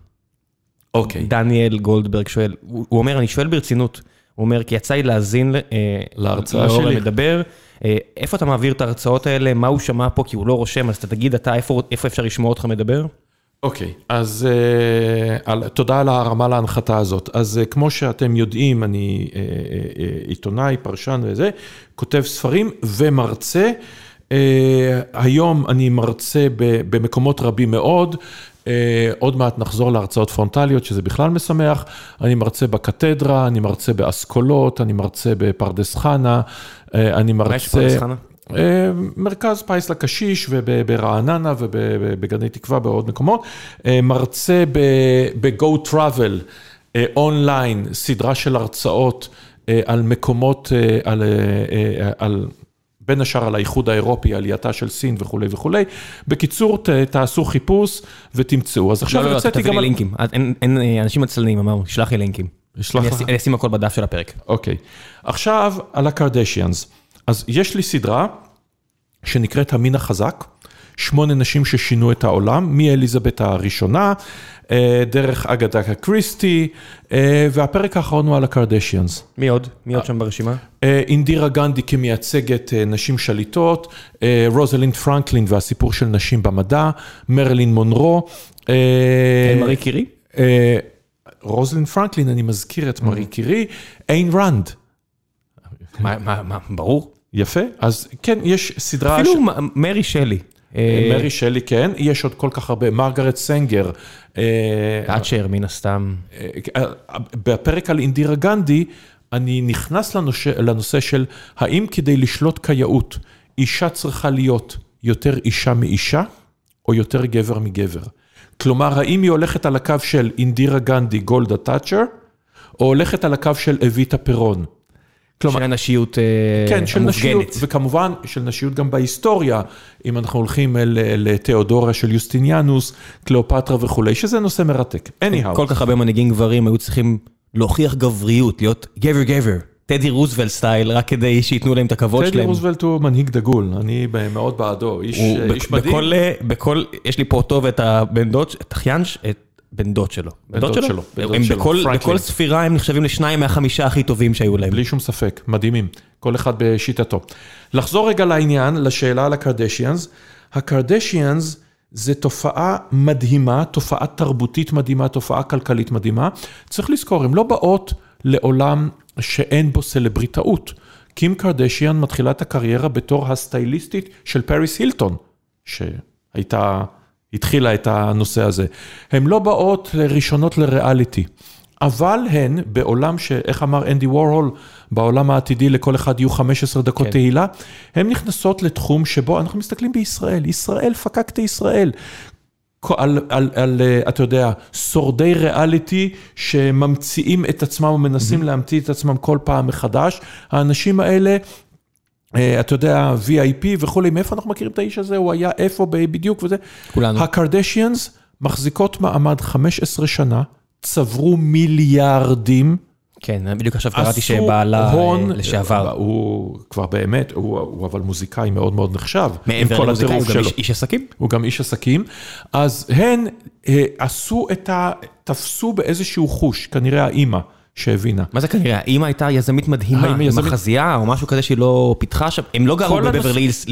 אוקיי. דניאל גולדברג שואל, הוא הוא אומר, אני שואל ברצינות, הוא אומר, כי יצא לי להאזין אה, להרצאה שלי. מדבר, אה, איפה אתה מעביר את ההרצאות האלה, מה הוא שמע פה, כי הוא לא רושם, אז אתה תגיד אתה, איפה איפה אפשר לשמוע אותך מדבר? אוקיי, אז uh, על, תודה על ההרמה להנחתה הזאת. אז uh, כמו שאתם יודעים, אני uh, עיתונאי, פרשן וזה, כותב ספרים ומרצה. Uh, היום אני מרצה ב, במקומות רבים מאוד. Uh, עוד מעט נחזור להרצאות פרונטליות, שזה בכלל משמח. אני מרצה בקתדרה, אני מרצה באסכולות, אני מרצה בפרדס חנה, uh, אני מרצה... מה יש בפרדס חנה? אה, מרכז פיס לקשיש וברעננה ובגני תקווה בעוד מקומות, אה, מרצה ב-Go Travel אה, אונליין, סדרה של הרצאות על מקומות, על, על, בין השאר על האיחוד האירופי, עלייתה של סין וכולי וכולי. בקיצור, ת, תעשו חיפוש ותמצאו. אז עכשיו לא, לא, אתה יצאתי תביא גם לי על... לינקים, אין- אין אה, אנשים עצלנים, אמרנו, שלח לי לינקים. אני אשים הכל בדף של הפרק. אוקיי. עכשיו, על הקרדשיאנס. אז יש לי סדרה שנקראת המין החזק, שמונה נשים ששינו את העולם, מאליזבת הראשונה, אה, דרך אגדה קריסטי, אה, והפרק האחרון הוא על הקרדשיאנס. מי עוד? מי עוד שם ברשימה? אה, אינדירה גנדי כמייצגת נשים שליטות, רוזלין פרנקלין והסיפור של נשים במדע, מרלין מונרו. מארי קירי? רוזלין פרנקלין, אני מזכיר את מארי קירי, איין רנד. מה- מה- מה, ברור. יפה, אז כן, יש סדרה... אפילו מ- מרי שלי. אה, מרי שלי, כן, יש עוד כל כך הרבה, מרגרט סנגר. אה, תאצ'ר, מן הסתם. אה, בפרק על אינדירה גנדי, אני נכנס לנושא, לנושא של האם כדי לשלוט כיאות, אישה צריכה להיות יותר אישה מאישה, או יותר גבר מגבר. כלומר, האם היא הולכת על הקו של אינדירה גנדי, גולדה תאצ'ר, או הולכת על הקו של אביטה פירון. כלומר, של הנשיות אה, כן, של נשיות, המופגנת. וכמובן של נשיות גם בהיסטוריה, אם אנחנו הולכים לתיאודוריה של יוסטיניאנוס, קליאופטרה וכולי, שזה נושא מרתק. anyhow, כל כך הרבה מנהיגים גברים היו צריכים להוכיח גבריות, להיות גבר גבר. טדי רוזוולט סטייל, רק כדי שייתנו להם את הכבוד טדי שלהם. רוזוולט הוא מנהיג דגול, אני מאוד בעדו, איש בכ- מדהים. בכל, אה, בכל, יש לי פה אותו ואת הבן דוד, את אחיין, את בן דוד שלו. בן דוד שלו, הם. בכל ספירה הם נחשבים לשניים מהחמישה הכי טובים שהיו להם. בלי שום ספק, מדהימים, כל אחד בשיטתו. לחזור רגע לעניין, לשאלה על הקרדשיאנס. הקרדשיאנס זה תופעה מדהימה, תופעה תרבותית מדהימה, תופעה כלכלית מדהימה. צריך לזכור, הן לא באות לעולם שאין בו סלבריטאות. קים קרדשיאן מתחילה את הקריירה בתור הסטייליסטית של פריס הילטון, שהייתה, התחילה את הנושא הזה. הן לא באות ראשונות לריאליטי. אבל הן בעולם ש... איך אמר אנדי וורהול, בעולם העתידי לכל אחד יהיו 15 דקות כן. תהילה, הן נכנסות לתחום שבו אנחנו מסתכלים בישראל, ישראל פקקטה ישראל. על, על, על, אה, אתה יודע, שורדי ריאליטי שממציאים את עצמם ומנסים להמציא את עצמם כל פעם מחדש. האנשים האלה, אתה יודע, VIP וכולי, מאיפה אנחנו מכירים את האיש הזה? הוא היה איפה בדיוק וזה. כולנו. הקרדשיאנס מחזיקות מעמד 15 שנה, צברו מיליארדים. כן, בדיוק עכשיו קראתי שבעלה הון, אה, לשעבר. הוא כבר באמת, הוא, הוא אבל מוזיקאי מאוד מאוד נחשב. מעבר למוזיקאי, הוא גם שלו. איש- איש עסקים. הוא גם איש עסקים, אז הן אה, עשו את ה... תפסו באיזשהו חוש, כנראה האימא שהבינה. מה זה כנראה? האמא הייתה יזמית מדהימה, עם מחזייה או משהו כזה שהיא לא פיתחה שם. הם לא גרו בבברלי הילס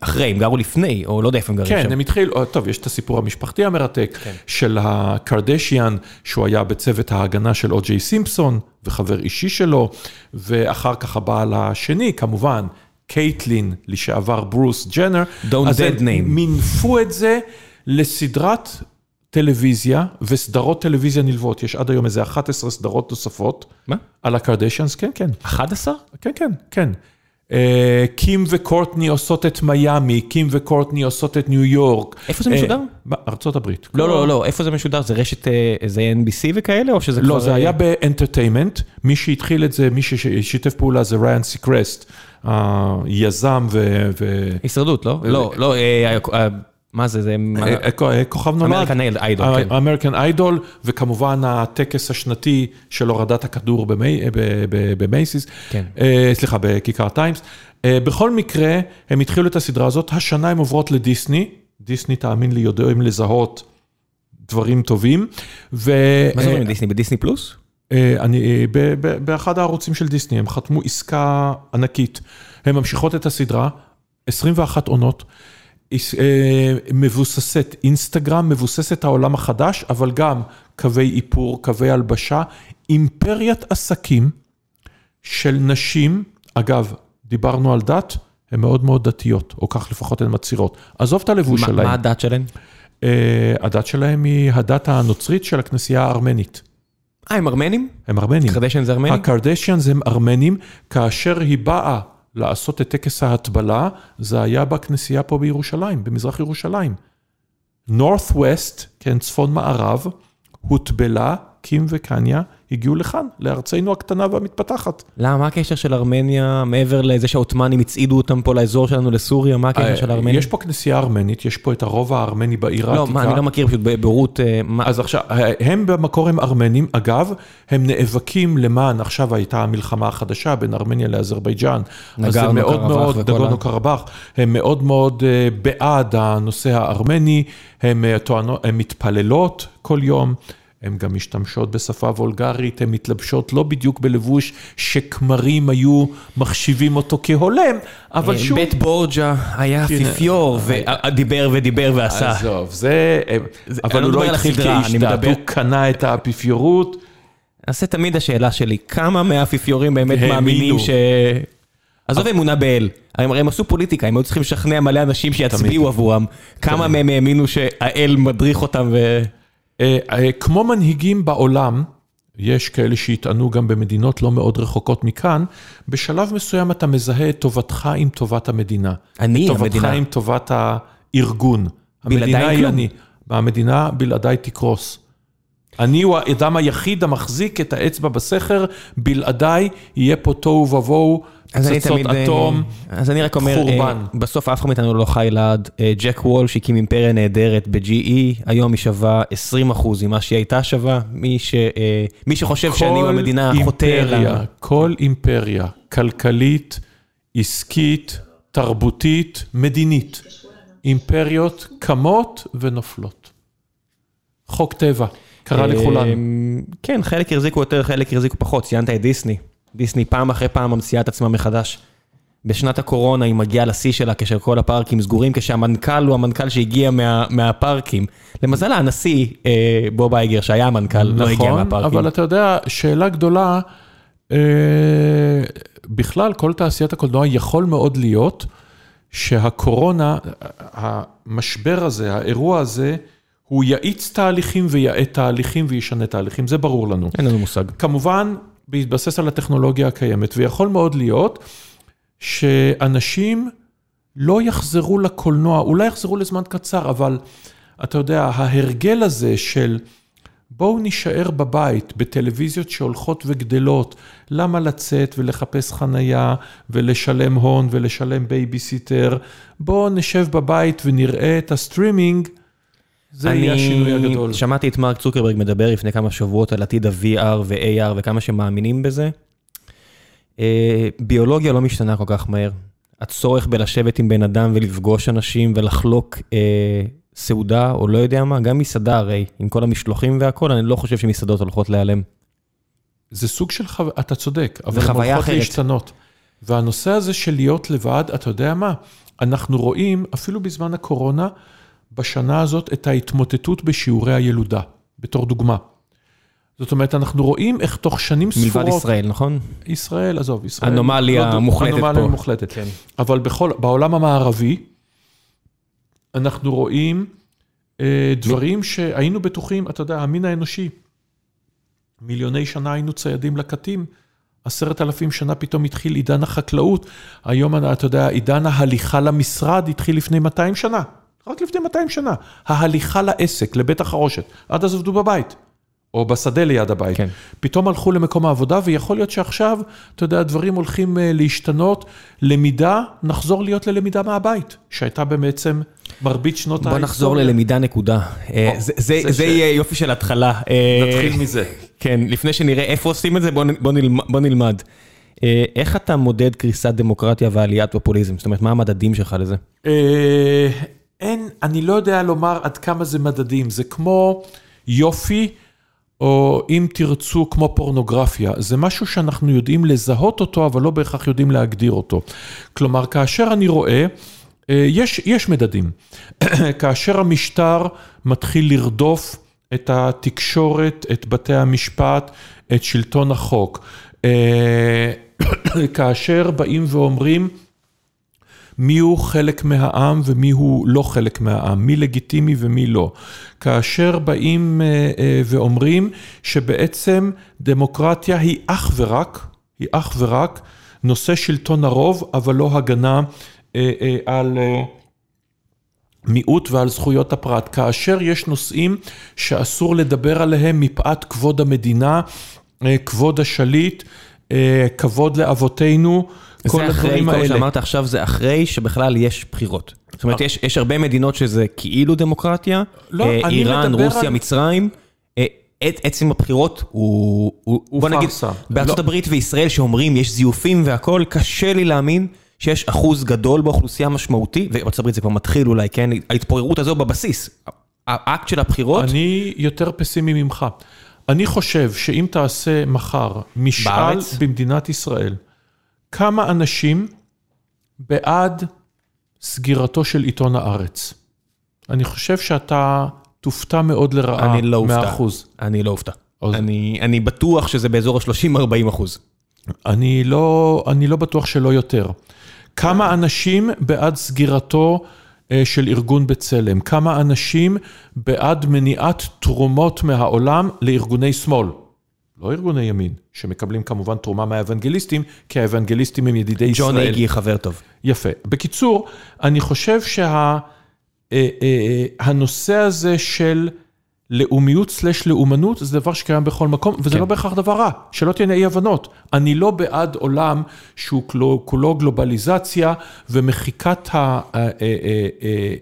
אחרי, הם גרו לפני, או לא יודע איפה הם גרים כן, שם. הם התחילו, אה, טוב, יש את הסיפור המשפחתי המרתק כן. של הקרדשיאן, שהוא היה בצוות ההגנה של או.ג'יי סימפסון, וחבר אישי שלו, ואחר כך הבעל השני, כמובן, קייטלין, לשעבר ברוס ג'נר, Don't dead name. מינפו את זה לסדרת טלוויזיה וסדרות טלוויזיה נלוות. יש עד היום איזה 11 סדרות נוספות מה? על הקרדשיאנס, כן, כן. 11? כן, כן, כן. אה, קים וקורטני עושות את מיאמי, קים וקורטני עושות את ניו יורק. איפה זה אה, משודר? ארצות הברית. לא, לא, לא, איפה זה משודר? זה רשת, אה, זה NBC וכאלה, או שזה כבר... לא, זה היה ב Entertainment, מי שהתחיל את זה, מי ששיתף פעולה זה ריאן סיקרסט, היזם ו... הישרדות, לא? לא, לא, מה זה, זה... אה, אה, כוכב נולד. American Idol, כן. American Idol, וכמובן הטקס השנתי של הורדת הכדור ב Macy's, כן. אה, סליחה, בכיכר טיימס. אה, בכל מקרה, הם התחילו את הסדרה הזאת, השנה הן עוברות לדיסני, דיסני, תאמין לי, יודעים לזהות דברים טובים. ו... מה זה אומרים דיסני? בדיסני פלוס? אה, אני, אה, באחד הערוצים של דיסני, הם חתמו עסקה ענקית. הן ממשיכות את הסדרה, 21 עונות, אה, מבוססת אינסטגרם, מבוססת העולם החדש, אבל גם קווי איפור, קווי הלבשה, אימפריית עסקים של נשים, אגב, דיברנו על דת, הן מאוד מאוד דתיות, או כך לפחות הן מצהירות. עזוב את הלבוש שלהן. מה הדת שלהם? אה, הדת שלהם היא הדת הנוצרית של הכנסייה הארמנית. אה, הם ארמנים? הם ארמנים. קרדשן זה ארמנים? הקרדשיאנס הם ארמנים, כאשר היא באה לעשות את טקס ההטבלה, זה היה בכנסייה פה בירושלים, במזרח ירושלים. North West, כן, צפון מערב, הוטבלה, קים וקניה, הגיעו לכאן, לארצנו הקטנה והמתפתחת. למה, מה הקשר של ארמניה, מעבר לזה שהעות'מאנים הצעידו אותם פה לאזור שלנו, לסוריה, מה הקשר של ארמניה? אה, יש פה כנסייה ארמנית, יש פה את הרובע הארמני בעיר העתיקה. לא, מה, אני לא מכיר פשוט בבורות, אה, אז עכשיו, הם במקור הם ארמנים, אגב, הם נאבקים למען, עכשיו הייתה המלחמה החדשה בין ארמניה לאזרבייג'אן. אז נגרנו מאוד מאוד, נגורנו קרבאח, הם מאוד מאוד אה, בעד הנושא הארמני, הם אה, מתפללות כל יום. הן גם משתמשות בשפה וולגרית, הן מתלבשות לא בדיוק בלבוש שכמרים היו מחשיבים אותו כהולם, אבל שוב... בית בורג'ה היה כן. אפיפיור, ודיבר ודיבר ועשה. עזוב, זה... אבל אני הוא לא לא התחיל כאיש דת, מדבר- הוא קנה את האפיפיורות. נעשה תמיד השאלה שלי, כמה מהאפיפיורים באמת. מאמינים ש... עזוב אמונה באל, הם הרי הם עשו פוליטיקה, הם היו צריכים לשכנע מלא אנשים שיצביעו עבורם. כמה מהם האמינו שהאל מדריך אותם ו... אה, אה, כמו מנהיגים בעולם, יש כאלה שיטענו גם במדינות לא מאוד רחוקות מכאן, בשלב מסוים אתה מזהה את טובתך עם טובת המדינה. אני טובתך המדינה. עם טובת הארגון. בלעדיי המדינה היא כלום. אני, והמדינה בלעדיי תקרוס. אני הוא האדם היחיד המחזיק את האצבע בסכר, בלעדיי יהיה פה תוהו ובוהו, אז אני פצצות תמיד, אה, אטום. אז אני רק אומר, חורבן. אה, בסוף אף אחד מאיתנו לא חי לעד. אה, ג'ק וול שהקים אימפריה נהדרת ב-GE, היום היא שווה 20% ממה שהיא הייתה שווה. מי ש- מי שחושב שאני במדינה אימפריה, לה. כל אימפריה, כלכלית, עסקית, תרבותית, מדינית. אימפריות קמות ונופלות. חוק טבע, קרה לכולנו. כן, חלק החזיקו יותר, חלק החזיקו פחות. ציינת את דיסני. דיסני פעם אחרי פעם ממציאה את עצמה מחדש. בשנת הקורונה היא מגיעה לשיא שלה כשכל הפארקים סגורים, כשהמנכ"ל הוא המנכ"ל שהגיע מה, מהפארקים. למזלה, הנשיא אה, בוב אייגר, שהיה המנכ"ל, לא הגיע נכון, מהפארקים. אבל אתה יודע, שאלה גדולה, אה, בכלל, כל תעשיית הקולנוע יכול מאוד להיות שהקורונה, המשבר הזה, האירוע הזה, הוא יאיץ תהליכים ויאט תהליכים וישנה תהליכים, זה ברור לנו. אין לנו מושג. כמובן, בהתבסס על הטכנולוגיה הקיימת, ויכול מאוד להיות שאנשים לא יחזרו לקולנוע, אולי יחזרו לזמן קצר, אבל אתה יודע, ההרגל הזה של בואו נישאר בבית בטלוויזיות שהולכות וגדלות, למה לצאת ולחפש חנייה ולשלם הון ולשלם בייביסיטר, בואו נשב בבית ונראה את הסטרימינג, זה יהיה השינוי הגדול. אני שמעתי את מרק צוקרברג מדבר לפני כמה שבועות על עתיד ה-VR ו-AR וכמה שמאמינים בזה. אה, ביולוגיה לא משתנה כל כך מהר. הצורך בלשבת עם בן אדם ולפגוש אנשים ולחלוק אה, סעודה או לא יודע מה, גם מסעדה הרי, עם כל המשלוחים והכל, אני לא חושב שמסעדות הולכות להיעלם. זה סוג של חוויה, אתה צודק, אבל הן הולכות אחרת. להשתנות. והנושא הזה של להיות לבד, אתה יודע מה? אנחנו רואים, אפילו בזמן הקורונה, בשנה הזאת, את ההתמוטטות בשיעורי הילודה, בתור דוגמה. זאת אומרת, אנחנו רואים איך תוך שנים ספורות... מלבד ישראל, נכון? ישראל, עזוב, ישראל... אנומליה לא- מוחלטת אנומליה פה. מוחלטת. כן. אבל בכל, בעולם המערבי, אנחנו רואים אה, דברים שהיינו בטוחים, אתה יודע, המין האנושי, מיליוני שנה היינו ציידים לקטים, עשרת אלפים שנה פתאום התחיל עידן החקלאות, היום אתה יודע, עידן ההליכה למשרד התחיל לפני 200 שנה, רק לפני 200 שנה. ההליכה לעסק, לבית החרושת, עד אז עבדו בבית. או בשדה ליד הבית. כן. פתאום הלכו למקום העבודה, ויכול להיות שעכשיו, אתה יודע, הדברים הולכים אה, להשתנות. למידה, נחזור להיות ללמידה מהבית, שהייתה בעצם מרבית שנות בוא נחזור ללמידה נקודה. אה, זה- זה זה זה ש- יהיה יופי של התחלה. אה, נתחיל מזה. כן, לפני שנראה איפה עושים את זה, בוא, בוא, נלמד, בוא נלמד. איך אתה מודד קריסת דמוקרטיה ועליית פופוליזם? זאת אומרת, מה המדדים שלך לזה? אין, אני לא יודע לומר עד כמה זה מדדים, זה כמו יופי, או אם תרצו, כמו פורנוגרפיה. זה משהו שאנחנו יודעים לזהות אותו, אבל לא בהכרח יודעים להגדיר אותו. כלומר, כאשר אני רואה, אה, יש, יש מדדים. כאשר המשטר מתחיל לרדוף את התקשורת, את בתי המשפט, את שלטון החוק. אה, כאשר באים ואומרים, מי הוא חלק מהעם ומי הוא לא חלק מהעם, מי לגיטימי ומי לא. כאשר באים אה, אה, ואומרים שבעצם דמוקרטיה היא אך ורק, היא אך ורק נושא שלטון הרוב, אבל לא הגנה אה, על... מיעוט ועל זכויות הפרט, כאשר יש נושאים שאסור לדבר עליהם מפאת כבוד המדינה, כבוד השליט, כבוד לאבותינו, כל זה אחרי, הדברים כל האלה. שאמרת עכשיו זה אחרי שבכלל יש בחירות. זאת אומרת, יש, יש הרבה מדינות שזה כאילו דמוקרטיה, לא, אה, איראן, רוסיה, על- מצרים. אה, עצם הבחירות הוא, הוא, הוא בוא נגיד, פארסה. בארצות לא. הברית וישראל שאומרים יש זיופים והכל, קשה לי להאמין שיש אחוז גדול באוכלוסייה משמעותי, ובארצות הברית זה כבר מתחיל אולי, כן, ההתפוררות הזו בבסיס. האקט של הבחירות, אני יותר פסימי ממך. אני חושב שאם תעשה מחר משאל בארץ? במדינת ישראל, כמה אנשים בעד סגירתו של עיתון הארץ? אני חושב שאתה תופתע מאוד לרעה אני לא אופתע. מהאחוז. אני לא אופתע. אני, אני בטוח שזה באזור ה-30-40 אחוז. אני לא, אני לא בטוח שלא יותר. כמה אנשים בעד סגירתו אה, של ארגון בצלם? כמה אנשים בעד מניעת תרומות מהעולם לארגוני שמאל? לא ארגוני ימין, שמקבלים כמובן תרומה מהאוונגליסטים, כי האוונגליסטים הם ידידי ישראל. ג'ון אייגי חבר טוב. יפה. בקיצור, אני חושב שהנושא הזה של לאומיות סלש לאומנות זה דבר שקיים בכל מקום, וזה כן. לא בהכרח דבר רע, שלא תהיינה אי הבנות. אני לא בעד עולם שהוא כולו, גלובליזציה ומחיקת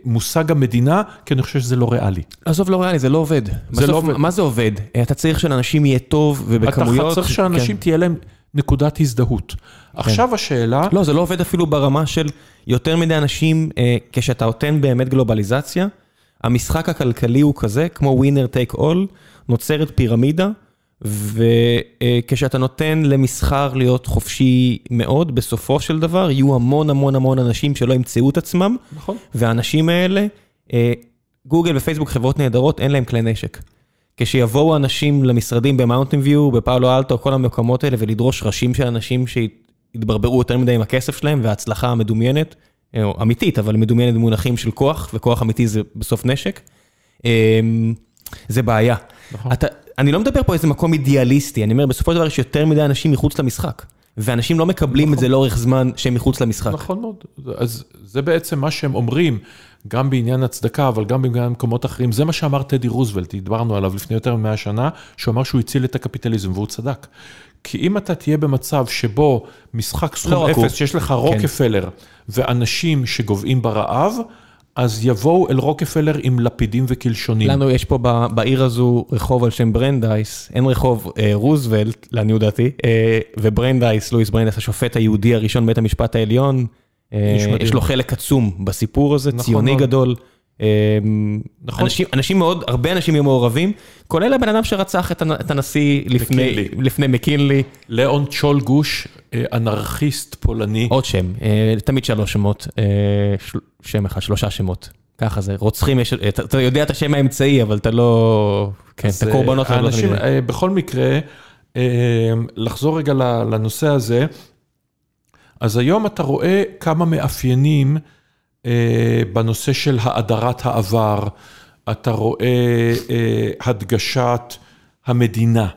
המושג המדינה, כי אני חושב שזה לא ריאלי. עזוב, לא ריאלי, זה לא עובד. זה בסוף, לא עובד. מה זה עובד? אתה צריך שלאנשים יהיה טוב ובכמויות... אתה צריך שאנשים כן. תהיה להם נקודת הזדהות. עכשיו השאלה, לא, זה לא עובד אפילו ברמה של יותר מדי אנשים, אה, כשאתה נותן באמת גלובליזציה, המשחק הכלכלי הוא כזה, כמו ווינר טייק אול, נוצרת פירמידה, וכשאתה נותן למסחר להיות חופשי מאוד, בסופו של דבר יהיו המון המון המון אנשים שלא ימצאו את עצמם, נכון? והאנשים האלה, אה, גוגל ופייסבוק חברות נהדרות, אין להם כלי נשק. כשיבואו אנשים למשרדים במאונטין ויו, בפאולו אלטו, כל המקומות האלה, ולדרוש ראשים של אנשים שהתברברו יותר מדי עם הכסף שלהם, וההצלחה המדומיינת, אמיתית, אבל מדומיינת במונחים של כוח, וכוח אמיתי זה בסוף נשק, אה, זה בעיה. נכון. אתה, אני לא מדבר פה איזה מקום אידיאליסטי, אני אומר, בסופו של דבר יש יותר מדי אנשים מחוץ למשחק. ואנשים לא מקבלים את זה לאורך זמן שהם מחוץ למשחק. נכון מאוד. אז זה בעצם מה שהם אומרים, גם בעניין הצדקה, אבל גם בעניין מקומות אחרים. זה מה שאמר טדי רוזוולט, דיברנו עליו לפני יותר מ-100 שנה, שהוא אמר שהוא הציל את הקפיטליזם, והוא צדק. כי אם אתה תהיה במצב שבו משחק סכום לא. אפס, שיש לך רוקפלר ואנשים שגוועים ברעב, אז יבואו אל רוקפלר עם לפידים וקלשונים. לנו יש פה ב- בעיר הזו רחוב על שם ברנדייס, אין רחוב אה, רוזוולט, לעניות דעתי, אה, וברנדייס, לואיס ברנדייס, השופט היהודי הראשון בבית המשפט העליון, אה. יש לו חלק עצום בסיפור הזה, נכון ציוני מאוד. גדול. אה, נכון. אנשים, אנשים מאוד, הרבה אנשים יהיו מעורבים, כולל הבן אדם שרצח את את הנשיא לפני, מקינלי. ליאון צ'ול גוש, אה, אנרכיסט פולני. עוד שם, אה, תמיד שלוש שמות, אה, שם אחד, שלושה שמות. ככה זה, רוצחים, יש, אתה, אתה יודע את השם האמצעי, אבל אתה לא... כן, את הקורבנות. לא האנשים, אה, בכל מקרה, לחזור רגע לנושא הזה, אז היום אתה רואה כמה מאפיינים בנושא של האדרת העבר, אתה רואה אה, הדגשת המדינה,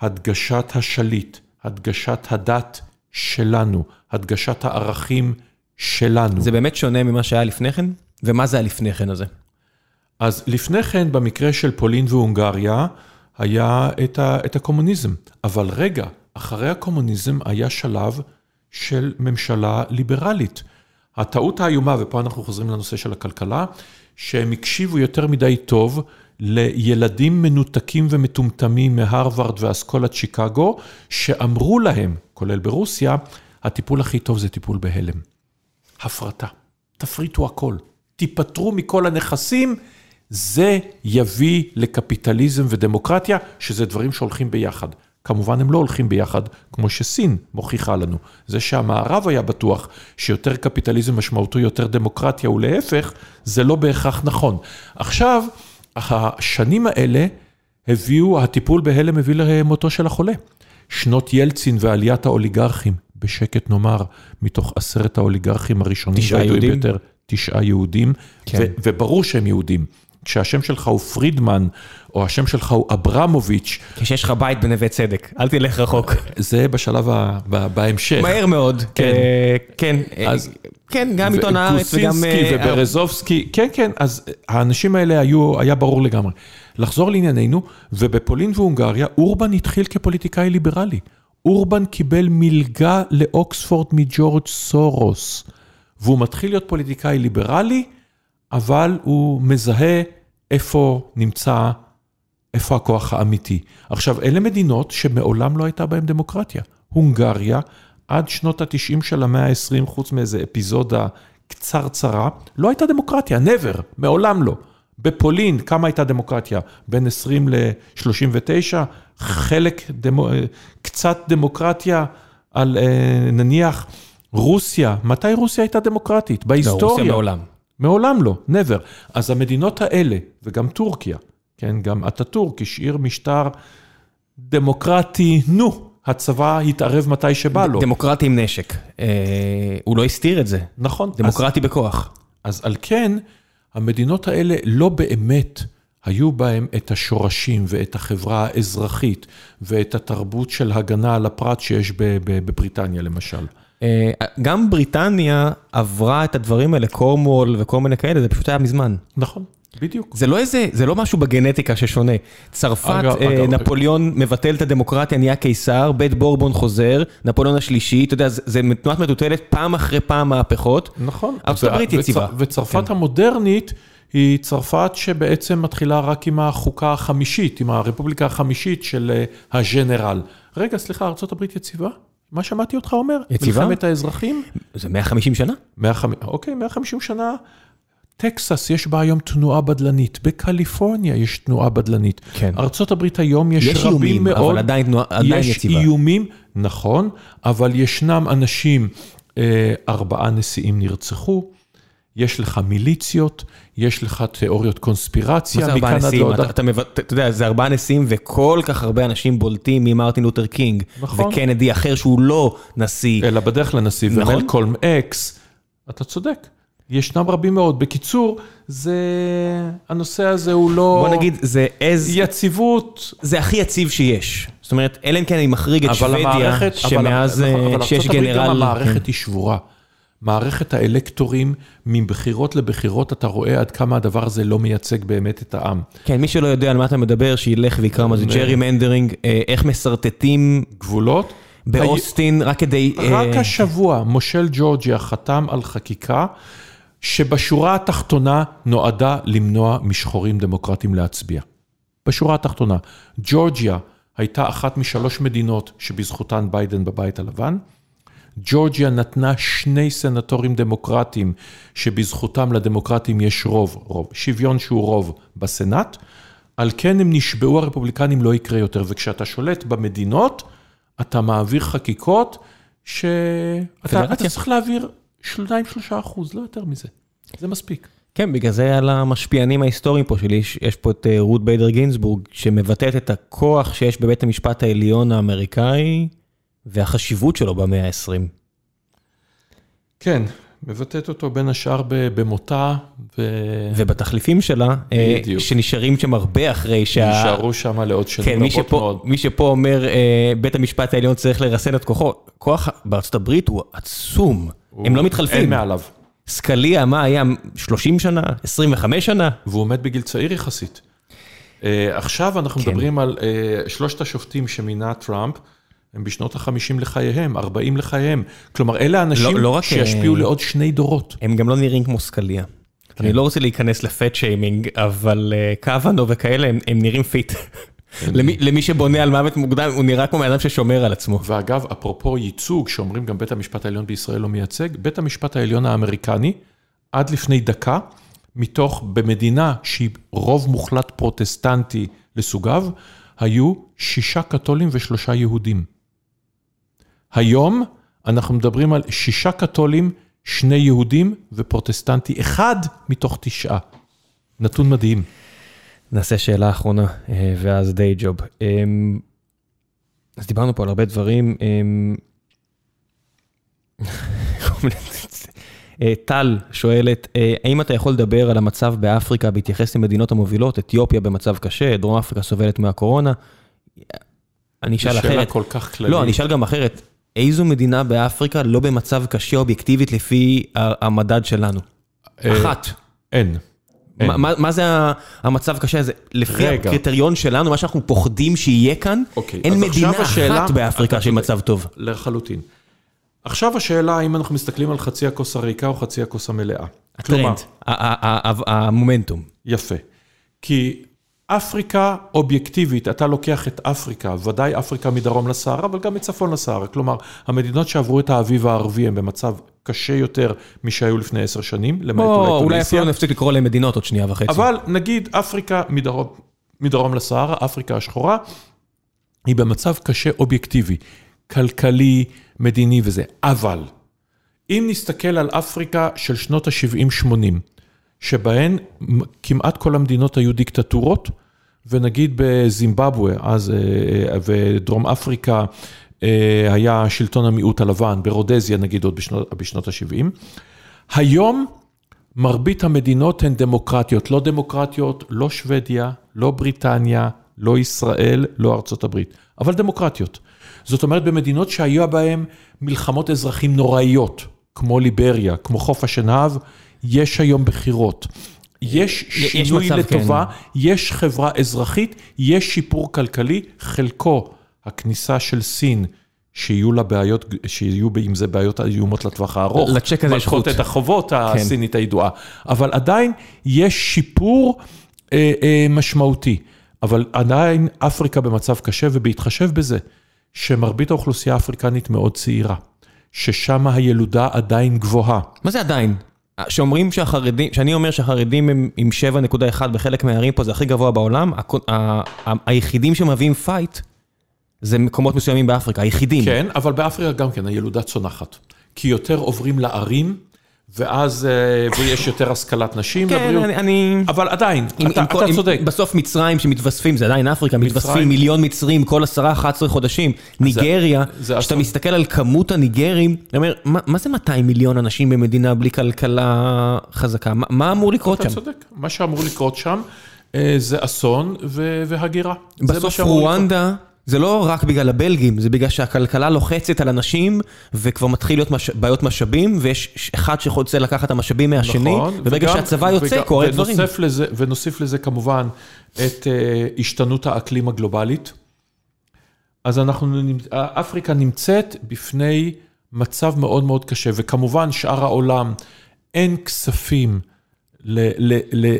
הדגשת השליט, הדגשת הדת שלנו, הדגשת הערכים שלנו. זה באמת שונה ממה שהיה לפני כן? ומה זה הלפני כן הזה? אז לפני כן, במקרה של פולין והונגריה, היה את, ה, את הקומוניזם. אבל רגע, אחרי הקומוניזם היה שלב של ממשלה ליברלית. הטעות האיומה, ופה אנחנו חוזרים לנושא של הכלכלה, שהם הקשיבו יותר מדי טוב לילדים מנותקים ומטומטמים מהרווארד ואסכולת שיקגו, שאמרו להם, כולל ברוסיה, הטיפול הכי טוב זה טיפול בהלם. הפרטה. תפריטו הכל. תיפטרו מכל הנכסים, זה יביא לקפיטליזם ודמוקרטיה, שזה דברים שהולכים ביחד. כמובן הם לא הולכים ביחד, כמו שסין מוכיחה לנו. זה שהמערב היה בטוח שיותר קפיטליזם משמעותו יותר דמוקרטיה ולהפך, זה לא בהכרח נכון. עכשיו, השנים האלה הביאו, הטיפול בהלם הביא למותו של החולה. שנות ילצין ועליית האוליגרכים, בשקט נאמר, מתוך עשרת האוליגרכים הראשונים תשעה והידועים יהודים? ביותר, תשעה יהודים, כן. ו- וברור שהם יהודים. כשהשם שלך הוא פרידמן, או השם שלך הוא אברמוביץ', כשיש לך בית בנווה צדק, אל תלך רחוק. זה בשלב ה... בהמשך. מהר מאוד. כן. אה, כן. אה, אז- כן, גם עיתון הארץ וגם... וגוסינסקי אה, וברזובסקי, כן, כן, אז האנשים האלה היו, היה ברור לגמרי. לחזור לענייננו, ובפולין והונגריה, אורבן התחיל כפוליטיקאי ליברלי. אורבן קיבל מלגה לאוקספורד מג'ורג' סורוס, והוא מתחיל להיות פוליטיקאי ליברלי, אבל הוא מזהה איפה נמצא, איפה הכוח האמיתי. עכשיו, אלה מדינות שמעולם לא הייתה בהן דמוקרטיה. הונגריה, עד שנות ה-90 של המאה ה-20, חוץ מאיזה אפיזודה קצרצרה, לא הייתה דמוקרטיה, never, מעולם לא. בפולין, כמה הייתה דמוקרטיה? בין 20 ל-39, חלק, דמו, קצת דמוקרטיה על אה, נניח רוסיה. מתי רוסיה הייתה דמוקרטית? לא, בהיסטוריה. רוסיה מעולם. מעולם לא, never. אז המדינות האלה, וגם טורקיה, כן, גם אטאטורק השאיר משטר דמוקרטי, נו, הצבא התערב מתי שבא לו. דמוקרטי עם נשק. אה, הוא לא הסתיר את זה. נכון. אז, דמוקרטי בכוח. אז על כן, המדינות האלה לא באמת היו בהם את השורשים ואת החברה האזרחית ואת התרבות של הגנה על הפרט שיש בבריטניה למשל. אה, גם בריטניה עברה את הדברים האלה, קורמוול וכל מיני כאלה, זה פשוט היה מזמן. נכון, בדיוק. זה לא איזה, זה לא משהו בגנטיקה ששונה. צרפת, אגב, אה, אגב, נפוליאון מבטל את הדמוקרטיה, נהיה קיסר, בית בורבון חוזר, נפוליאון השלישי, אתה יודע, זה, זה תנועת מטוטלת פעם אחרי פעם מהפכות. נכון. ארצות הברית יציבה. וצרפת המודרנית היא צרפת שבעצם מתחילה רק עם החוקה החמישית, עם הרפובליקה החמישית של אה, הג'נרל. רגע, סליחה, הברית יציבה? מה שמעתי אותך אומר? יציבה? מלחמת האזרחים? זה 150 שנה? 150, אוקיי, 150 שנה. טקסס, יש בה היום תנועה בדלנית. בקליפורניה יש תנועה בדלנית. כן. הברית היום יש, יש רבים איומים, מאוד. אבל עדיין עדיין יש יציבה. איומים, נכון, אבל ישנם אנשים, אה, ארבעה נשיאים נרצחו, יש לך מיליציות, יש לך תיאוריות קונספירציה, מכאן עד? להודעה. אתה, אתה, מב- אתה, אתה יודע, זה ארבעה נשיאים וכל כך הרבה אנשים בולטים ממרטין לותר קינג. נכון. וקנדי אחר שהוא לא נשיא. אלא בדרך לנשיא, נכון. ומלקולם אקס, אתה צודק. ישנם רבים מאוד. בקיצור, זה... הנושא הזה הוא לא... בוא נגיד, זה as... יציבות, זה הכי יציב שיש. זאת אומרת, אלא אם כן אני מחריג את אבל שוודיה, שמאז אבל, נכון, אה, אבל שיש ארצות הברית general... גם המערכת היא שבורה. מערכת האלקטורים, מבחירות לבחירות, אתה רואה עד כמה הדבר הזה לא מייצג באמת את העם. כן, מי שלא יודע על מה אתה מדבר, שילך ויקרא מה זה ג'רי מנדרינג, אה, איך משרטטים גבולות. באוסטין, רק כדי... רק אה, השבוע מושל ג'ורג'יה חתם על חקיקה שבשורה התחתונה נועדה למנוע משחורים דמוקרטיים להצביע. בשורה התחתונה, ג'ורג'יה הייתה אחת משלוש מדינות שבזכותן ביידן בבית הלבן. ג'ורג'יה נתנה שני סנטורים דמוקרטיים שבזכותם לדמוקרטים יש רוב, רוב, שוויון שהוא רוב בסנאט. על כן הם נשבעו הרפובליקנים לא יקרה יותר, וכשאתה שולט במדינות, אתה מעביר חקיקות שאתה. אתה צריך להעביר 2-3 אחוז, לא יותר מזה. זה מספיק. כן, בגלל זה על המשפיענים ההיסטוריים פה שלי, יש, פה את אה, רות ביידר גינסבורג, שמבטאת את הכוח שיש בבית המשפט העליון האמריקאי, והחשיבות שלו במאה ה-20. כן, מבטאת אותו בין השאר במותה. ו... ובתחליפים שלה, אה, בדיוק. שנשארים שם הרבה אחרי שה... נשארו שם לעוד שנים כן, רבות שפה, מאוד. מי שפה אומר, אה, בית המשפט העליון צריך לרסן את כוחו, כוח בארצות הברית הוא עצום, הוא... הם לא מתחלפים. אין מעליו. סקליה, מה היה, 30 שנה? 25 שנה? והוא מת בגיל צעיר יחסית. Uh, עכשיו אנחנו כן. מדברים על שלושת השופטים שמינה טראמפ, הם בשנות ה-50 לחייהם, 40 לחייהם. כלומר, אלה האנשים לא, לא שישפיעו uh, לעוד שני דורות. הם גם לא נראים כמו סקאליה. כן. אני לא רוצה להיכנס ל fat shaming, אבל uh, קוואנו וכאלה, הם, הם נראים fit. למי, למי שבונה על מוות מוקדם, הוא נראה כמו אדם ששומר על עצמו. ואגב, אפרופו ייצוג, שאומרים גם בית המשפט העליון בישראל לא מייצג, בית המשפט העליון האמריקני, עד לפני דקה, מתוך, במדינה שהיא רוב מוחלט פרוטסטנטי לסוגיו, היו שישה קתולים ושלושה יהודים. היום אנחנו מדברים על שישה קתולים, שני יהודים ופרוטסטנטי אחד מתוך תשעה. נתון מדהים. נעשה שאלה אחרונה, אה, ואז דיי ג'וב. אמ, אז דיברנו פה על הרבה דברים. אה, טל שואלת, אה, האם אתה יכול לדבר על המצב באפריקה בהתייחס למדינות המובילות, אתיופיה במצב קשה, דרום אפריקה סובלת מהקורונה? אני אשאל אחרת. שאלה כל כך כללית. לא, אני אשאל גם אחרת. איזו מדינה באפריקה לא במצב קשה אובייקטיבית לפי המדד שלנו? אחת. אין. מה זה המצב קשה הזה? לפי. הקריטריון שלנו, מה שאנחנו פוחדים שיהיה כאן, אוקיי, אין מדינה אחת באפריקה שהיא מצב טוב. לחלוטין. עכשיו השאלה, האם אנחנו מסתכלים על חצי הכוס הריקה או חצי הכוס המלאה. הטרנד, המומנטום. יפה. כי אפריקה אובייקטיבית, אתה לוקח את אפריקה, ודאי אפריקה מדרום לסהרה, אבל גם מצפון לסהרה. כלומר, המדינות שעברו את האביב הערבי הן במצב קשה יותר משהיו לפני עשר שנים, למעט אולי טוניסיה. אולי אפילו נפסיק לקרוא להם מדינות עוד שנייה וחצי. אבל נגיד אפריקה מדרום, מדרום לסהרה, אפריקה השחורה, היא במצב קשה אובייקטיבי, כלכלי, מדיני וזה. אבל, אם נסתכל על אפריקה של שנות ה-70-80, שבהן כמעט כל המדינות היו דיקטטורות, ונגיד בזימבבואה, אז, אה, אה, ודרום אפריקה, אה, היה שלטון המיעוט הלבן, ברודזיה נגיד עוד בשנות, בשנות ה-70. היום מרבית המדינות הן דמוקרטיות, לא דמוקרטיות, לא שוודיה, לא בריטניה, לא ישראל, לא ארצות הברית, אבל דמוקרטיות. זאת אומרת, במדינות שהיו בהן מלחמות אזרחים נוראיות, כמו ליבריה, כמו חוף השנהב, יש היום בחירות. יש שינוי יש מצב, לטובה, כן. יש חברה אזרחית, יש שיפור כלכלי, חלקו הכניסה של סין, שיהיו לה בעיות, שיהיו עם זה בעיות איומות לטווח הארוך. לצ'ק הזה יש חוט. את החובות כן. הסינית הידועה. אבל עדיין יש שיפור אה, אה, משמעותי. אבל עדיין אפריקה במצב קשה, ובהתחשב בזה שמרבית האוכלוסייה האפריקנית מאוד צעירה, ששם הילודה עדיין גבוהה. מה זה עדיין? שאומרים שהחרדים, שאני אומר שהחרדים הם עם 7.1 בחלק מהערים פה, זה הכי גבוה בעולם, היחידים שמביאים fight, זה מקומות מסוימים באפריקה, היחידים. כן, אבל באפריקה גם כן, הילודה צונחת. כי יותר עוברים לערים, ואז אה, ויש יותר השכלת נשים כן, לבריאות. אני, אני... אבל עדיין, אתה, צודק. בסוף מצרים שמתווספים, זה עדיין אפריקה, מצרים... מתווספים מיליון מצרים כל עשרה, 11 חודשים. ניגריה, כשאתה מסתכל על כמות הניגרים, אני אומר, מה, מה זה 200 מיליון אנשים במדינה בלי כלכלה חזקה? מה, מה אמור לקרות אתה שם? אתה צודק, מה שאמור לקרות שם אה, זה אסון והגירה. בסוף רואנדה... זה לא רק בגלל הבלגים, זה בגלל שהכלכלה לוחצת על אנשים, וכבר מתחיל להיות מש... בעיות משאבים, ויש אחד שרוצה לקחת את המשאבים מהשני, נכון, וברגע וגם, שהצבא יוצא, וגם, קורה דברים. לזה, ונוסיף לזה כמובן את uh, השתנות האקלים הגלובלית. אז אנחנו, אפריקה נמצאת בפני מצב מאוד מאוד קשה, וכמובן שאר העולם, אין כספים.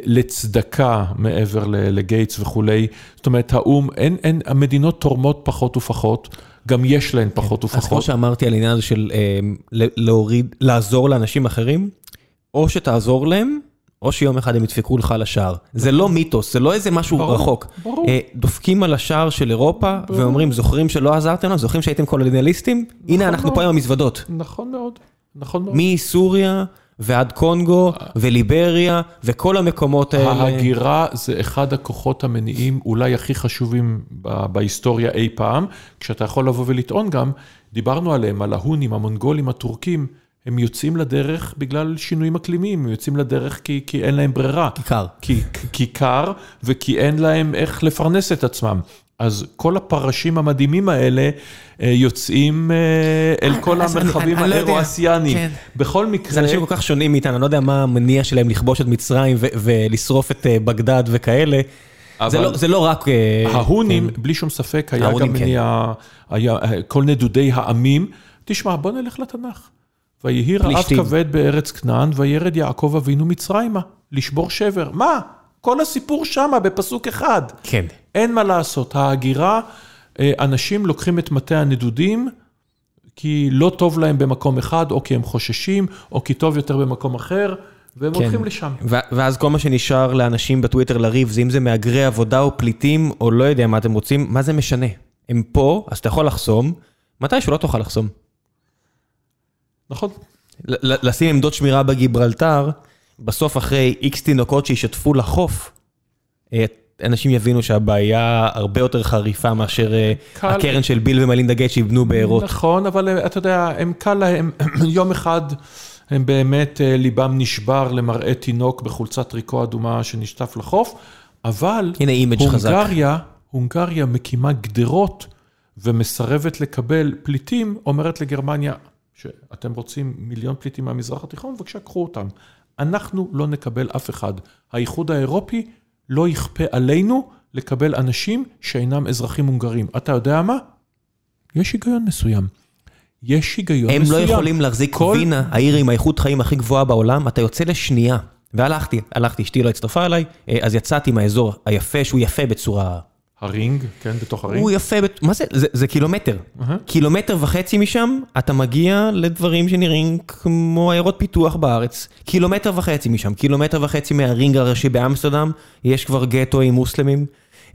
לצדקה מעבר לגייטס וכולי. זאת אומרת, האו"ם, אין, אין, המדינות תורמות פחות ופחות, גם יש להן פחות ופחות. אז כמו שאמרתי על העניין הזה של אה, להוריד, לעזור לאנשים אחרים, או שתעזור להם, או שיום אחד הם ידפקו לך על השער. זה לא מיתוס, זה לא איזה משהו ברור, רחוק. ברור. אה, דופקים על השער של אירופה, ברור. ואומרים, זוכרים שלא עזרתם לנו? זוכרים שהייתם קולוניאליסטים? נכון הנה, אנחנו מאוד. פה עם המזוודות. נכון מאוד, נכון מאוד. מסוריה... ועד קונגו, וליבריה, וכל המקומות האלה. ההגירה זה אחד הכוחות המניעים אולי הכי חשובים בהיסטוריה אי פעם, כשאתה יכול לבוא ולטעון גם, דיברנו עליהם, על ההונים, המונגולים, הטורקים, הם יוצאים לדרך בגלל שינויים אקלימיים, הם יוצאים לדרך כי, כי אין להם ברירה. כיכר. כי, כי קר וכי אין להם איך לפרנס את עצמם. אז כל הפרשים המדהימים האלה אה, יוצאים אה, אל כל אז אני- המרחבים לא. האירו-אסיאניים. כן. בכל זה מקרה, אנשים כל כך שונים מאיתנו, אני לא יודע מה המניע שלהם לכבוש את מצרים ולשרוף את אה, בגדד וכאלה. זה לא- זה לא רק... אה, ההונים, כן. בלי שום ספק, היה גם כן. מניע, אה, כל נדודי העמים. תשמע, בוא נלך לתנ"ך. ויהי רעב. כבד בארץ כנען, וירד יעקב אבינו מצרימה, לשבור שבר. מה? כל הסיפור שמה בפסוק אחד. כן. אין מה לעשות, ההגירה, אה, אנשים לוקחים את מטה הנדודים, כי לא טוב להם במקום אחד, או כי הם חוששים, או כי טוב יותר במקום אחר, והם כן. הולכים לשם. ו- ואז כל מה שנשאר לאנשים בטוויטר לריב, זה אם זה מהגרי עבודה או פליטים, או לא יודע מה אתם רוצים, מה זה משנה? הם פה, אז אתה יכול לחסום, מתי שלא תוכל לחסום. נכון? לשים עמדות שמירה בגיברלטר, בסוף אחרי איקס תינוקות שישתפו לחוף, אה, אנשים יבינו שהבעיה הרבה יותר חריפה מאשר אה, קל. הקרן של ביל ומלינדה גייט שיבנו בארות. נכון, אבל אה, אתה יודע, הם קל להם, יום אחד הם באמת, אה, ליבם נשבר למראה תינוק בחולצת טריקו אדומה שנשטף לחוף, אבל הנה image חזק. הונגריה, הונגריה מקימה גדרות ומסרבת לקבל פליטים, אומרת לגרמניה, שאתם רוצים מיליון פליטים מהמזרח התיכון, בבקשה, קחו אותם. אנחנו לא נקבל אף אחד. האיחוד האירופי לא יכפה עלינו לקבל אנשים שאינם אזרחים הונגרים. אתה יודע מה? יש היגיון מסוים. יש היגיון הם לא מסוים. יכולים להחזיק כל- וינה, העיר עם האיכות חיים הכי גבוהה בעולם, אתה יוצא לשנייה. והלכתי, הלכתי, אשתי לא הצטרפה אליי, אה, אז יצאתי מהאזור היפה, שהוא יפה בצורה... הרינג, כן, בתוך הרינג. הוא יפה, מה זה? זה, זה קילומטר. אהה. קילומטר וחצי משם, אתה מגיע לדברים שנראים כמו עיירות פיתוח בארץ. קילומטר וחצי משם, קילומטר וחצי מהרינג הראשי באמסטרדם, יש כבר גטו עם מוסלמים.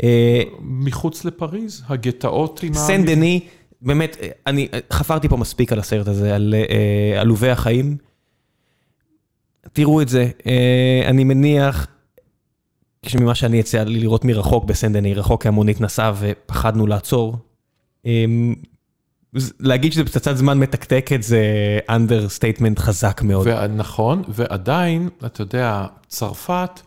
אה, מחוץ לפריז, הגטאות עם... סן דני, באמת, אני חפרתי פה מספיק על הסרט הזה, על אה, עלובי החיים. תראו את זה, אה, אני מניח, ממה שאני יצא לי לראות מרחוק בסן דני, רחוק כי המונית נסעה ופחדנו לעצור. ז- להגיד שזה פצצת זמן מתקתקת זה understatement חזק מאוד. נכון, ועדיין, אתה יודע, צרפת,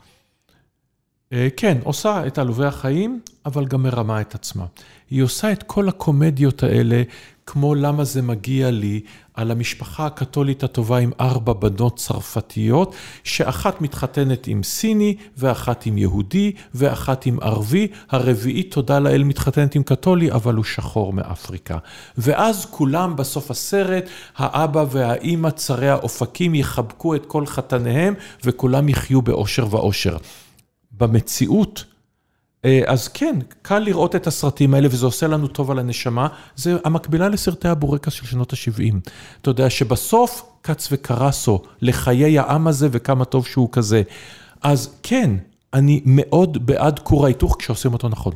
כן, עושה את עלובי החיים, אבל גם מרמה את עצמה. היא עושה את כל הקומדיות האלה, כמו למה זה מגיע לי, על המשפחה הקתולית הטובה עם ארבע בנות צרפתיות, שאחת מתחתנת עם סיני, ואחת עם יהודי, ואחת עם ערבי, הרביעית, תודה לאל, מתחתנת עם קתולי, אבל הוא שחור מאפריקה. ואז כולם בסוף הסרט, האבא והאימא צרי האופקים יחבקו את כל חתניהם, וכולם יחיו באושר ואושר. במציאות, אה, אז כן, קל לראות את הסרטים האלה וזה עושה לנו טוב על הנשמה, זה המקבילה לסרטי הבורקס של שנות ה-70. אתה יודע שבסוף כץ וקרסו לחיי העם הזה וכמה טוב שהוא כזה. אז כן, אני מאוד בעד כור ההיתוך כשעושים אותו נכון.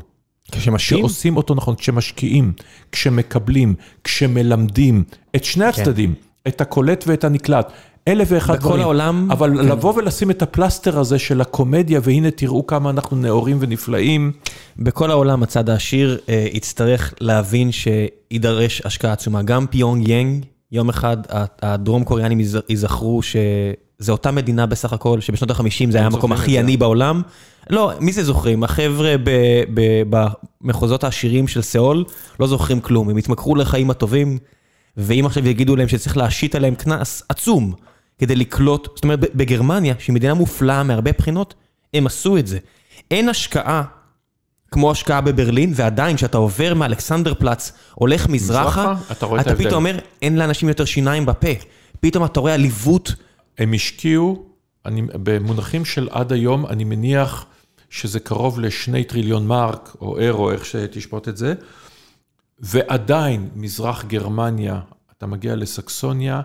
כשמשקיעים, כשעושים אותו נכון, כשמשקיעים, כשמקבלים, כשמלמדים, את שני הצדדים, את הקולט ואת הנקלט. אלף ואחד דברים. העולם, אבל כן. לבוא ולשים את הפלסטר הזה של הקומדיה, והנה תראו כמה אנחנו נאורים ונפלאים. בכל העולם הצד העשיר אה, יצטרך להבין שידרש השקעה עצומה. גם פיונג יאנג, יום אחד הדרום קוריאנים ייז- ייזכרו שזה אותה מדינה בסך הכל, שבשנות ה-50 זה היה המקום הכי. עני בעולם. לא, מי זה זוכרים? החבר'ה במחוזות העשירים של סאול לא זוכרים כלום, הם התמכרו לחיים הטובים, ואם עכשיו יגידו להם שצריך להשית עליהם קנס עצום כדי לקלוט, זאת אומרת, בגרמניה, שהיא מדינה מופלאה מהרבה בחינות, הם עשו את זה. אין השקעה כמו השקעה בברלין, ועדיין כשאתה עובר מאלכסנדר פלץ, הולך מזרחה, מזרחה, אתה רואה את אתה. פתאום אומר, אין לאנשים יותר שיניים בפה. פתאום אתה רואה עליבות, הם השקיעו, אני, במונחים של עד היום, אני מניח שזה קרוב לשני טריליון מרק, או אירו, איך שתשפוט את זה, ועדיין מזרח גרמניה, אתה מגיע לסקסוניה,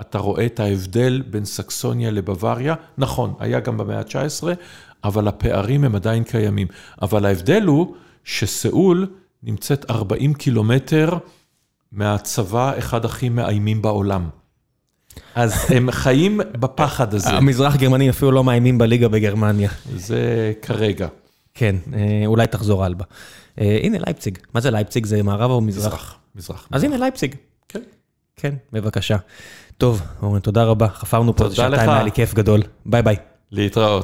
אתה רואה את ההבדל בין סקסוניה לבוואריה, נכון, היה גם במאה ה-19, אבל הפערים הם עדיין קיימים. אבל ההבדל הוא שסאול נמצאת 40 קילומטר מהצבא אחד הכי מאיימים בעולם. אז הם חיים בפחד הזה. המזרח גרמנים אפילו לא מאיימים בליגה בגרמניה. זה כרגע. כן, אה, אולי תחזור הלאה. הנה לייפציג, מה זה לייפציג? זה מערב או מזרח? מזרח. מזרח. אז הנה לייפציג. כן. כן, בבקשה. טוב, אורן, תודה רבה. חפרנו פה שעתיים. היה לי כיף גדול. ביי ביי. להתראות.